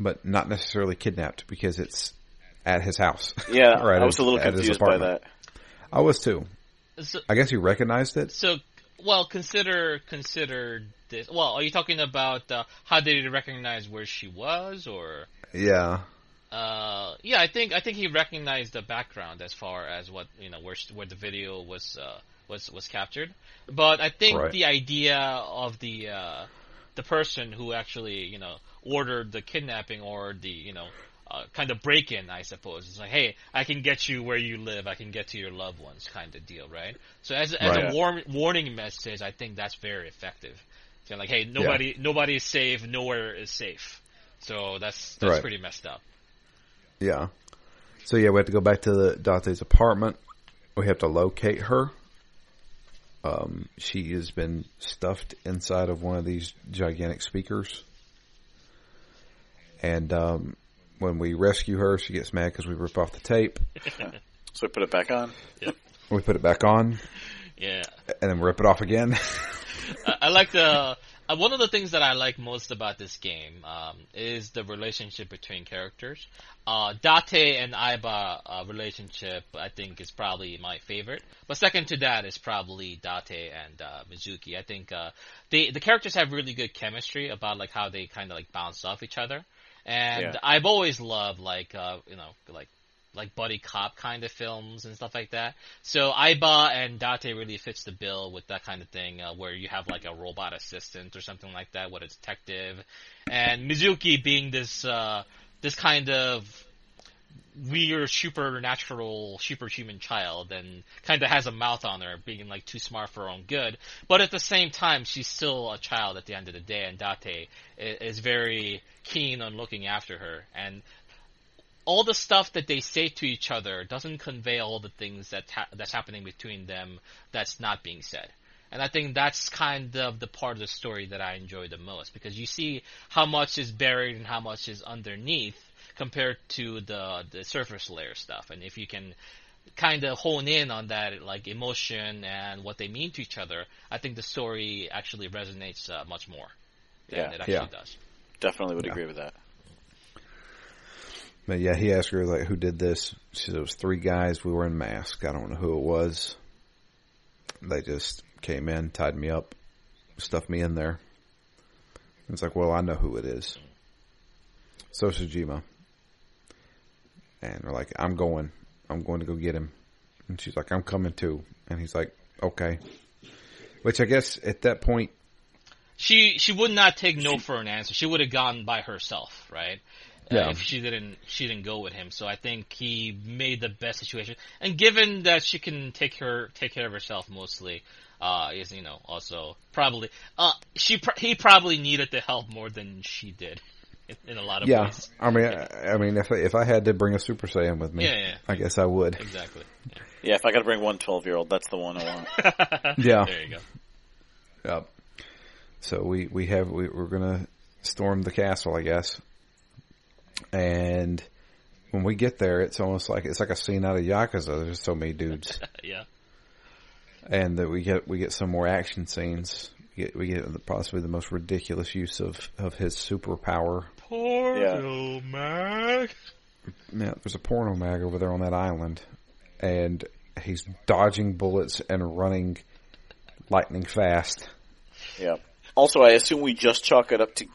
but not necessarily kidnapped because it's at his house. Yeah, Or at I was his- a little at his confused by apartment. that. I was too. So, I guess you recognized it. so well, consider consider this. Well, are you talking about uh, how did he recognize where she was, or? Yeah. Uh, yeah, I think I think he recognized the background as far as what you know where where the video was uh, was was captured. But I think Right. the idea of the uh, the person who actually you know ordered the kidnapping or the you know uh, kind of break in, I suppose, it's like, hey, I can get you where you live, I can get to your loved ones, kind of deal, right? So as as Right. a warm, warning message, I think that's very effective. So like, hey, nobody nobody is safe, nowhere is safe. So that's that's Right. pretty messed up. Yeah. So yeah, we have to go back to the Dante's apartment. We have to locate her. Um, she has been stuffed inside of one of these gigantic speakers. And um, when we rescue her, she gets mad because we rip off the tape. So we put it back on. Yep. We put it back on, Yeah. and then rip it off again. I, I like the uh, one of the things that I like most about this game um, is the relationship between characters. Uh, Date and Aiba uh, relationship, I think, is probably my favorite. But second to that is probably Date and uh, Mizuki. I think uh, they the characters have really good chemistry about like how they kind of like bounce off each other. And Yeah. I've always loved like uh, you know like like buddy cop kind of films and stuff like that. So Aiba and Date really fits the bill with that kind of thing, uh, where you have like a robot assistant or something like that, with a detective, and Mizuki being this uh, this kind of weird supernatural superhuman child and kind of has a mouth on her being like too smart for her own good. But at the same time she's still a child at the end of the day and date is very keen on looking after her. And all the stuff that they say to each other doesn't convey all the things that ha- that's happening between them that's not being said. And I think that's kind of the part of the story that I enjoy the most because you see how much is buried and how much is underneath compared to the the surface layer stuff. And if you can kind of hone in on that like emotion and what they mean to each other, I think the story actually resonates uh, much more than Yeah. it actually Yeah. does. Definitely would Yeah. agree with that. But yeah, he asked her like, "Who did this?" She said it was three guys. We were in masks. I don't know who it was. They just came in, tied me up, stuffed me in there. It's like, well, I know who it is. So Sejima. And they're like, I'm going. I'm going to go get him. And she's like, I'm coming too. And he's like, okay. Which I guess at that point, she she would not take no for an answer. She would have gone by herself, right? Uh, Yeah. if she didn't she didn't go with him. So I think he made the best situation. And given that she can take her take care of herself mostly, uh, is you know also probably uh she pr- he probably needed the help more than she did in, in a lot of yeah. ways. I mean, I, I mean, if I, if I had to bring a Super Saiyan with me, Yeah, yeah. I guess I would. Exactly. Yeah, if I got to bring one 12 year old, that's the one I want. Yeah. There you go. Yep. So we we have we, we're gonna storm the castle, I guess. And when we get there, it's almost like it's like a scene out of Yakuza. There's so many dudes, Yeah. and that we get we get some more action scenes. We get we get possibly the most ridiculous use of of his superpower. Poor Yeah. little Mac. Yeah, there's a porno mag over there on that island, and he's dodging bullets and running lightning fast. Yeah. Also, I assume we just chalk it up to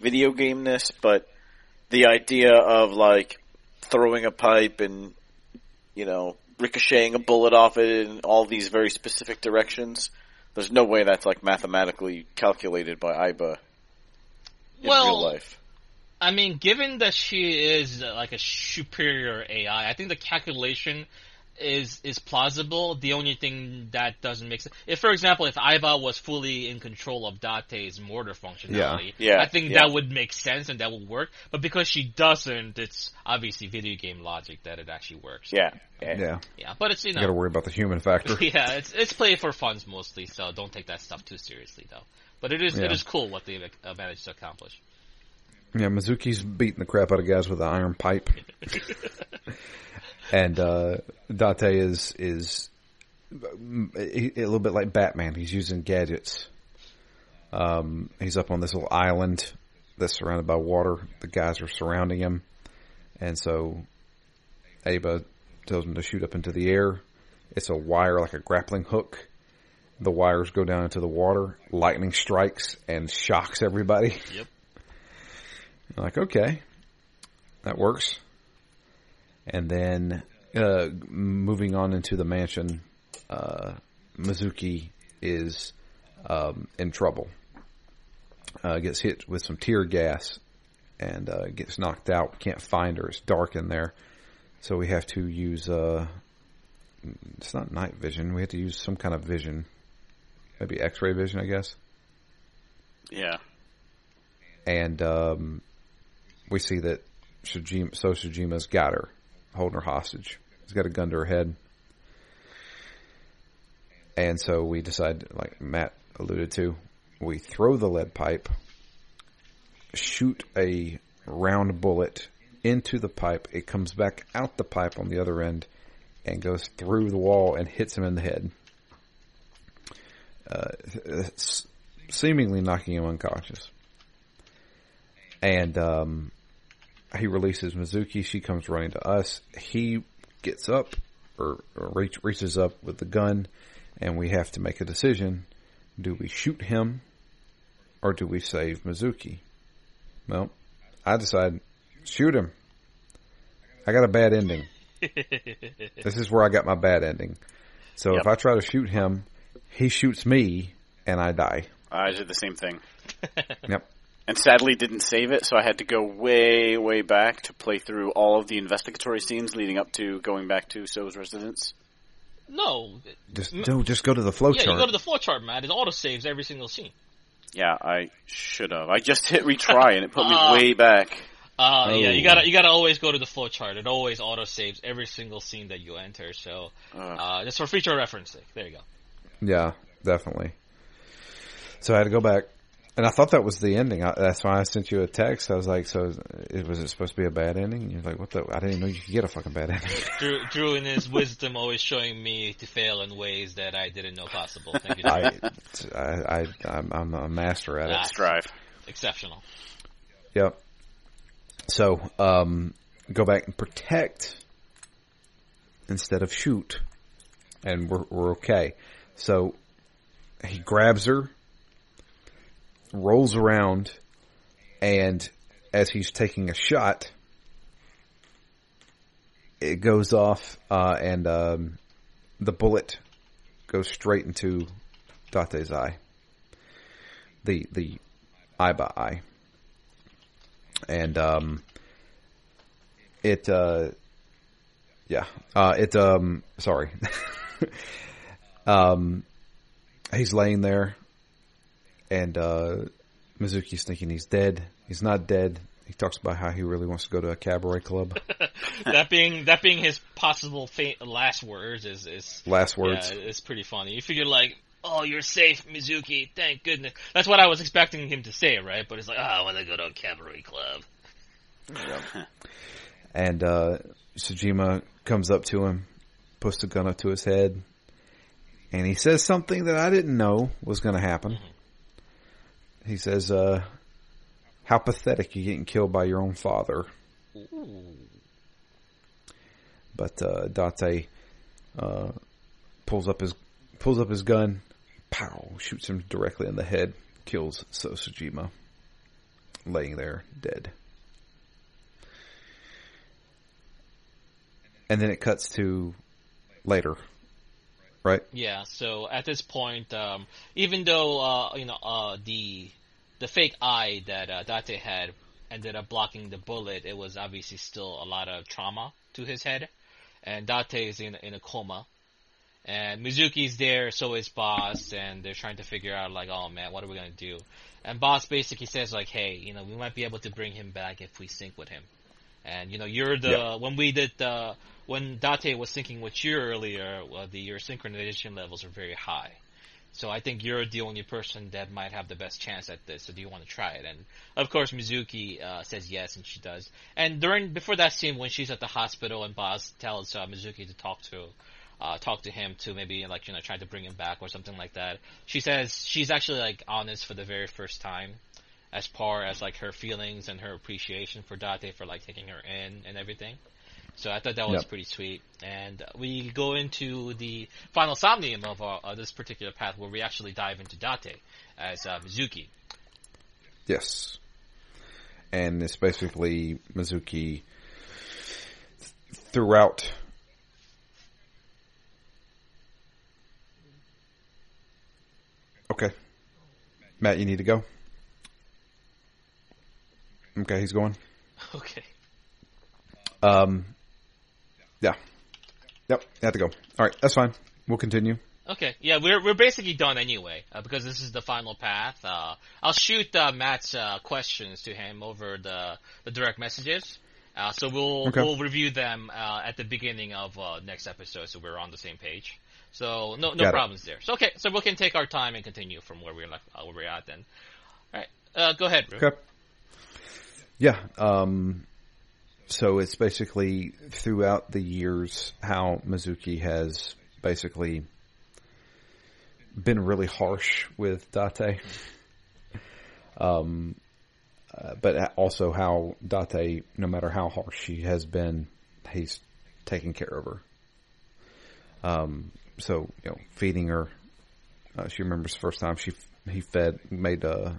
video gameness, but the idea of like throwing a pipe and you know ricocheting a bullet off it in all these very specific directions. There's no way that's like mathematically calculated by Aiba. in Well, real life. I mean, given that she is like a superior AI, I think the calculation is is plausible. The only thing that doesn't make sense, if for example, if Aiba was fully in control of Date's mortar functionality, Yeah. Yeah, I think yeah. that would make sense and that would work. But because she doesn't, it's obviously video game logic that it actually works. Yeah, yeah. Yeah, yeah. But it's you you got to worry about the human factor. yeah, it's it's play for funds mostly, so don't take that stuff too seriously though. But it is Yeah. it is cool what they've uh, managed to accomplish. Yeah, Mizuki's beating the crap out of guys with an iron pipe, and uh, Date is is a, little bit like Batman. He's using gadgets. Um, he's up on this little island that's surrounded by water. The guys are surrounding him, and so Aiba tells him to shoot up into the air. It's a wire like a grappling hook. The wires go down into the water. Lightning strikes and shocks everybody. Yep. Like, okay, that works. And then, uh, moving on into the mansion, uh, Mizuki is, um, in trouble. Uh, gets hit with some tear gas and, uh, gets knocked out. Can't find her. It's dark in there. So we have to use, uh, it's not night vision. We have to use some kind of vision. Maybe x-ray vision, I guess. Yeah. and um, we see that Sejima, so Sejima's got her, holding her hostage. He's got a gun to her head, and so we decide, like Matt alluded to, we throw the lead pipe, shoot a round bullet into the pipe. It comes back out the pipe on the other end and goes through the wall and hits him in the head. Uh, seemingly knocking him unconscious and um, he releases Mizuki. She comes running to us. He gets up or, or reach, reaches up with the gun, and we have to make a decision: do we shoot him or do we save Mizuki? Well, I decide shoot him. I got a bad ending. this is where I got my bad ending. So Yep. if I try to shoot him, he shoots me, and I die. I did the same thing. Yep. And sadly didn't save it, so I had to go way, way back to play through all of the investigatory scenes leading up to going back to So's residence. No, Just no, just go to the flow yeah, chart. you go to the flowchart, Matt. It auto saves every single scene. Yeah, I should have. I just hit retry and it put me Ah. way back. Uh, yeah, you Oh. gotta you gotta always go to the flowchart. It always auto saves every single scene that you enter. So, Ugh. uh, just for future reference sake. There you go. Yeah, definitely. So I had to go back, and I thought that was the ending. I, that's why I sent you a text. I was like, "So, it, was it supposed to be a bad ending?" And you're like, "What the? I didn't even know you could get a fucking bad ending." Drew, Drew, in his wisdom, always showing me to fail in ways that I didn't know possible. Thank you, Drew. I, I, I, I'm, I'm a master at it. Ah. Strive. Exceptional. Yep. So, um, go back and protect instead of shoot, and we're we're okay. So he grabs her, rolls around, and as he's taking a shot, it goes off, uh, and um, the bullet goes straight into Date's eye. The the eye by eye and um, it uh, yeah, uh, it um, sorry, um, he's laying there, and uh, Mizuki's thinking he's dead. He's not dead. He talks about how he really wants to go to a cabaret club. that being that being his possible fa- last words is is Last words. Yeah, it's pretty funny. You figure like, oh, you're safe, Mizuki. Thank goodness. That's what I was expecting him to say, right? But it's like, oh, I want to go to a cabaret club. And uh, Sejima comes up to him, puts the gun up to his head, and he says something that I didn't know was going to happen. He says, uh, "How pathetic you getting killed by your own father." But uh, Date uh, pulls up his pulls up his gun, pow, shoots him directly in the head, kills So Sejima, laying there dead. And then it cuts to later, right? Yeah. So at this point, um, even though uh, you know uh, the the fake eye that uh, Date had ended up blocking the bullet, it was obviously still a lot of trauma to his head, and Date is in in a coma. And Mizuki's there, so is Boss, and they're trying to figure out like, oh man, what are we gonna do? And Boss basically says like, hey, you know, we might be able to bring him back if we sync with him. And you know, you're the Yeah. when we did the when Date was syncing with you earlier, well, the your synchronization levels are very high. So I think you're the only person that might have the best chance at this. So do you want to try it? And of course, Mizuki uh, says yes, and she does. And during before that scene, when she's at the hospital and Boss tells uh, Mizuki to talk to uh, talk to him to maybe like you know try to bring him back or something like that. She says she's actually like honest for the very first time, as far as like her feelings and her appreciation for Date for like taking her in and everything. So I thought that was Yep. pretty sweet. And we go into the final somnium of uh, uh, this particular path where we actually dive into Date as uh, Mizuki. Yes. And it's basically Mizuki throughout. Okay. Matt, you need to go? Okay, he's going. Okay. Um, yeah. Yep, you have to go. All right, that's fine. We'll continue. Okay, yeah, we're we're basically done anyway uh, because this is the final path. Uh, I'll shoot uh, Matt's uh, questions to him over the the direct messages. Uh, so we'll Okay. we'll review them uh, at the beginning of uh, next episode, so we're on the same page. So no no Got it. problems there. So okay, so we can take our time and continue from where we're left, uh, where we're at then. All right, uh, go ahead. Okay. Yeah. Um, so it's basically throughout the years how Mizuki has basically been really harsh with Date. Um, uh, but also how Date, no matter how harsh she has been, he's taking care of her. Um, so you know, feeding her. Uh, she remembers the first time she he fed made uh,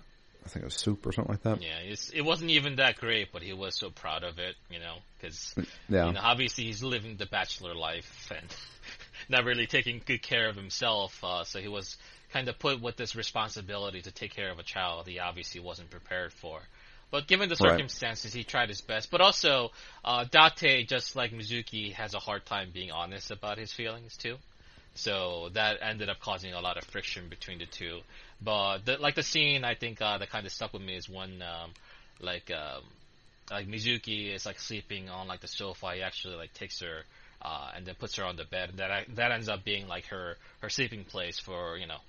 I think it was soup or something like that. Yeah, it's, it wasn't even that great, but he was so proud of it, you know, because Yeah. you know, obviously he's living the bachelor life and not really taking good care of himself. Uh, so he was kind of put with this responsibility to take care of a child he obviously wasn't prepared for. But given the Right. circumstances, he tried his best. But also, uh, Date, just like Mizuki, has a hard time being honest about his feelings too. So that ended up causing a lot of friction between the two. But the, like the scene, I think uh, that kind of stuck with me is when um, like um, like Mizuki is like sleeping on like the sofa. He actually like takes her uh, and then puts her on the bed. And that that ends up being like her her sleeping place for you know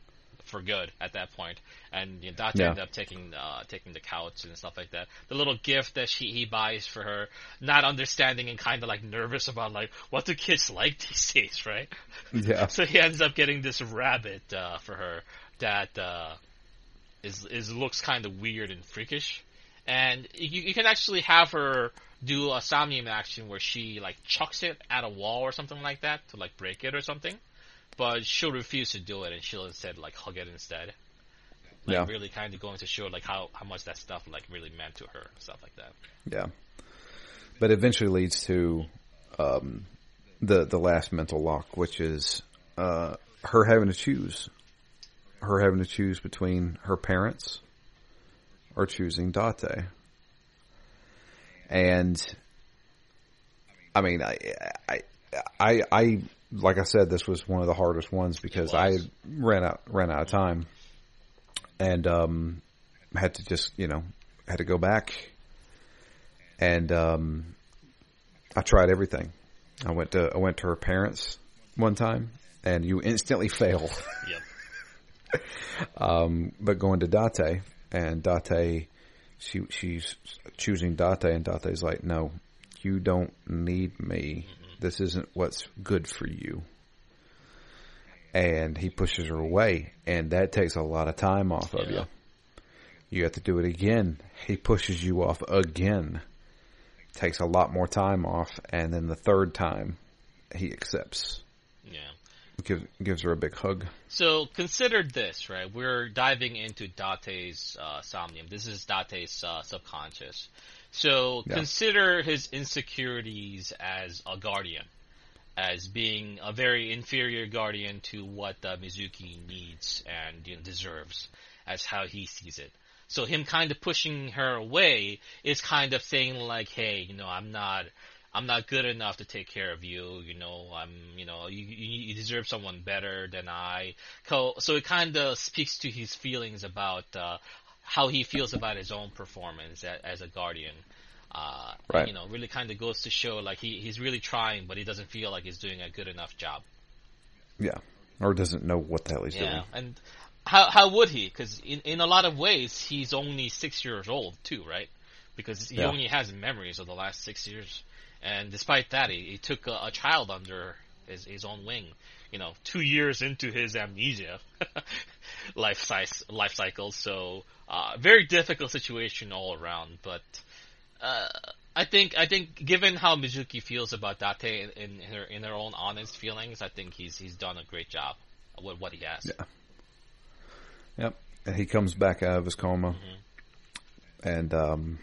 for good at that point. And you know, Date Yeah. ended up taking uh, taking the couch and stuff like that. The little gift that she he buys for her, not understanding and kind of like nervous about like what do kids like these days, right? Yeah. So he ends up getting this rabbit uh, for her that uh, is is looks kind of weird and freakish, and you, you can actually have her do a somnium action where she like chucks it at a wall or something like that to like break it or something, but she'll refuse to do it and she'll instead like hug it instead. Like Yeah. really kind of going to show like how how much that stuff like really meant to her and stuff like that. Yeah. But eventually leads to um, the the last mental lock, which is uh, her having to choose, her having to choose between her parents or choosing Date. And I mean, I, I, I, I, like I said, this was one of the hardest ones because I ran out ran out of time, and um, had to just you know had to go back and um, I tried everything. I went to I went to her parents one time, and you instantly fail. Yep. um, but going to Date, and Date, she she's choosing Date, and Date's like, no, you don't need me. This isn't what's good for you. And he pushes her away, and that takes a lot of time off of Yeah. you. You have to do it again. He pushes you off again. Takes a lot more time off, and then the third time, he accepts. Yeah. Gives gives her a big hug. So consider this, right? We're diving into Date's uh, somnium. This is Date's uh, subconscious. So Yeah. consider his insecurities as a guardian, as being a very inferior guardian to what uh, Mizuki needs and you know, deserves, as how he sees it. So him kind of pushing her away is kind of saying like, hey, you know, I'm not, I'm not good enough to take care of you. You know, I'm, you know, you, you deserve someone better than I. So, so it kind of speaks to his feelings about, uh, how he feels about his own performance as, as a guardian. Uh, right. You know, really kind of goes to show like he, he's really trying, but he doesn't feel like he's doing a good enough job. Yeah. Or doesn't know what the hell he's yeah. doing. And how how would he? Because in in a lot of ways, he's only six years old too, right? Because he Yeah. only has memories of the last six years, and despite that, he, he took a, a child under his his own wing. You know, two years into his amnesia life size life cycle. So uh, very difficult situation all around. But uh, I think I think given how Mizuki feels about Date in, in her in her own honest feelings, I think he's he's done a great job with what he has. Yeah. Yep. And he comes back out of his coma, and um,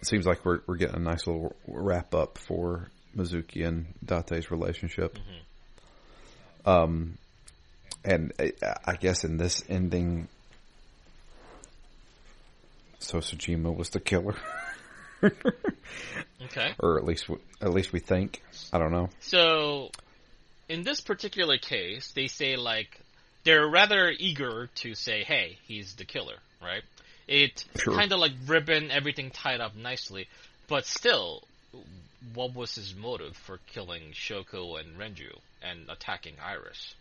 it seems like we're we're getting a nice little wrap up for Mizuki and Date's relationship. Um, and I, I guess in this ending, so Sejima was the killer, Okay. or at least at least we think. I don't know. So, in this particular case, they say like they're rather eager to say, "Hey, he's the killer," right? It Sure. kind of like ribbon everything tied up nicely, but still, what was his motive for killing Shoko and Renju and attacking Iris?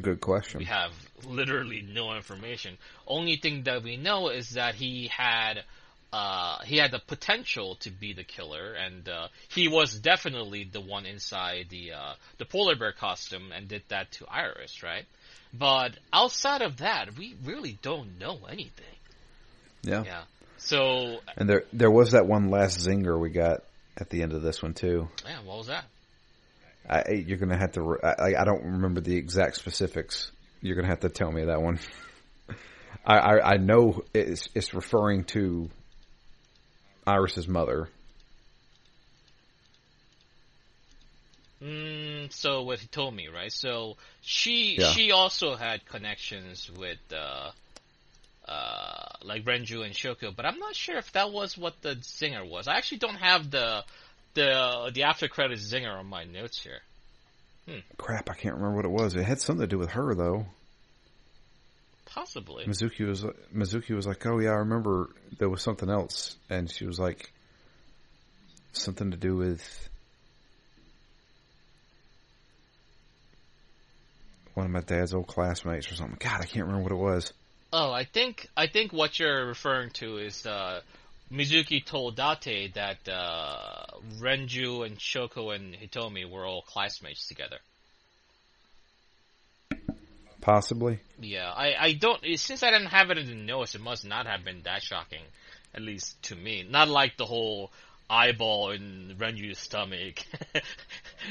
Good question. We have literally no information. Only thing that we know is that he had uh, he had the potential to be the killer, and uh, he was definitely the one inside the uh, the polar bear costume and did that to Iris, right? But outside of that, we really don't know anything. Yeah. Yeah. So And there there was that one last zinger we got at the end of this one too. yeah, what was that? I, you're gonna have to. I, I don't remember the exact specifics. You're gonna have to tell me that one. I, I, I know it's it's referring to Iris's mother. Mm, so what he told me, right? So she Yeah. she also had connections with uh, uh, like Renju and Shoko, but I'm not sure if that was what the zinger was. I actually don't have the the the after credits zinger on my notes here. Crap, I can't remember what it was. It had something to do with her though. Possibly. Mizuki was Mizuki was like, "Oh yeah, I remember there was something else," and she was like, "Something to do with." One of my dad's old classmates or something. God, I can't remember what it was. Oh, I think I think what you're referring to is uh, Mizuki told Date that uh, Renju and Shoko and Hitomi were all classmates together. Possibly. Yeah, I, I don't, since I didn't have it in the notes, it must not have been that shocking, at least to me. Not like the whole eyeball in Renju's stomach.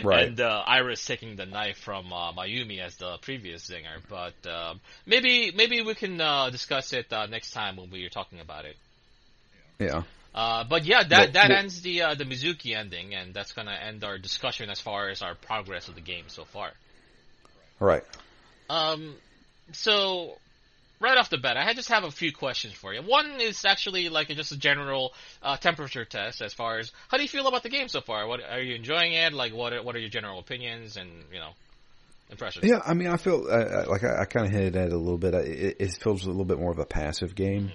Right. And uh, Iris taking the knife from uh, Mayumi as the previous zinger. But um, maybe maybe we can uh, discuss it uh, next time when we are talking about it. Yeah. Uh, but yeah, that that ends the uh, the Mizuki ending, and that's gonna end our discussion as far as our progress of the game so far. Right. Um, so right off the bat, I just have a few questions for you. One is actually like just a general uh, temperature test as far as how do you feel about the game so far? What are you enjoying it? Like what are, what are your general opinions and you know impressions? Yeah, I mean, I feel uh, uh, like I, I kind of hinted at it a little bit. I- It, it feels a little bit more of a passive game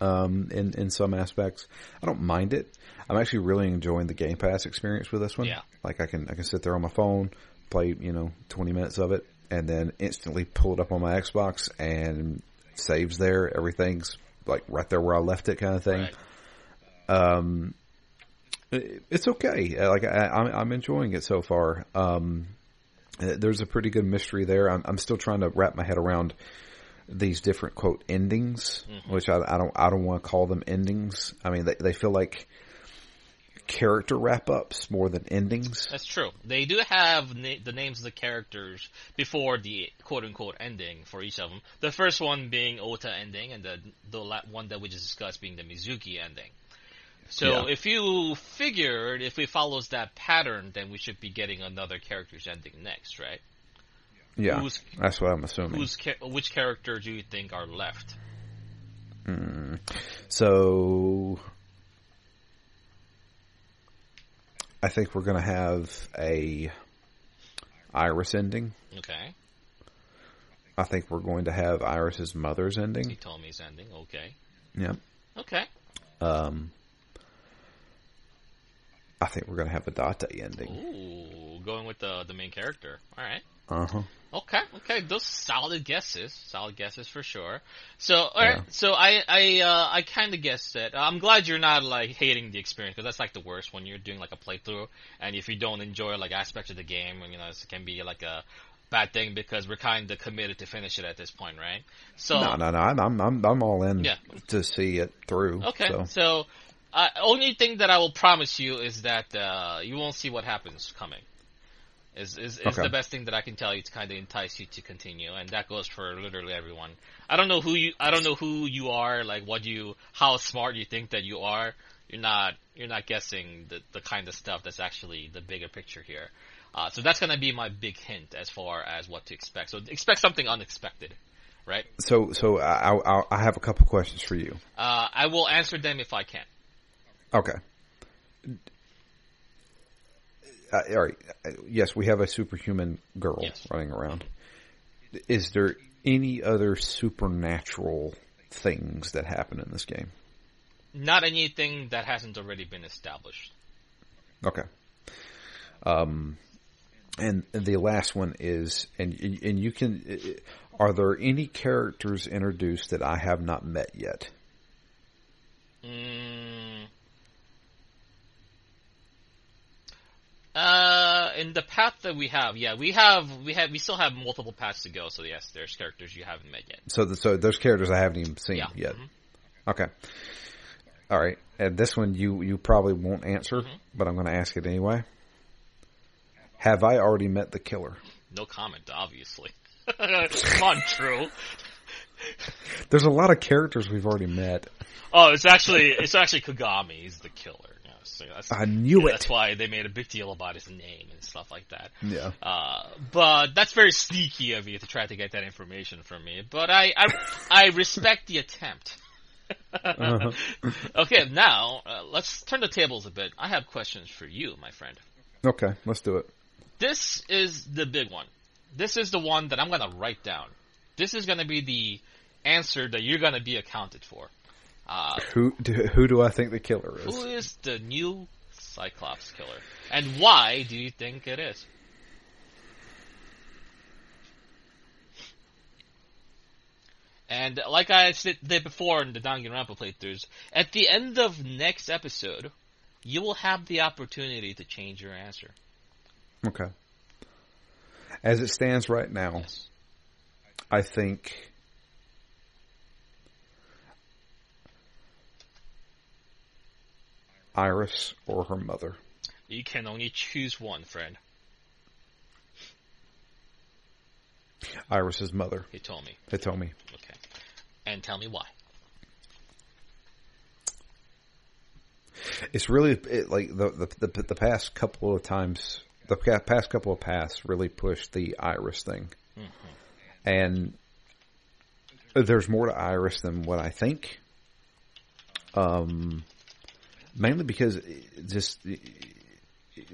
um, in in some aspects. I don't mind it. I'm actually really enjoying the Game Pass experience with this one. Yeah. like I can I can sit there on my phone, play you know 20 minutes of it, and then instantly pull it up on my Xbox and saves there. Everything's like right there where I left it, kind of thing. Right. Um, it- it's okay. Uh, Like I, I'm, I'm enjoying it so far. Um, uh, there's a pretty good mystery there. I'm, I'm still trying to wrap my head around these different quote endings, which I, I don't, I don't want to call them endings. I mean, they, they feel like character wrap ups more than endings. That's true. They do have na- the names of the characters before the quote unquote ending for each of them. The first one being Ota ending, and the the la- one that we just discussed being the Mizuki ending. So Yeah. if you figured if it follows that pattern, then we should be getting another character's ending next, right? Yeah, Who's- that's what I'm assuming. Which character do you think are left? Hmm. So I think we're going to have a Iris ending. Okay. I think we're going to have Iris's mother's ending. He told me his ending. Okay. Yep. Okay. Um, I think we're going to have a Date ending. Ooh, going with the the main character. All right. Uh huh. Okay, okay, those solid guesses, solid guesses for sure. So, all right, Yeah. so I, I, uh, I kind of guessed it. I'm glad you're not like hating the experience because that's like the worst when you're doing like a playthrough and if you don't enjoy like aspects of the game, you know, it can be like a bad thing because we're kind of committed to finish it at this point, right? So, No, no, no. I'm, I'm, I'm, I'm all in Yeah. to see it through. okay, So. so, uh, only thing that I will promise you is that uh, you won't see what happens coming. Is is, is Okay. the best thing that I can tell you to kind of entice you to continue, and that goes for literally everyone. I don't know who you I don't know who you are, like what you how smart you think that you are. You're not you're not guessing the the kind of stuff that's actually the bigger picture here. Uh, so that's gonna be my big hint as far as what to expect. So expect something unexpected, right? So, so I, I, I have a couple questions for you. Uh, I will answer them if I can. Okay. Uh, all right. Uh, Yes, we have a superhuman girl Yes. running around. Is there any other supernatural things that happen in this game? Not anything that hasn't already been established. Okay. Um, and the last one is, and and you can, are there any characters introduced that I have not met yet? Mm. Uh, in the path that we have, yeah, we have, we have, we still have multiple paths to go. So yes, there's characters you haven't met yet. So, the, so those characters I haven't even seen Yeah. yet. mhm. Okay. All right. And this one you you probably won't answer, but I'm going to ask it anyway. Have I already met the killer? No comment, obviously. Come on, true. There's a lot of characters we've already met. Oh, it's actually, it's actually Kagami. He's the killer. Yeah, so that's, I knew That's it. That's why they made a big deal about his name and stuff like that. Yeah. Uh, but that's very sneaky of you to try to get that information from me. But I, I, I respect the attempt. Uh-huh. Okay, now uh, let's turn the tables a bit. I have questions for you, my friend. Okay, let's do it. This is the big one. This is the one that I'm gonna write down. This is gonna be the answer that you're gonna be accounted for. Uh, Who do, who do I think the killer is? who is the new Cyclops killer, and why do you think it is? And like I said did before in the Danganronpa playthroughs, at the end of next episode, you will have the opportunity to change your answer. Okay. As it stands right now, Yes. I think Iris or her mother. You can only choose one, friend. Iris's mother. He told me. They told me. Okay. And tell me why. It's really it, like the, the the the past couple of times, the past couple of paths really pushed the Iris thing, and there's more to Iris than what I think. Um, mainly because just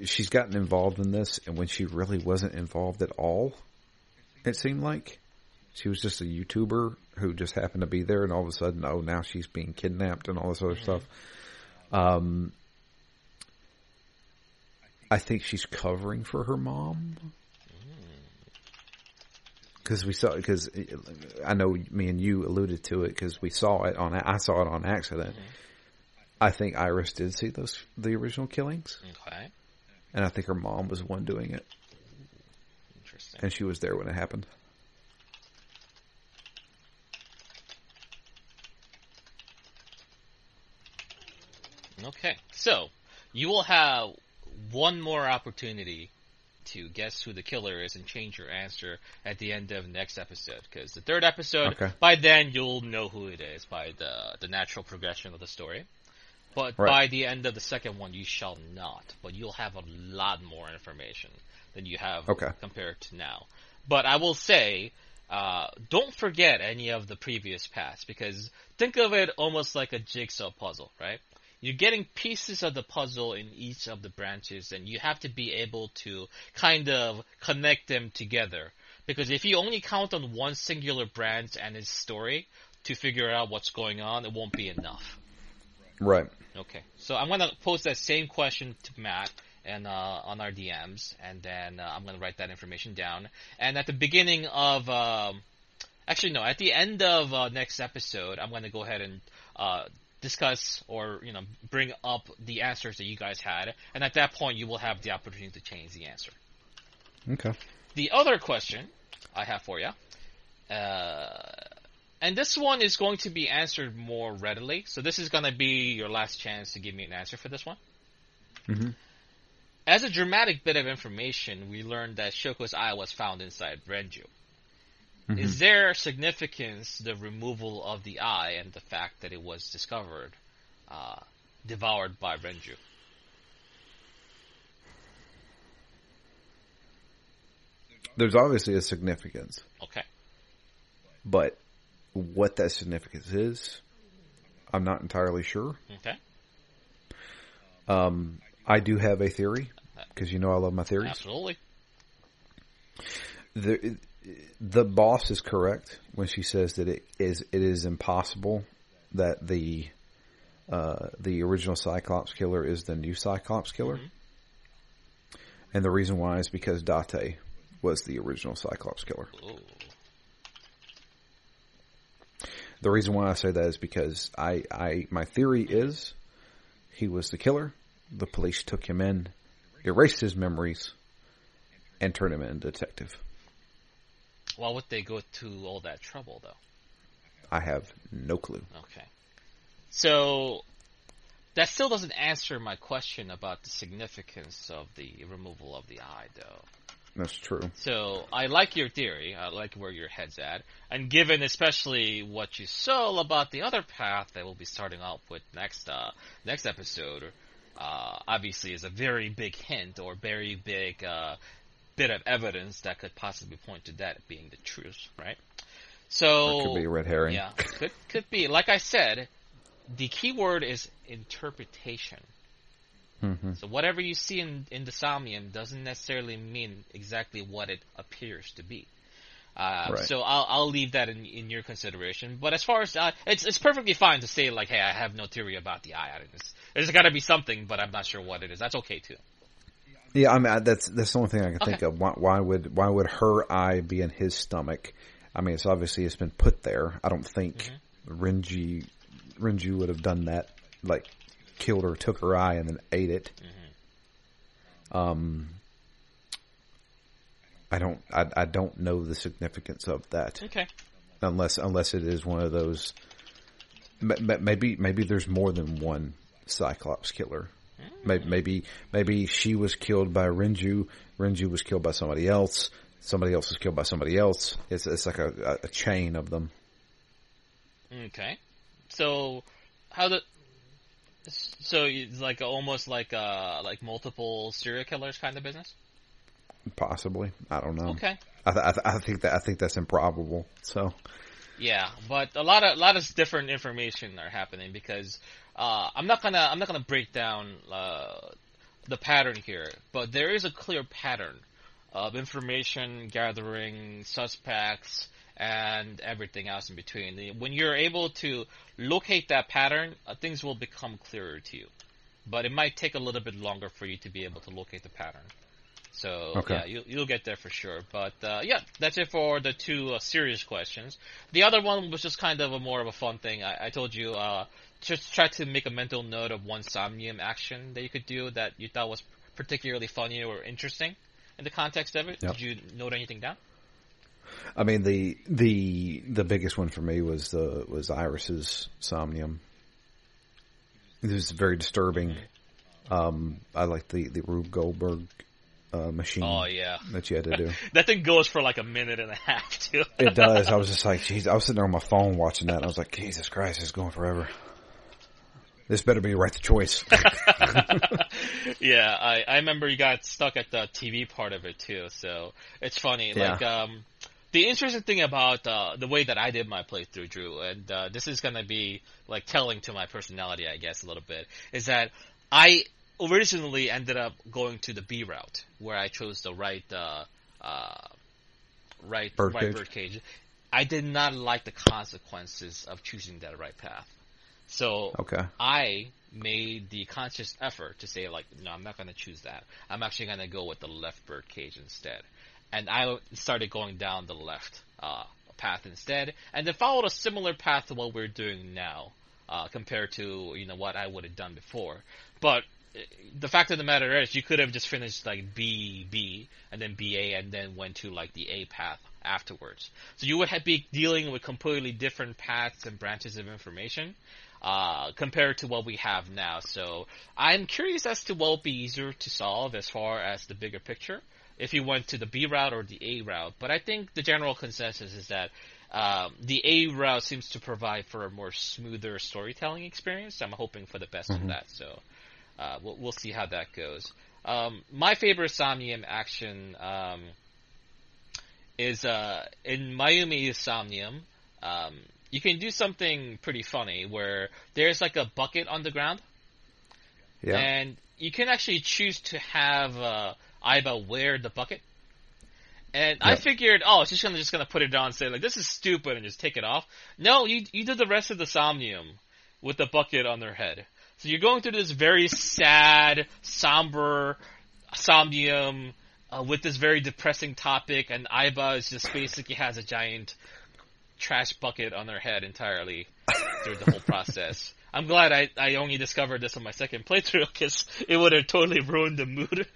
she's gotten involved in this, and when she really wasn't involved at all, it seemed like she was just a YouTuber who just happened to be there, and all of a sudden, oh, now she's being kidnapped and all this other stuff. Um, I think she's covering for her mom. Because we saw, because I know me and you alluded to it because we saw it on, I saw it on accident. I think Iris did see those, the original killings, Okay. and I think her mom was the one doing it, Interesting. and she was there when it happened. Okay. So, you will have one more opportunity to guess who the killer is and change your answer at the end of next episode. Because the third episode, Okay. by then you'll know who it is by the the natural progression of the story. But Right. by the end of the second one, you shall not. But you'll have a lot more information than you have Okay. compared to now. But I will say uh, don't forget any of the previous paths because think of it almost like a jigsaw puzzle, right? You're getting pieces of the puzzle in each of the branches, and you have to be able to kind of connect them together. Because if you only count on one singular branch and its story to figure out what's going on, it won't be enough. Right. Okay, so I'm gonna post that same question to Matt and uh, on our DMs, and then uh, I'm gonna write that information down. And at the beginning of, um, actually no, at the end of uh, next episode, I'm gonna go ahead and uh, discuss or you know bring up the answers that you guys had, and at that point you will have the opportunity to change the answer. Okay. The other question I have for you, uh, and this one is going to be answered more readily. So this is going to be your last chance to give me an answer for this one. Mhm. As a dramatic bit of information, we learned that Shoko's eye was found inside Renju. Mhm. Is there significance to the removal of the eye and the fact that it was discovered, uh, devoured by Renju? There's obviously a significance, Okay. but what that significance is, I'm not entirely sure. Okay. Um, I do have a theory because you know I love my theories. Absolutely. The the boss is correct when she says that it is it is impossible that the uh, the original Cyclops killer is the new Cyclops killer, Mhm. and the reason why is because Date was the original Cyclops killer. Ooh. The reason why I say that is because I, I my theory is he was the killer. The police took him in, erased his memories, and turned him into a detective. Why would they go to all that trouble, though? I have no clue. Okay. So that still doesn't answer my question about the significance of the removal of the eye, though. That's true. So I like your theory. I like where your head's at, and given especially what you saw about the other path that we'll be starting off with next uh, next episode, uh, obviously is a very big hint or very big uh, bit of evidence that could possibly point to that being the truth, right? So It could be a red herring. yeah, could could be. Like I said, the key word is interpretation. Hmm So whatever you see in in the Somnium doesn't necessarily mean exactly what it appears to be. Uh, Right. So I'll I'll leave that in in your consideration. But as far as uh, it's it's perfectly fine to say like, hey, I have no theory about the eye. It's, there's got to be something, but I'm not sure what it is. That's okay too. Yeah, I mean that's that's the only thing I can think of. Why, why would why would her eye be in his stomach? I mean, it's obviously it's been put there. I don't think Mm-hmm. Renju Renju would have done that. Like killed her, took her eye, and then ate it. Mm-hmm. Um, I don't I, I don't know the significance of that Okay. unless unless it is one of those. ma- ma- Maybe maybe there's more than one Cyclops killer. Maybe maybe maybe she was killed by Renju. Renju was killed by somebody else. Somebody else was killed by somebody else. It's it's like a, a chain of them. Okay. So how the so it's like almost like uh like multiple serial killers kind of business. Possibly, I don't know. Okay. I, th- I, th- I think that I think that's improbable. So Yeah, but a lot of a lot of different information are happening because uh, I'm not gonna I'm not gonna break down uh, the pattern here, but there is a clear pattern of information gathering, suspects, and everything else in between. When you're able to locate that pattern, uh, things will become clearer to you. But it might take a little bit longer for you to be able to locate the pattern. So Okay. yeah, you, you'll get there for sure. But uh, yeah, that's it for the two uh, serious questions. The other one was just kind of a more of a fun thing. I, I told you uh, just try to make a mental note of one somnium action that you could do that you thought was particularly funny or interesting in the context of it. Yep. Did you note anything down? I mean the the the biggest one for me was the was Iris's somnium. It was very disturbing. Um, I like the the Rube Goldberg uh, machine Oh yeah, that you had to do. that thing goes for like a minute and a half too. It does. I was just like, geez, I was sitting there on my phone watching that, and I was like, Jesus Christ, it's going forever. This better be right the choice. yeah, I, I remember you got stuck at the TV part of it too. So it's funny. Yeah. Like um, the interesting thing about uh, the way that I did my playthrough, Drew, and uh, this is gonna be like telling to my personality, I guess, a little bit, is that I originally ended up going to the B route, where I chose the right, uh, uh, right, Bird right cage. bird cage. I did not like the consequences of choosing that right path. So Okay. I made the conscious effort to say like, no, I'm not going to choose that. I'm actually going to go with the left bird cage instead. And I started going down the left uh, path instead, and then followed a similar path to what we're doing now, uh, compared to you know what I would have done before. But uh, the fact of the matter is, you could have just finished like B B and then B A and then went to like the A path afterwards. So you would have, be dealing with completely different paths and branches of information uh, compared to what we have now. So I'm curious as to what will be easier to solve as far as the bigger picture. If you went to the B route or the A route, but I think the general consensus is that um, the A route seems to provide for a more smoother storytelling experience. I'm hoping for the best of that. So uh, we'll, we'll see how that goes. Um, my favorite Somnium action um, is uh, in Mayumi Somnium. Um, you can do something pretty funny where there's like a bucket on the ground, Yeah. and you can actually choose to have uh, Aiba wear the bucket. And I figured, oh, she's gonna just gonna put it on and say like, this is stupid, and just take it off. No, you you did the rest of the Somnium with the bucket on their head. So you're going through this very sad, somber Somnium uh, with this very depressing topic, and Aiba is just basically has a giant trash bucket on their head entirely through the whole process. I'm glad I, I only discovered this on my second playthrough because it would have totally ruined the mood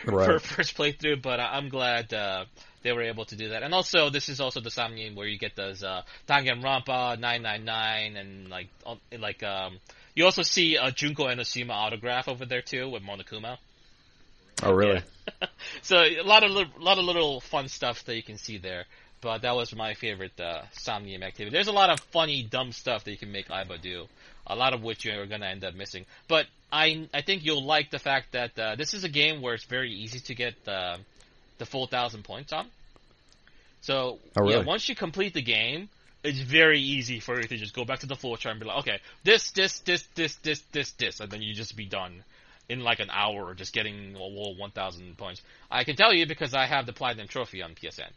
for Right. first playthrough. But I'm glad uh, they were able to do that. And also, this is also the Somnium where you get those uh, Danganronpa 999 and like all- like um, you also see a Junko Enoshima autograph over there too with Monokuma. Oh, really? so a lot of lot of little fun stuff that you can see there. But that was my favorite uh, Somnium activity. There's a lot of funny, dumb stuff that you can make Aiba do. A lot of which you're gonna end up missing. But I I think you'll like the fact that uh, this is a game where it's very easy to get uh, the full thousand points on. So Oh, yeah, once you complete the game, it's very easy for you to just go back to the flow chart and be like, okay, this, this, this, this, this, this, this, and then you just be done in like an hour, just getting well, 1,000 points. I can tell you because I have the platinum trophy on PSN.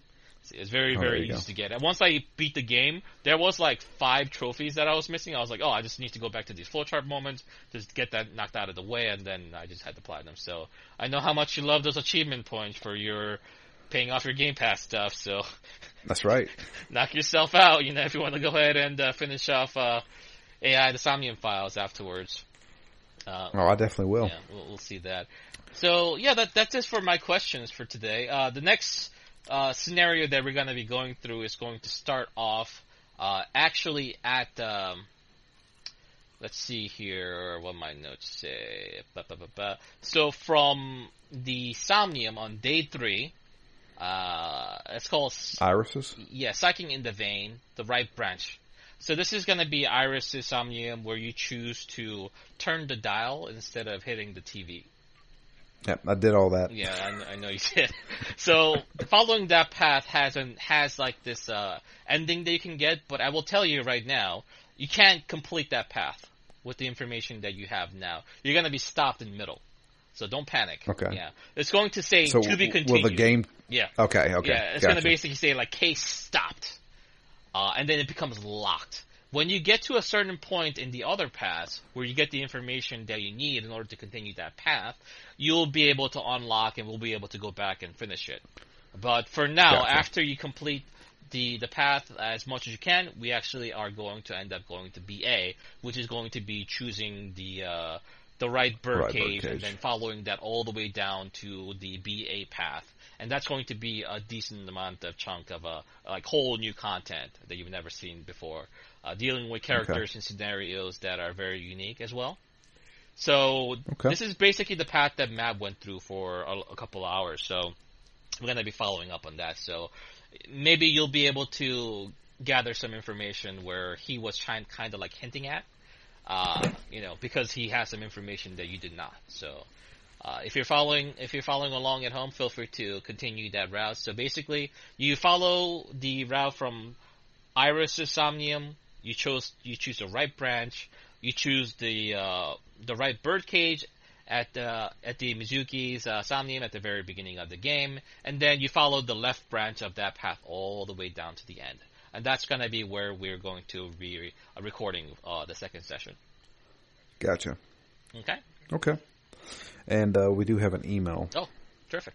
It's very, Oh, very easy to get. And once I beat the game, there was like five trophies that I was missing. I was like, oh, I just need to go back to these flowchart moments, just get that knocked out of the way, and then I just had the platinum. So I know how much you love those achievement points for your paying off your Game Pass stuff. So That's right. knock yourself out, you know, if you want to go ahead and uh, finish off uh, AI the Somnium files afterwards. Uh, Oh, I definitely will. yeah, we'll, we'll see that. So yeah, that that's it for my questions for today. Uh, the next uh, scenario that we're going to be going through is going to start off uh, actually at. Um, let's see here what my notes say. Ba, ba, ba, ba. So from the Somnium on day three, uh, it's called Irises. yeah, Psyching in the Vein, the right branch. So this is going to be Iris Somnium where you choose to turn the dial instead of hitting the TV. Yep, I did all that. Yeah, I, I know you did. So following that path has an, has like this uh, ending that you can get, but I will tell you right now, you can't complete that path with the information that you have now. You're going to be stopped in the middle. So don't panic. Okay. Yeah. It's going to say So to be continued. will the game? Yeah. Okay, okay. Yeah, it's gotcha. gonna basically say like case stopped, uh, and then it becomes locked. When you get to a certain point in the other paths where you get the information that you need in order to continue that path, you'll be able to unlock and we'll be able to go back and finish it. But for now, Gotcha. after you complete the the path as much as you can, we actually are going to end up going to BA, which is going to be choosing the uh, the right bird Right cage, birdcage. and then following that all the way down to the BA path, and that's going to be a decent amount of chunk of a like whole new content that you've never seen before, uh, dealing with characters and scenarios that are very unique as well. So Okay. this is basically the path that Matt went through for a, a couple hours. So we're going to be following up on that. So maybe you'll be able to gather some information where he was trying, kind of like hinting at, uh, you know, because he has some information that you did not. So Uh, if you're following if you're following along at home, feel free to continue that route. So basically, you follow the route from Iris Somnium. You chose you choose the right branch. You choose the uh, the right birdcage at the at the Mizuki's uh, Somnium at the very beginning of the game, and then you follow the left branch of that path all the way down to the end. And that's going to be where we're going to be uh, recording uh, the second session. Gotcha. Okay. Okay. And uh, we do have an email. Oh, terrific.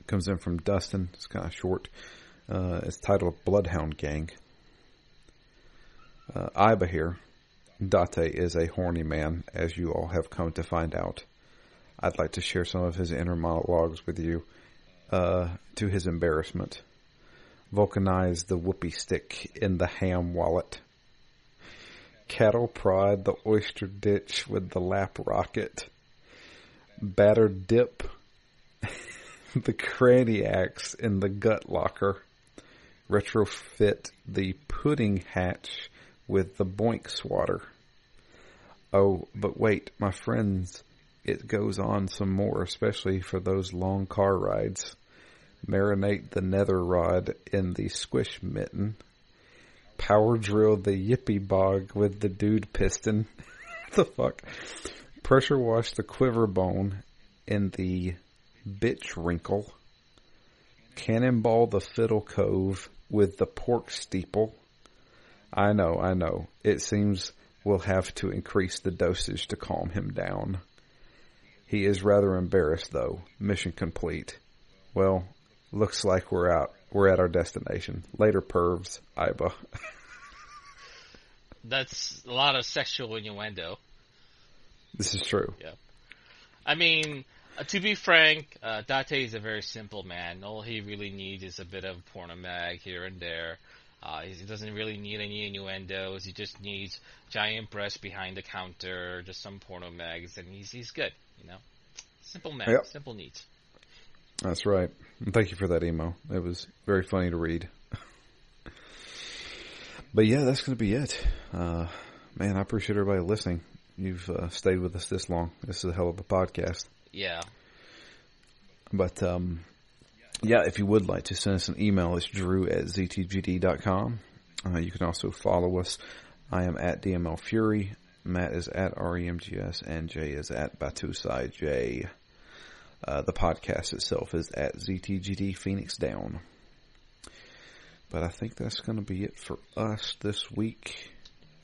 It comes in from Dustin. It's kind of short. Uh, it's titled Bloodhound Gang. Uh, Aiba here. Date is a horny man, as you all have come to find out. I'd like to share some of his inner monologues with you, uh, to his embarrassment. Vulcanize the whoopee stick in the ham wallet. Cattle prod the oyster ditch with the lap rocket. Batter dip the cranny axe in the gut locker. Retrofit the pudding hatch with the boink swatter. Oh, but wait, my friends, it goes on some more, especially for those long car rides. Marinate the nether rod in the squish mitten. Power drill the yippy bog with the dude piston. the fuck? Pressure wash the quiver bone in the bitch wrinkle. Cannonball the fiddle cove with the pork steeple. I know, I know. It seems we'll have to increase the dosage to calm him down. He is rather embarrassed though. Mission complete. Well, looks like we're out. We're at our destination. Later, pervs. Aiba. That's a lot of sexual innuendo. This is true. Yeah. I mean, uh, to be frank, uh, Date is a very simple man. All he really needs is a bit of porno mag here and there. Uh, he doesn't really need any innuendos. He just needs giant breasts behind the counter, just some porno mags, and he's he's good. You know, simple man, Yep. simple needs. That's right. And thank you for that emo. It was very funny to read. but yeah, that's going to be it. Uh, man, I appreciate everybody listening. You've uh, stayed with us this long. This is a hell of a podcast. Yeah. But um, yeah, if you would like to send us an email, it's drew at ztgd.com. Uh, you can also follow us. I am at DML Fury. Matt is at REMGS and Jay is at Batusai J. Uh, the podcast itself is at ZTGD Phoenix Down. But I think that's going to be it for us this week.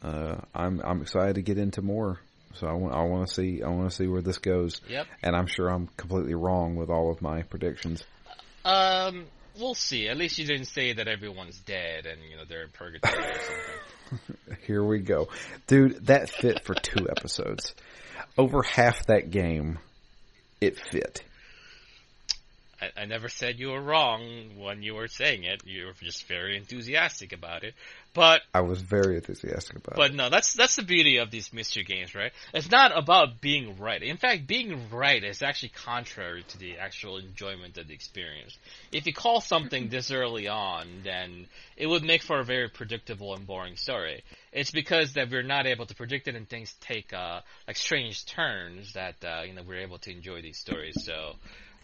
Uh, I'm I'm excited to get into more. So I want I want to see I want to see where this goes. Yep. And I'm sure I'm completely wrong with all of my predictions. Um, we'll see. At least you didn't say that everyone's dead and you know they're in purgatory or something. Here we go. Dude, that fit for two episodes. Over half that game, it fit. I, I never said you were wrong when you were saying it. You were just very enthusiastic about it. But I was very enthusiastic about it. But it. no, that's that's the beauty of these mystery games, right? It's not about being right. In fact, being right is actually contrary to the actual enjoyment of the experience. If you call something this early on, then it would make for a very predictable and boring story. It's because that we're not able to predict it and things take uh, like strange turns that uh, you know we're able to enjoy these stories. So.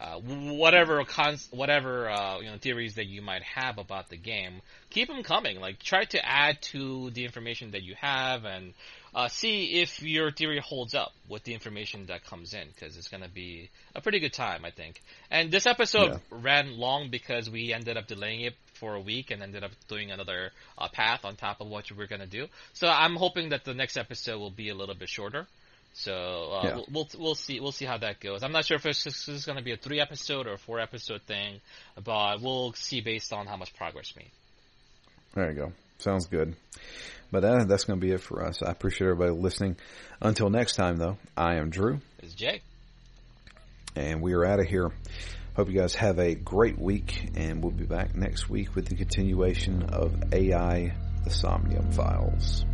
Uh, whatever cons- whatever uh, you know theories that you might have about the game, keep them coming. Like try to add to the information that you have, and uh, see if your theory holds up with the information that comes in, because it's going to be a pretty good time, I think. And this episode Yeah. ran long because we ended up delaying it for a week and ended up doing another uh, path on top of what we were going to do. So I'm hoping that the next episode will be a little bit shorter. So uh, Yeah. we'll, we'll we'll see we'll see how that goes. I'm not sure if it's this is going to be a three episode or a four episode thing, but we'll see based on how much progress we made. There you go. Sounds good. But that, that's going to be it for us. I appreciate everybody listening. Until next time, though, I am Drew, It's Jay. and we are out of here. Hope you guys have a great week, and we'll be back next week with the continuation of AI The Somnium Files.